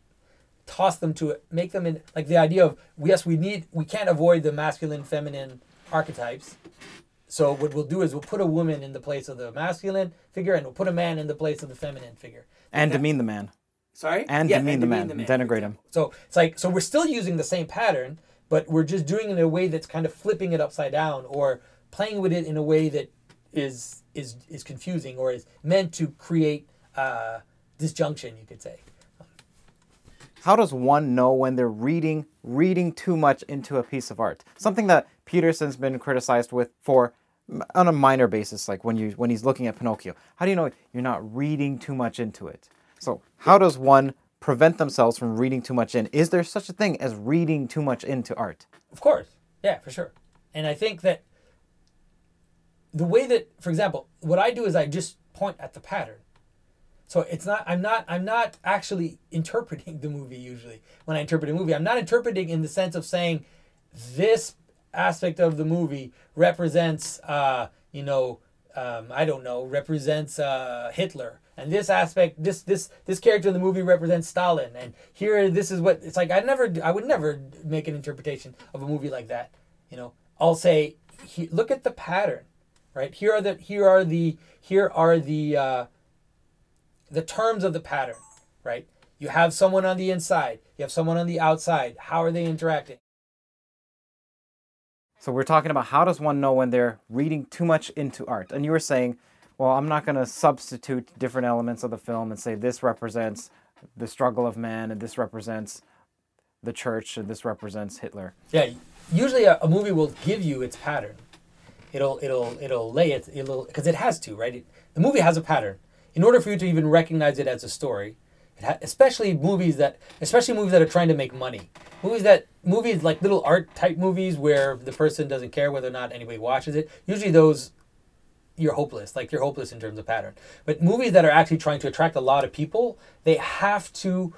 toss them to it make them in like the idea of yes we need we can't avoid the masculine feminine archetypes so what we'll do is we'll put a woman in the place of the masculine figure and we'll put a man in the place of the feminine figure And demean the man. sorry And demean the man. Denigrate him. so it's like so we're still using the same pattern, but we're just doing it in a way that's kind of flipping it upside down or playing with it in a way that is is is confusing or is meant to create uh, disjunction, you could say. How does one know when they're reading reading too much into a piece of art? Something that Peterson's been criticized with for on a minor basis, like when you when he's looking at Pinocchio. How do you know you're not reading too much into it? So how does one prevent themselves from reading too much in? Is there such a thing as reading too much into art? Of course. Yeah, for sure. And I think that the way that, for example, what I do is I just point at the pattern. So it's not I'm not I'm not actually interpreting the movie usually. When I interpret a movie, I'm not interpreting in the sense of saying this aspect of the movie represents uh, you know, um, I don't know, represents uh, Hitler. And this aspect, this this this character in the movie represents Stalin. And here, this is what it's like. I never, I would never make an interpretation of a movie like that. You know, I'll say, he, look at the pattern, right? Here are the here are the here are the uh, the terms of the pattern, right? You have someone on the inside, you have someone on the outside. How are they interacting? So we're talking about how does one know when they're reading too much into art? And you were saying, well, I'm not going to substitute different elements of the film and say this represents the struggle of man and this represents the church and this represents Hitler. Yeah, usually a, a movie will give you its pattern. It'll it'll it'll lay it it'll because it has to right. It, the movie has a pattern. In order for you to even recognize it as a story, ha- especially movies that especially movies that are trying to make money. Movies that movies like little art type movies where the person doesn't care whether or not anybody watches it. Usually those you're hopeless. Like you're hopeless in terms of pattern. But movies that are actually trying to attract a lot of people, they have to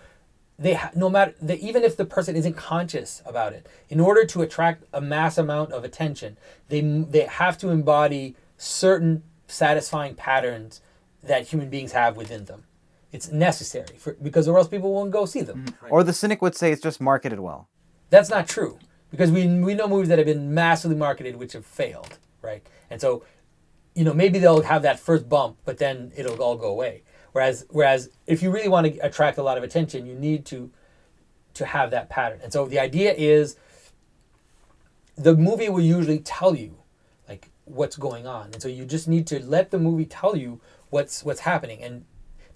they ha- no matter they, even if the person isn't conscious about it in order to attract a mass amount of attention they they have to embody certain satisfying patterns that human beings have within them it's necessary for, because or else people won't go see them mm, Or the cynic would say it's just marketed well. that's not true because we we know movies that have been massively marketed which have failed, right? And so, you know, maybe they'll have that first bump, but then it'll all go away. Whereas whereas if you really want to attract a lot of attention, you need to to have that pattern. And so the idea is the movie will usually tell you like what's going on. And so you just need to let the movie tell you what's what's happening and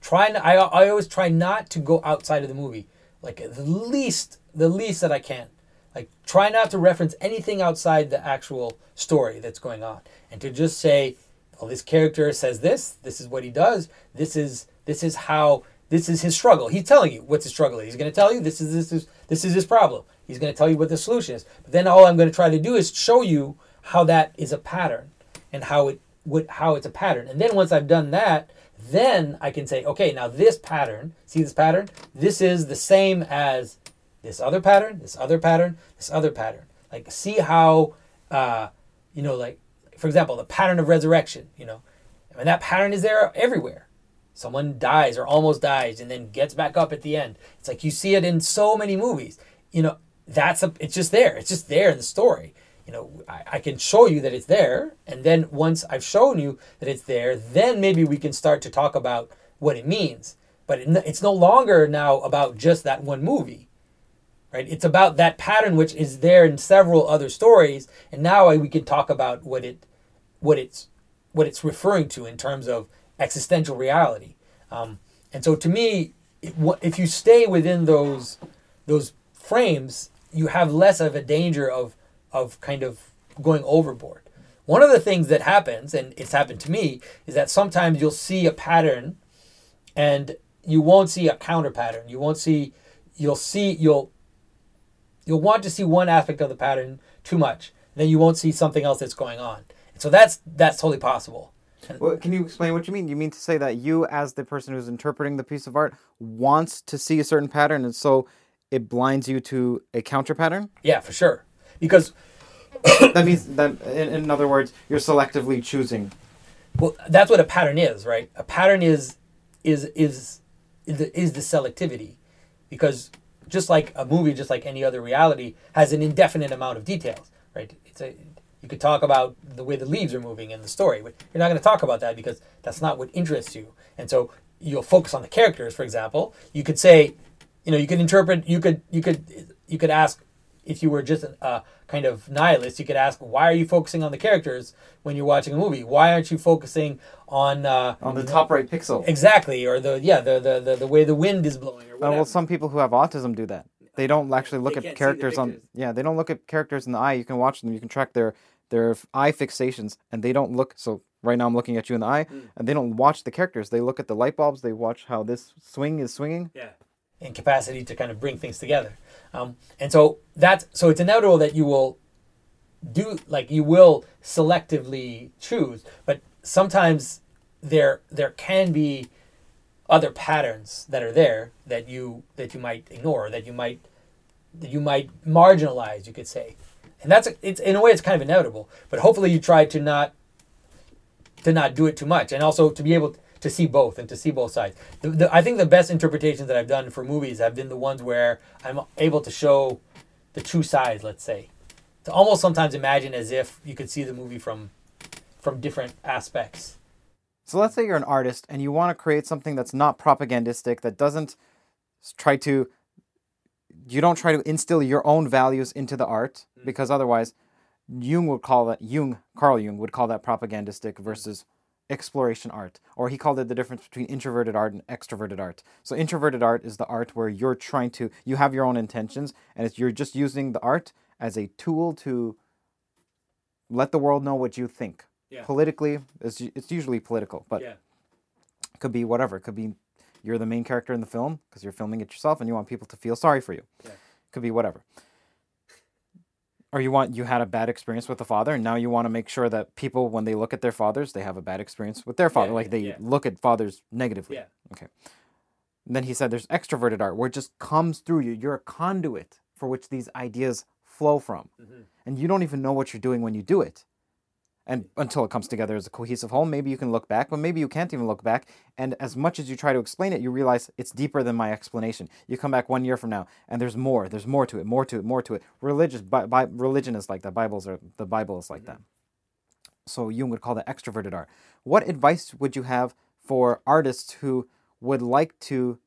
trying I, I always try not to go outside of the movie like the least the least that i can like try not to reference anything outside the actual story that's going on and to just say oh this character says this this is what he does this is this is how this is his struggle. He's telling you what's his struggle he's going to tell you this is this is this is his problem. He's going to tell you what the solution is. But then all i'm going to try to do is show you how that is a pattern and how it what how it's a pattern. And then once i've done that then I can say, okay, now this pattern, see this pattern? This is the same as this other pattern, this other pattern, this other pattern. Like, see how, uh, you know, like, for example, the pattern of resurrection, you know, and that pattern is there everywhere. Someone dies or almost dies and then gets back up at the end. It's like you see it in so many movies. You know, that's a, it's just there. It's just there in the story. you know, I, I can show you that it's there, and then once I've shown you that it's there, then maybe we can start to talk about what it means. But it, it's no longer now about just that one movie, right? It's about that pattern which is there in several other stories, and now we can talk about what it, what it's, what it's referring to in terms of existential reality. Um, and so, to me, if you stay within those those frames, you have less of a danger of of kind of going overboard. One of the things that happens, and it's happened to me, is that sometimes you'll see a pattern and you won't see a counter pattern. You won't see you'll see you'll you'll want to see one aspect of the pattern too much. Then you won't see something else that's going on. So that's that's totally possible. Well, can you explain what you mean? You mean to say that you, as the person who's interpreting the piece of art, wants to see a certain pattern, and so it blinds you to a counter pattern? Yeah, for sure because that means that in, in other words you're selectively choosing well that's what a pattern is right a pattern is is is is the, is the selectivity because just like a movie just like any other reality has an indefinite amount of details right? It's a you could talk about the way the leaves are moving in the story but you're not going to talk about that because that's not what interests you. And so you'll focus on the characters for example. You could say you know you could interpret you could you could you could ask if you were just a kind of nihilist, you could ask, why are you focusing on the characters when you're watching a movie? Why aren't you focusing on uh, on the top right pixel? Exactly, or the yeah, the the, the, the way the wind is blowing, or whatever. Uh, well, some people who have autism do that. They don't actually look at characters on. Yeah, they don't look at characters in the eye. You can watch them. You can track their their eye fixations, and they don't look. So right now, I'm looking at you in the eye, mm. and they don't watch the characters. They look at the light bulbs. They watch how this swing is swinging. Yeah, and capacity to kind of bring things together. Um, and so that's so it's inevitable that you will do like you will selectively choose, but sometimes there there can be other patterns that are there that you that you might ignore that you might that you might marginalize you could say and that's it's in a way it's kind of inevitable but hopefully you try to not to not do it too much and also to be able to, to see both and to see both sides. The, the, I think the best interpretations that I've done for movies have been the ones where I'm able to show the two sides. Let's say to almost sometimes imagine as if you could see the movie from from different aspects. So let's say you're an artist and you want to create something that's not propagandistic, that doesn't try to you don't try to instill your own values into the art mm. because otherwise Jung would call that Jung, Carl Jung would call that propagandistic versus exploration art, or he called it the difference between introverted art and extroverted art. So introverted art is the art where you're trying to you have your own intentions, and it's you're just using the art as a tool to let the world know what you think. Yeah. Politically, it's it's usually political, but yeah. it could be whatever. It could be you're the main character in the film because you're filming it yourself, and you want people to feel sorry for you. Yeah. It could be whatever or you want you had a bad experience with the father and now you want to make sure that people when they look at their fathers they have a bad experience with their father yeah, like they yeah. look at fathers negatively yeah. okay and then he said there's extroverted art where it just comes through you you're a conduit for which these ideas flow from mm-hmm. and you don't even know what you're doing when you do it and until it comes together as a cohesive whole maybe you can look back but maybe you can't even look back. And as much as you try to explain it you realize it's deeper than my explanation. You come back one year from now and there's more there's more to it more to it more to it. Religious bi- bi- religion is like that. Bibles are the bible is like mm-hmm. that. So jung would call that extroverted art. What advice would you have for artists who would like to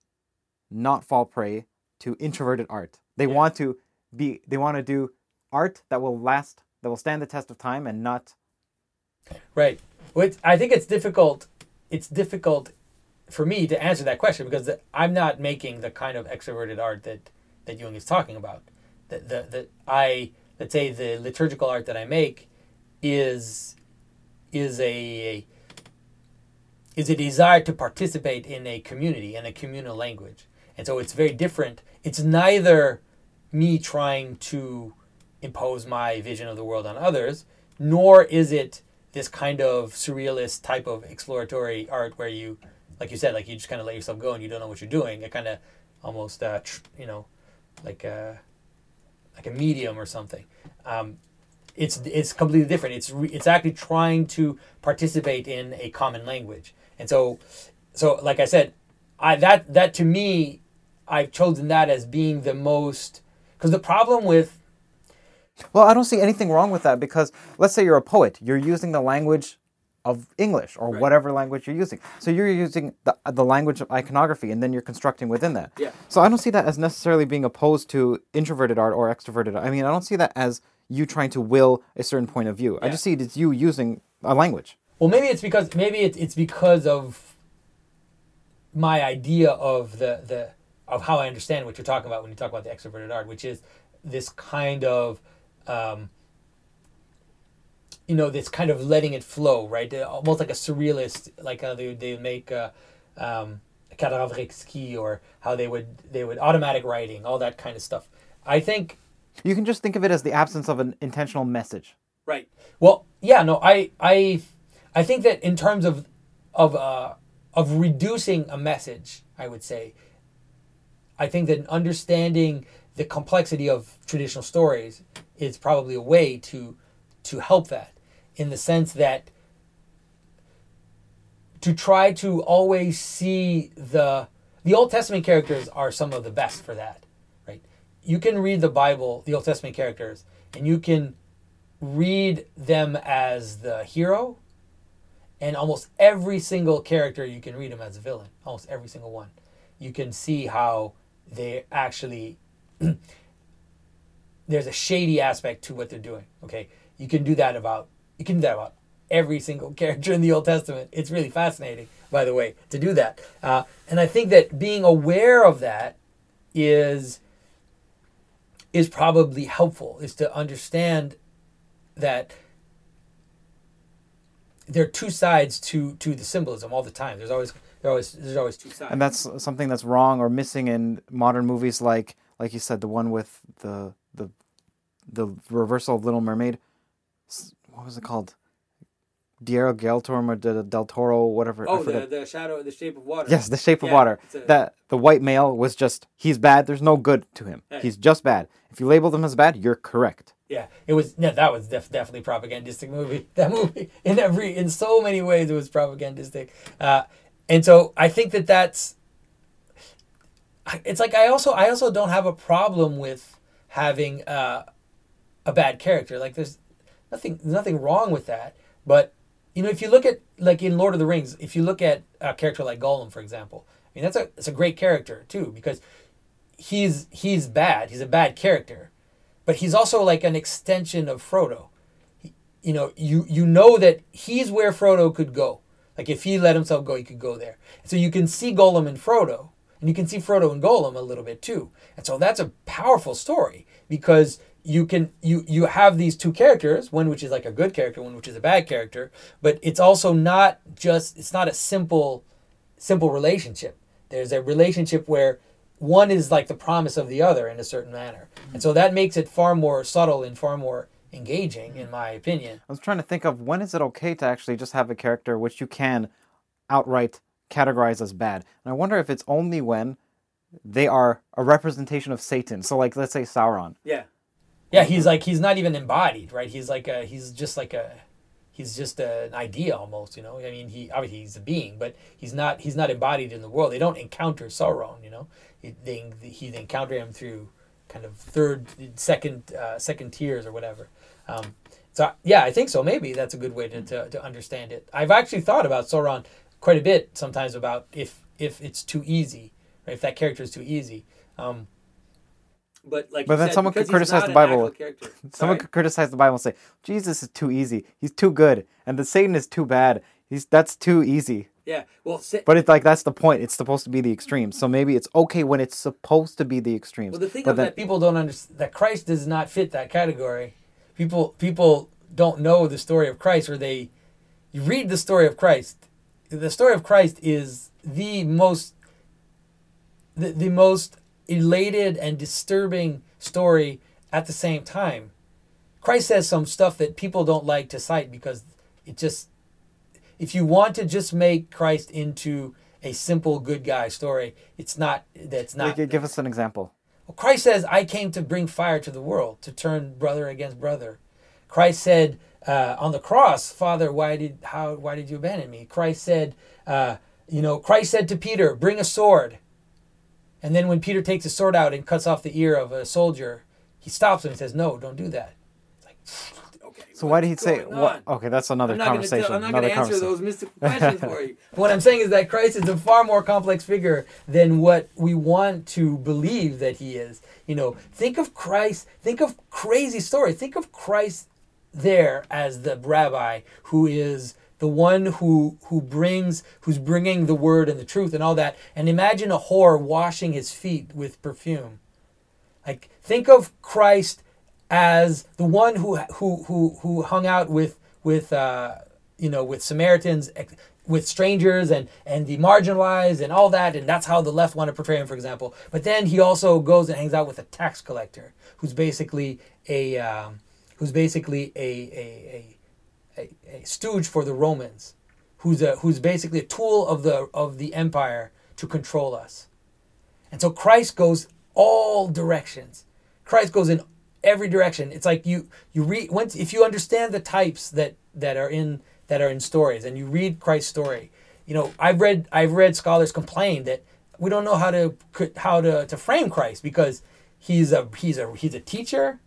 not fall prey to introverted art? They yeah. want to be they want to do art that will last that will stand the test of time and not Right. Well, I think it's difficult. It's difficult for me to answer that question because the, I'm not making the kind of extroverted art that that Jung is talking about. The, the, the I let's say the liturgical art that I make is is a is a desire to participate in a community and a communal language. And so it's very different. It's neither me trying to impose my vision of the world on others, nor is it this kind of surrealist type of exploratory art where you, like you said, like you just kind of let yourself go and you don't know what you're doing. It kind of almost, uh, you know, like a, like a medium or something. Um, it's it's completely different. It's re- it's actually trying to participate in a common language, and so so like I said, I that that to me, I've chosen that as being the most because the problem with Well, I don't see anything wrong with that because let's say you're a poet, you're using the language of English or whatever language you're using. So you're using the, the language of iconography and then you're constructing within that. Yeah. So I don't see that as necessarily being opposed to introverted art or extroverted. art. I mean, I don't see that as you trying to will a certain point of view. I just see it as you using a language. Well, maybe it's because maybe it's, it's because of my idea of the the of how I understand what you're talking about when you talk about the extroverted art, which is this kind of um, you know this kind of letting it flow, right? Almost like a surrealist, like how they they make uh, um, or how they would they would automatic writing, all that kind of stuff. I think You can just think of it as the absence of an intentional message. Right. Well, yeah, no, I I I think that in terms of of uh of reducing a message, I would say I think that understanding the complexity of traditional stories is probably a way to to help that in the sense that to try to always see the the Old Testament characters are some of the best for that, right? You can read the Bible, the Old Testament characters, and you can read them as the hero, and almost every single character you can read them as a villain. Almost every single one. You can see how they actually there's a shady aspect to what they're doing. Okay, you can do that about you can do that about every single character in the Old Testament. It's really fascinating, by the way, to do that. Uh, and I think that being aware of that is is probably helpful. Is to understand that there are two sides to to the symbolism all the time. There's always there always there's always two sides. and that's something that's wrong or missing in modern movies like like you said the one with the the the reversal of little mermaid what was it called Diego del Toro or del Del Toro whatever oh, the, the shadow, the shape of water. yes the shape of water a- that the white male was just he's bad there's no good to him Right. he's just bad if you label them as bad you're correct Yeah, it was. Yeah, that was def- definitely propagandistic movie. That movie, in every, in so many ways, it was propagandistic. Uh, and so I think that that's. It's like I also I also don't have a problem with having uh, a bad character. Like there's nothing nothing wrong with that. But you know, if you look at like in Lord of the Rings, if you look at a character like Gollum, for example, I mean that's a it's a great character too because he's he's bad. He's a bad character, but he's also like an extension of Frodo. He- you know, you you know that he's where Frodo could go. Like if he let himself go, he could go there. So you can see Gollum and Frodo, and you can see Frodo and Gollum a little bit too. And so that's a powerful story because you can you you have these two characters, one which is like a good character, one which is a bad character, but it's also not just it's not a simple simple relationship. There's a relationship where one is like the promise of the other in a certain manner. And so that makes it far more subtle and far more engaging, in my opinion. I was trying to think of when is it okay to actually just have a character which you can outright categorize as bad. And I wonder if it's only when they are a representation of Satan. So like let's say Sauron. Yeah. Yeah, he's like he's not even embodied, right? He's like a he's just like a he's just an idea almost, you know. I mean, he obviously he's a being, but he's not he's not embodied in the world. They don't encounter Sauron, you know. It, they he they encounter him through kind of third, second, uh, second tiers or whatever. Um, so yeah, I think so. Maybe that's a good way to, to, to understand it. I've actually thought about Sauron quite a bit sometimes about if if it's too easy, right? If that character is too easy. Um, but like, But then said, someone could criticize the Bible. Someone Sorry? could criticize the Bible and say, Jesus is too easy. He's too good. And the Satan is too bad. He's that's too easy. Yeah. Well, Sa- But it's like that's the point. It's supposed to be the extreme. So maybe it's okay when it's supposed to be the extremes. well, the thing but then, that people don't understand that Christ does not fit that category. People people don't know the story of Christ, or they you read the story of Christ. The story of Christ is the most the, the most elated and disturbing story at the same time. Christ says some stuff that people don't like to cite because it just if you want to just make Christ into a simple good guy story, it's not that's not Like, give us an example. well, Christ says, I came to bring fire to the world, to turn brother against brother. Christ said uh, on the cross, Father, why did how why did you abandon me? Christ said, uh, you know, Christ said to Peter, bring a sword. And then when Peter takes a sword out and cuts off the ear of a soldier, he stops him and says, No, don't do that. Okay. So why did he say what? Okay, that's another I'm conversation. tell- I'm not going to answer those mystical questions for you. What I'm saying is that Christ is a far more complex figure than what we want to believe that he is. You know, think of Christ, think of crazy story. Think of Christ there as the rabbi who is the one who who brings who's bringing the word and the truth and all that. And imagine a whore washing his feet with perfume. Like think of Christ as the one who who who who hung out with with uh, you know with Samaritans, with strangers and and the marginalized and all that, and that's how the left want to portray him, for example. But then he also goes and hangs out with a tax collector, who's basically a um, who's basically a a, a a a stooge for the Romans, who's a who's basically a tool of the of the empire to control us. And so Christ goes all directions. Christ goes in every direction. It's like you you read once if you understand the types that that are in that are in stories and you read Christ's story. You know, I've read I've read scholars complain that we don't know how to how to, to frame Christ because he's a he's a he's a teacher,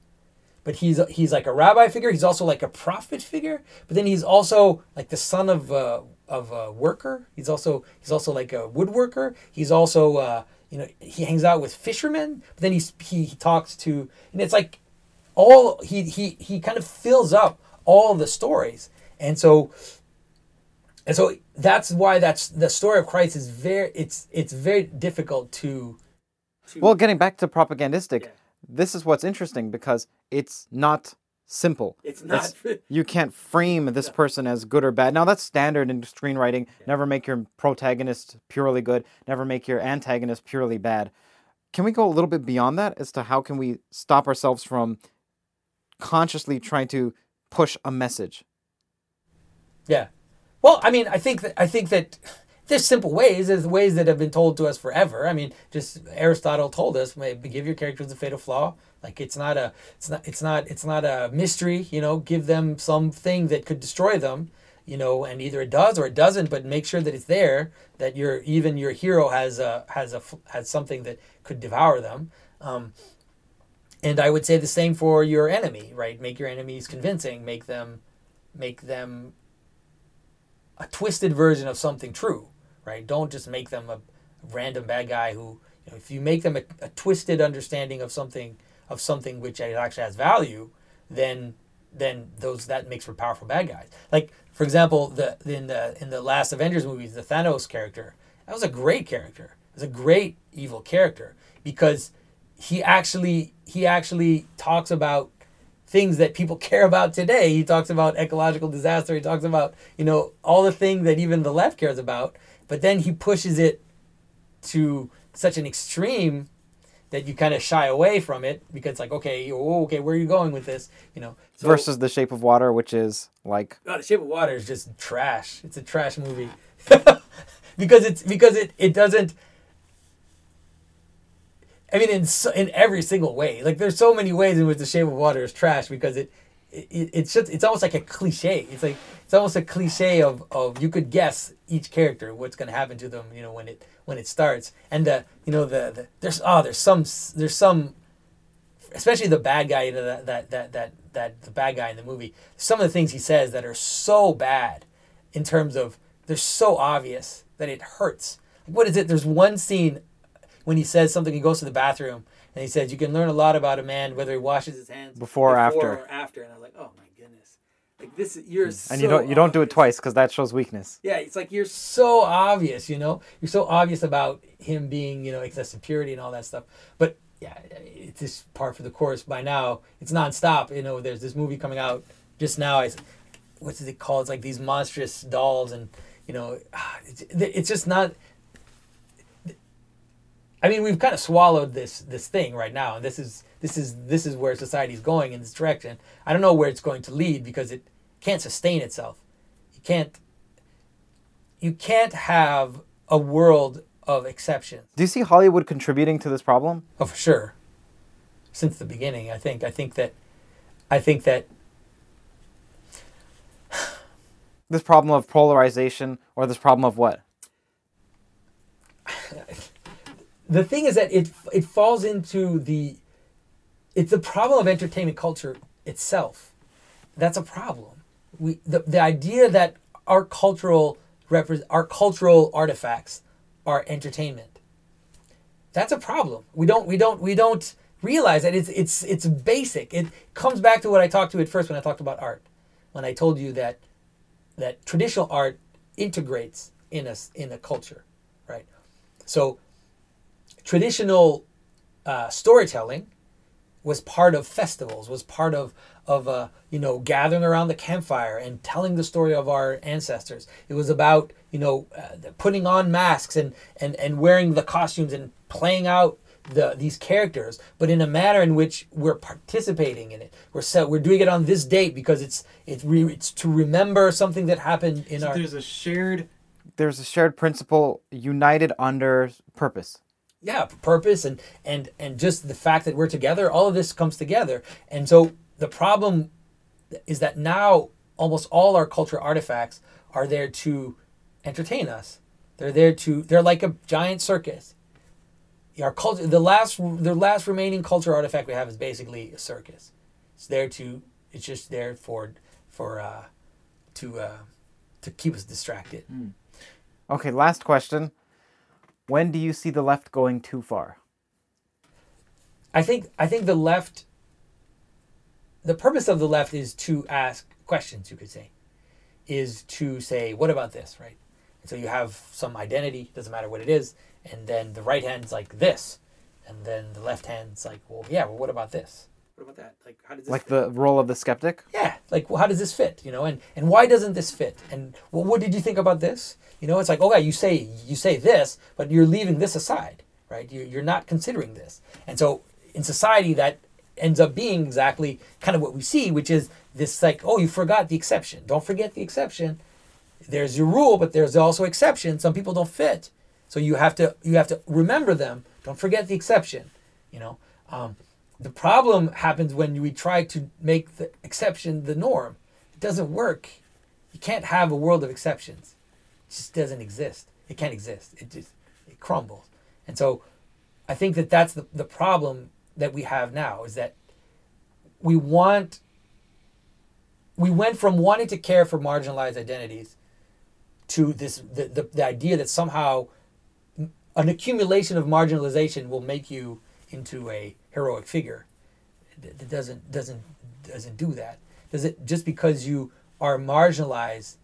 but he's he's like a rabbi figure. He's also like a prophet figure. But then he's also like the son of a, of a worker. He's also he's also like a woodworker. He's also uh, you know he hangs out with fishermen. But then he's, he he talks to and it's like all he he he kind of fills up all the stories. And so and so that's why that's the story of Christ is very it's it's very difficult to, to Well, getting back to propagandistic, this is what's interesting because it's not simple. It's not- you can't frame this person as good or bad. Now that's standard in screenwriting. Never make your protagonist purely good. Never make your antagonist purely bad. Can we go a little bit beyond that as to how can we stop ourselves from consciously trying to push a message? Yeah. Well, I mean, I think that I think that there's simple ways. There's ways that have been told to us forever. I mean, just Aristotle told us, give your characters a fatal flaw. Like it's not a it's not it's not it's not a mystery. You know, give them something that could destroy them. You know, and either it does or it doesn't. But make sure that it's there. That your even your hero has a has a has something that could devour them. Um, and I would say the same for your enemy, right? Make your enemies convincing. Make them make them a twisted version of something true, right? Don't just make them a random bad guy who, you know, if you make them a, a twisted understanding of something of something which actually has value, then then those that makes for powerful bad guys. Like for example, the in the in the last Avengers movies, the Thanos character that was a great character. It was a great evil character because he actually he actually talks about things that people care about today. He talks about ecological disaster. He talks about, you know, all the things that even the left cares about. But then he pushes it to such an extreme that you kind of shy away from it because it's like, okay, oh, okay, where are you going with this? You know, so, versus The Shape of Water, which is like The Shape of Water is just trash. It's a trash movie because it's because it it doesn't. I mean, in so, in every single way. Like, there's so many ways in which The Shape of Water is trash because it, it it's just it's almost like a cliche. It's like it's almost a cliche of of you could guess each character what's going to happen to them. You know, when it when it starts and the you know the, the there's oh there's some there's some especially the bad guy you know that that that that that the bad guy in the movie. Some of the things he says that are so bad in terms of they're so obvious that it hurts. What is it? There's one scene when he says something, he goes to the bathroom and he said, "You can learn a lot about a man whether he washes his hands before, or after." Or after, and I was like, "Oh my goodness!" Like this, you're mm. and so you don't you don't do it twice because that shows weakness. Yeah, it's like you're so obvious. You know, you're so obvious about him being you know excessive purity and all that stuff. But yeah, it's just par for the course by now. It's nonstop. You know, there's this movie coming out just now. I, what's it called? It's like these monstrous dolls, and you know, it's, it's just not. I mean, we've kind of swallowed this this thing right now, and this is this is this is where society's going in this direction. I don't know where it's going to lead because it can't sustain itself. You can't you can't have a world of exceptions. Do you see Hollywood contributing to this problem? Oh, for sure. Since the beginning, I think. I think that. I think that. this problem of polarization, or this problem of what? The thing is that it it falls into the it's the problem of entertainment culture itself that's a problem. We the, the idea that our cultural repre- our cultural artifacts are entertainment. That's a problem. We don't we don't we don't realize that it's it's it's basic. It comes back to what I talked to at first when I talked about art. When I told you that that traditional art integrates in us in a culture, right? So traditional uh, storytelling was part of festivals, was part of of uh, you know gathering around the campfire and telling the story of our ancestors. It was about you know uh, putting on masks and and and wearing the costumes and playing out the these characters, but in a manner in which we're participating in it. We're set, we're doing it on this date because it's it's re, it's to remember something that happened in So our there's a shared There's a shared principle united under purpose. Yeah purpose and and and just the fact that we're together all of this comes together. And so the problem is that now almost all our culture artifacts are there to entertain us. They're there to they're like a giant circus. Our culture the last the last remaining culture artifact we have is basically a circus. It's there to it's just there for for uh to uh to keep us distracted. Okay, last question. When do you see the left going too far? I think I think the left the purpose of the left is to ask questions, you could say. Is to say, what about this, right? And so you have some identity, doesn't matter what it is, and then the right hand's like this. And then the left hand's like, well, yeah, well what about this? What about that? Like how does this Like fit? the role of the skeptic? yeah like well, how does this fit you know? And and why doesn't this fit? And well what did you think about this? You know it's like okay you say you say this but you're leaving this aside right? You, you're not considering this. And so in society that ends up being exactly kind of what we see which is this like oh you forgot the exception. Don't forget the exception. There's your rule but there's also exception. Some people don't fit. So you have to you have to remember them. Don't forget the exception you know? Um, the problem happens when we try to make the exception the norm. It doesn't work. You can't have a world of exceptions. It just doesn't exist. It can't exist. It just it crumbles. And so I think that that's the, the problem that we have now is that we want we went from wanting to care for marginalized identities to this the, the, the idea that somehow an accumulation of marginalization will make you into a heroic figure. It doesn't doesn't doesn't do that. Does it just because you are marginalized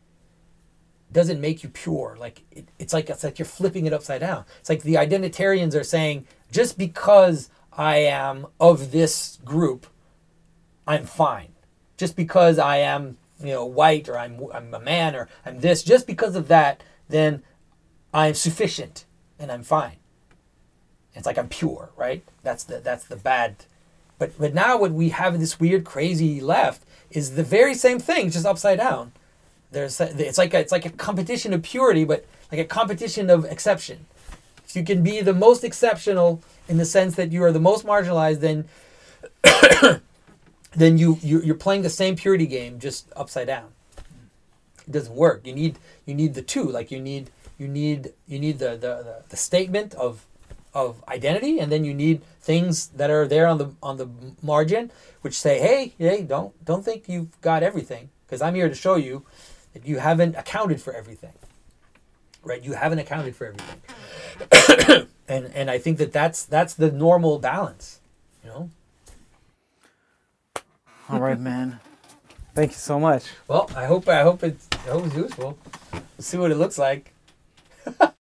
doesn't make you pure? Like it, it's like it's like you're flipping it upside down. It's like the identitarians are saying just because I am of this group, I'm fine. Just because I am you know white or I'm I'm a man or I'm this, just because of that, then I'm sufficient and I'm fine. It's like I'm pure, right? That's the that's the bad. But but now what we have this weird crazy left is the very same thing, just upside down. There's it's like a, it's like a competition of purity, but like a competition of exception. If you can be the most exceptional in the sense that you are the most marginalized, then then you you're playing the same purity game just upside down. It doesn't work. You need you need the two. Like you need you need you need the the, the, the statement of of identity and then you need things that are there on the on the margin which say hey hey don't don't think you've got everything because i'm here to show you that you haven't accounted for everything right? You haven't accounted for everything. And and i think that that's that's the normal balance you know? All right, man. Thank you so much. well i hope i hope it's i hope it's useful. We'll see what it looks like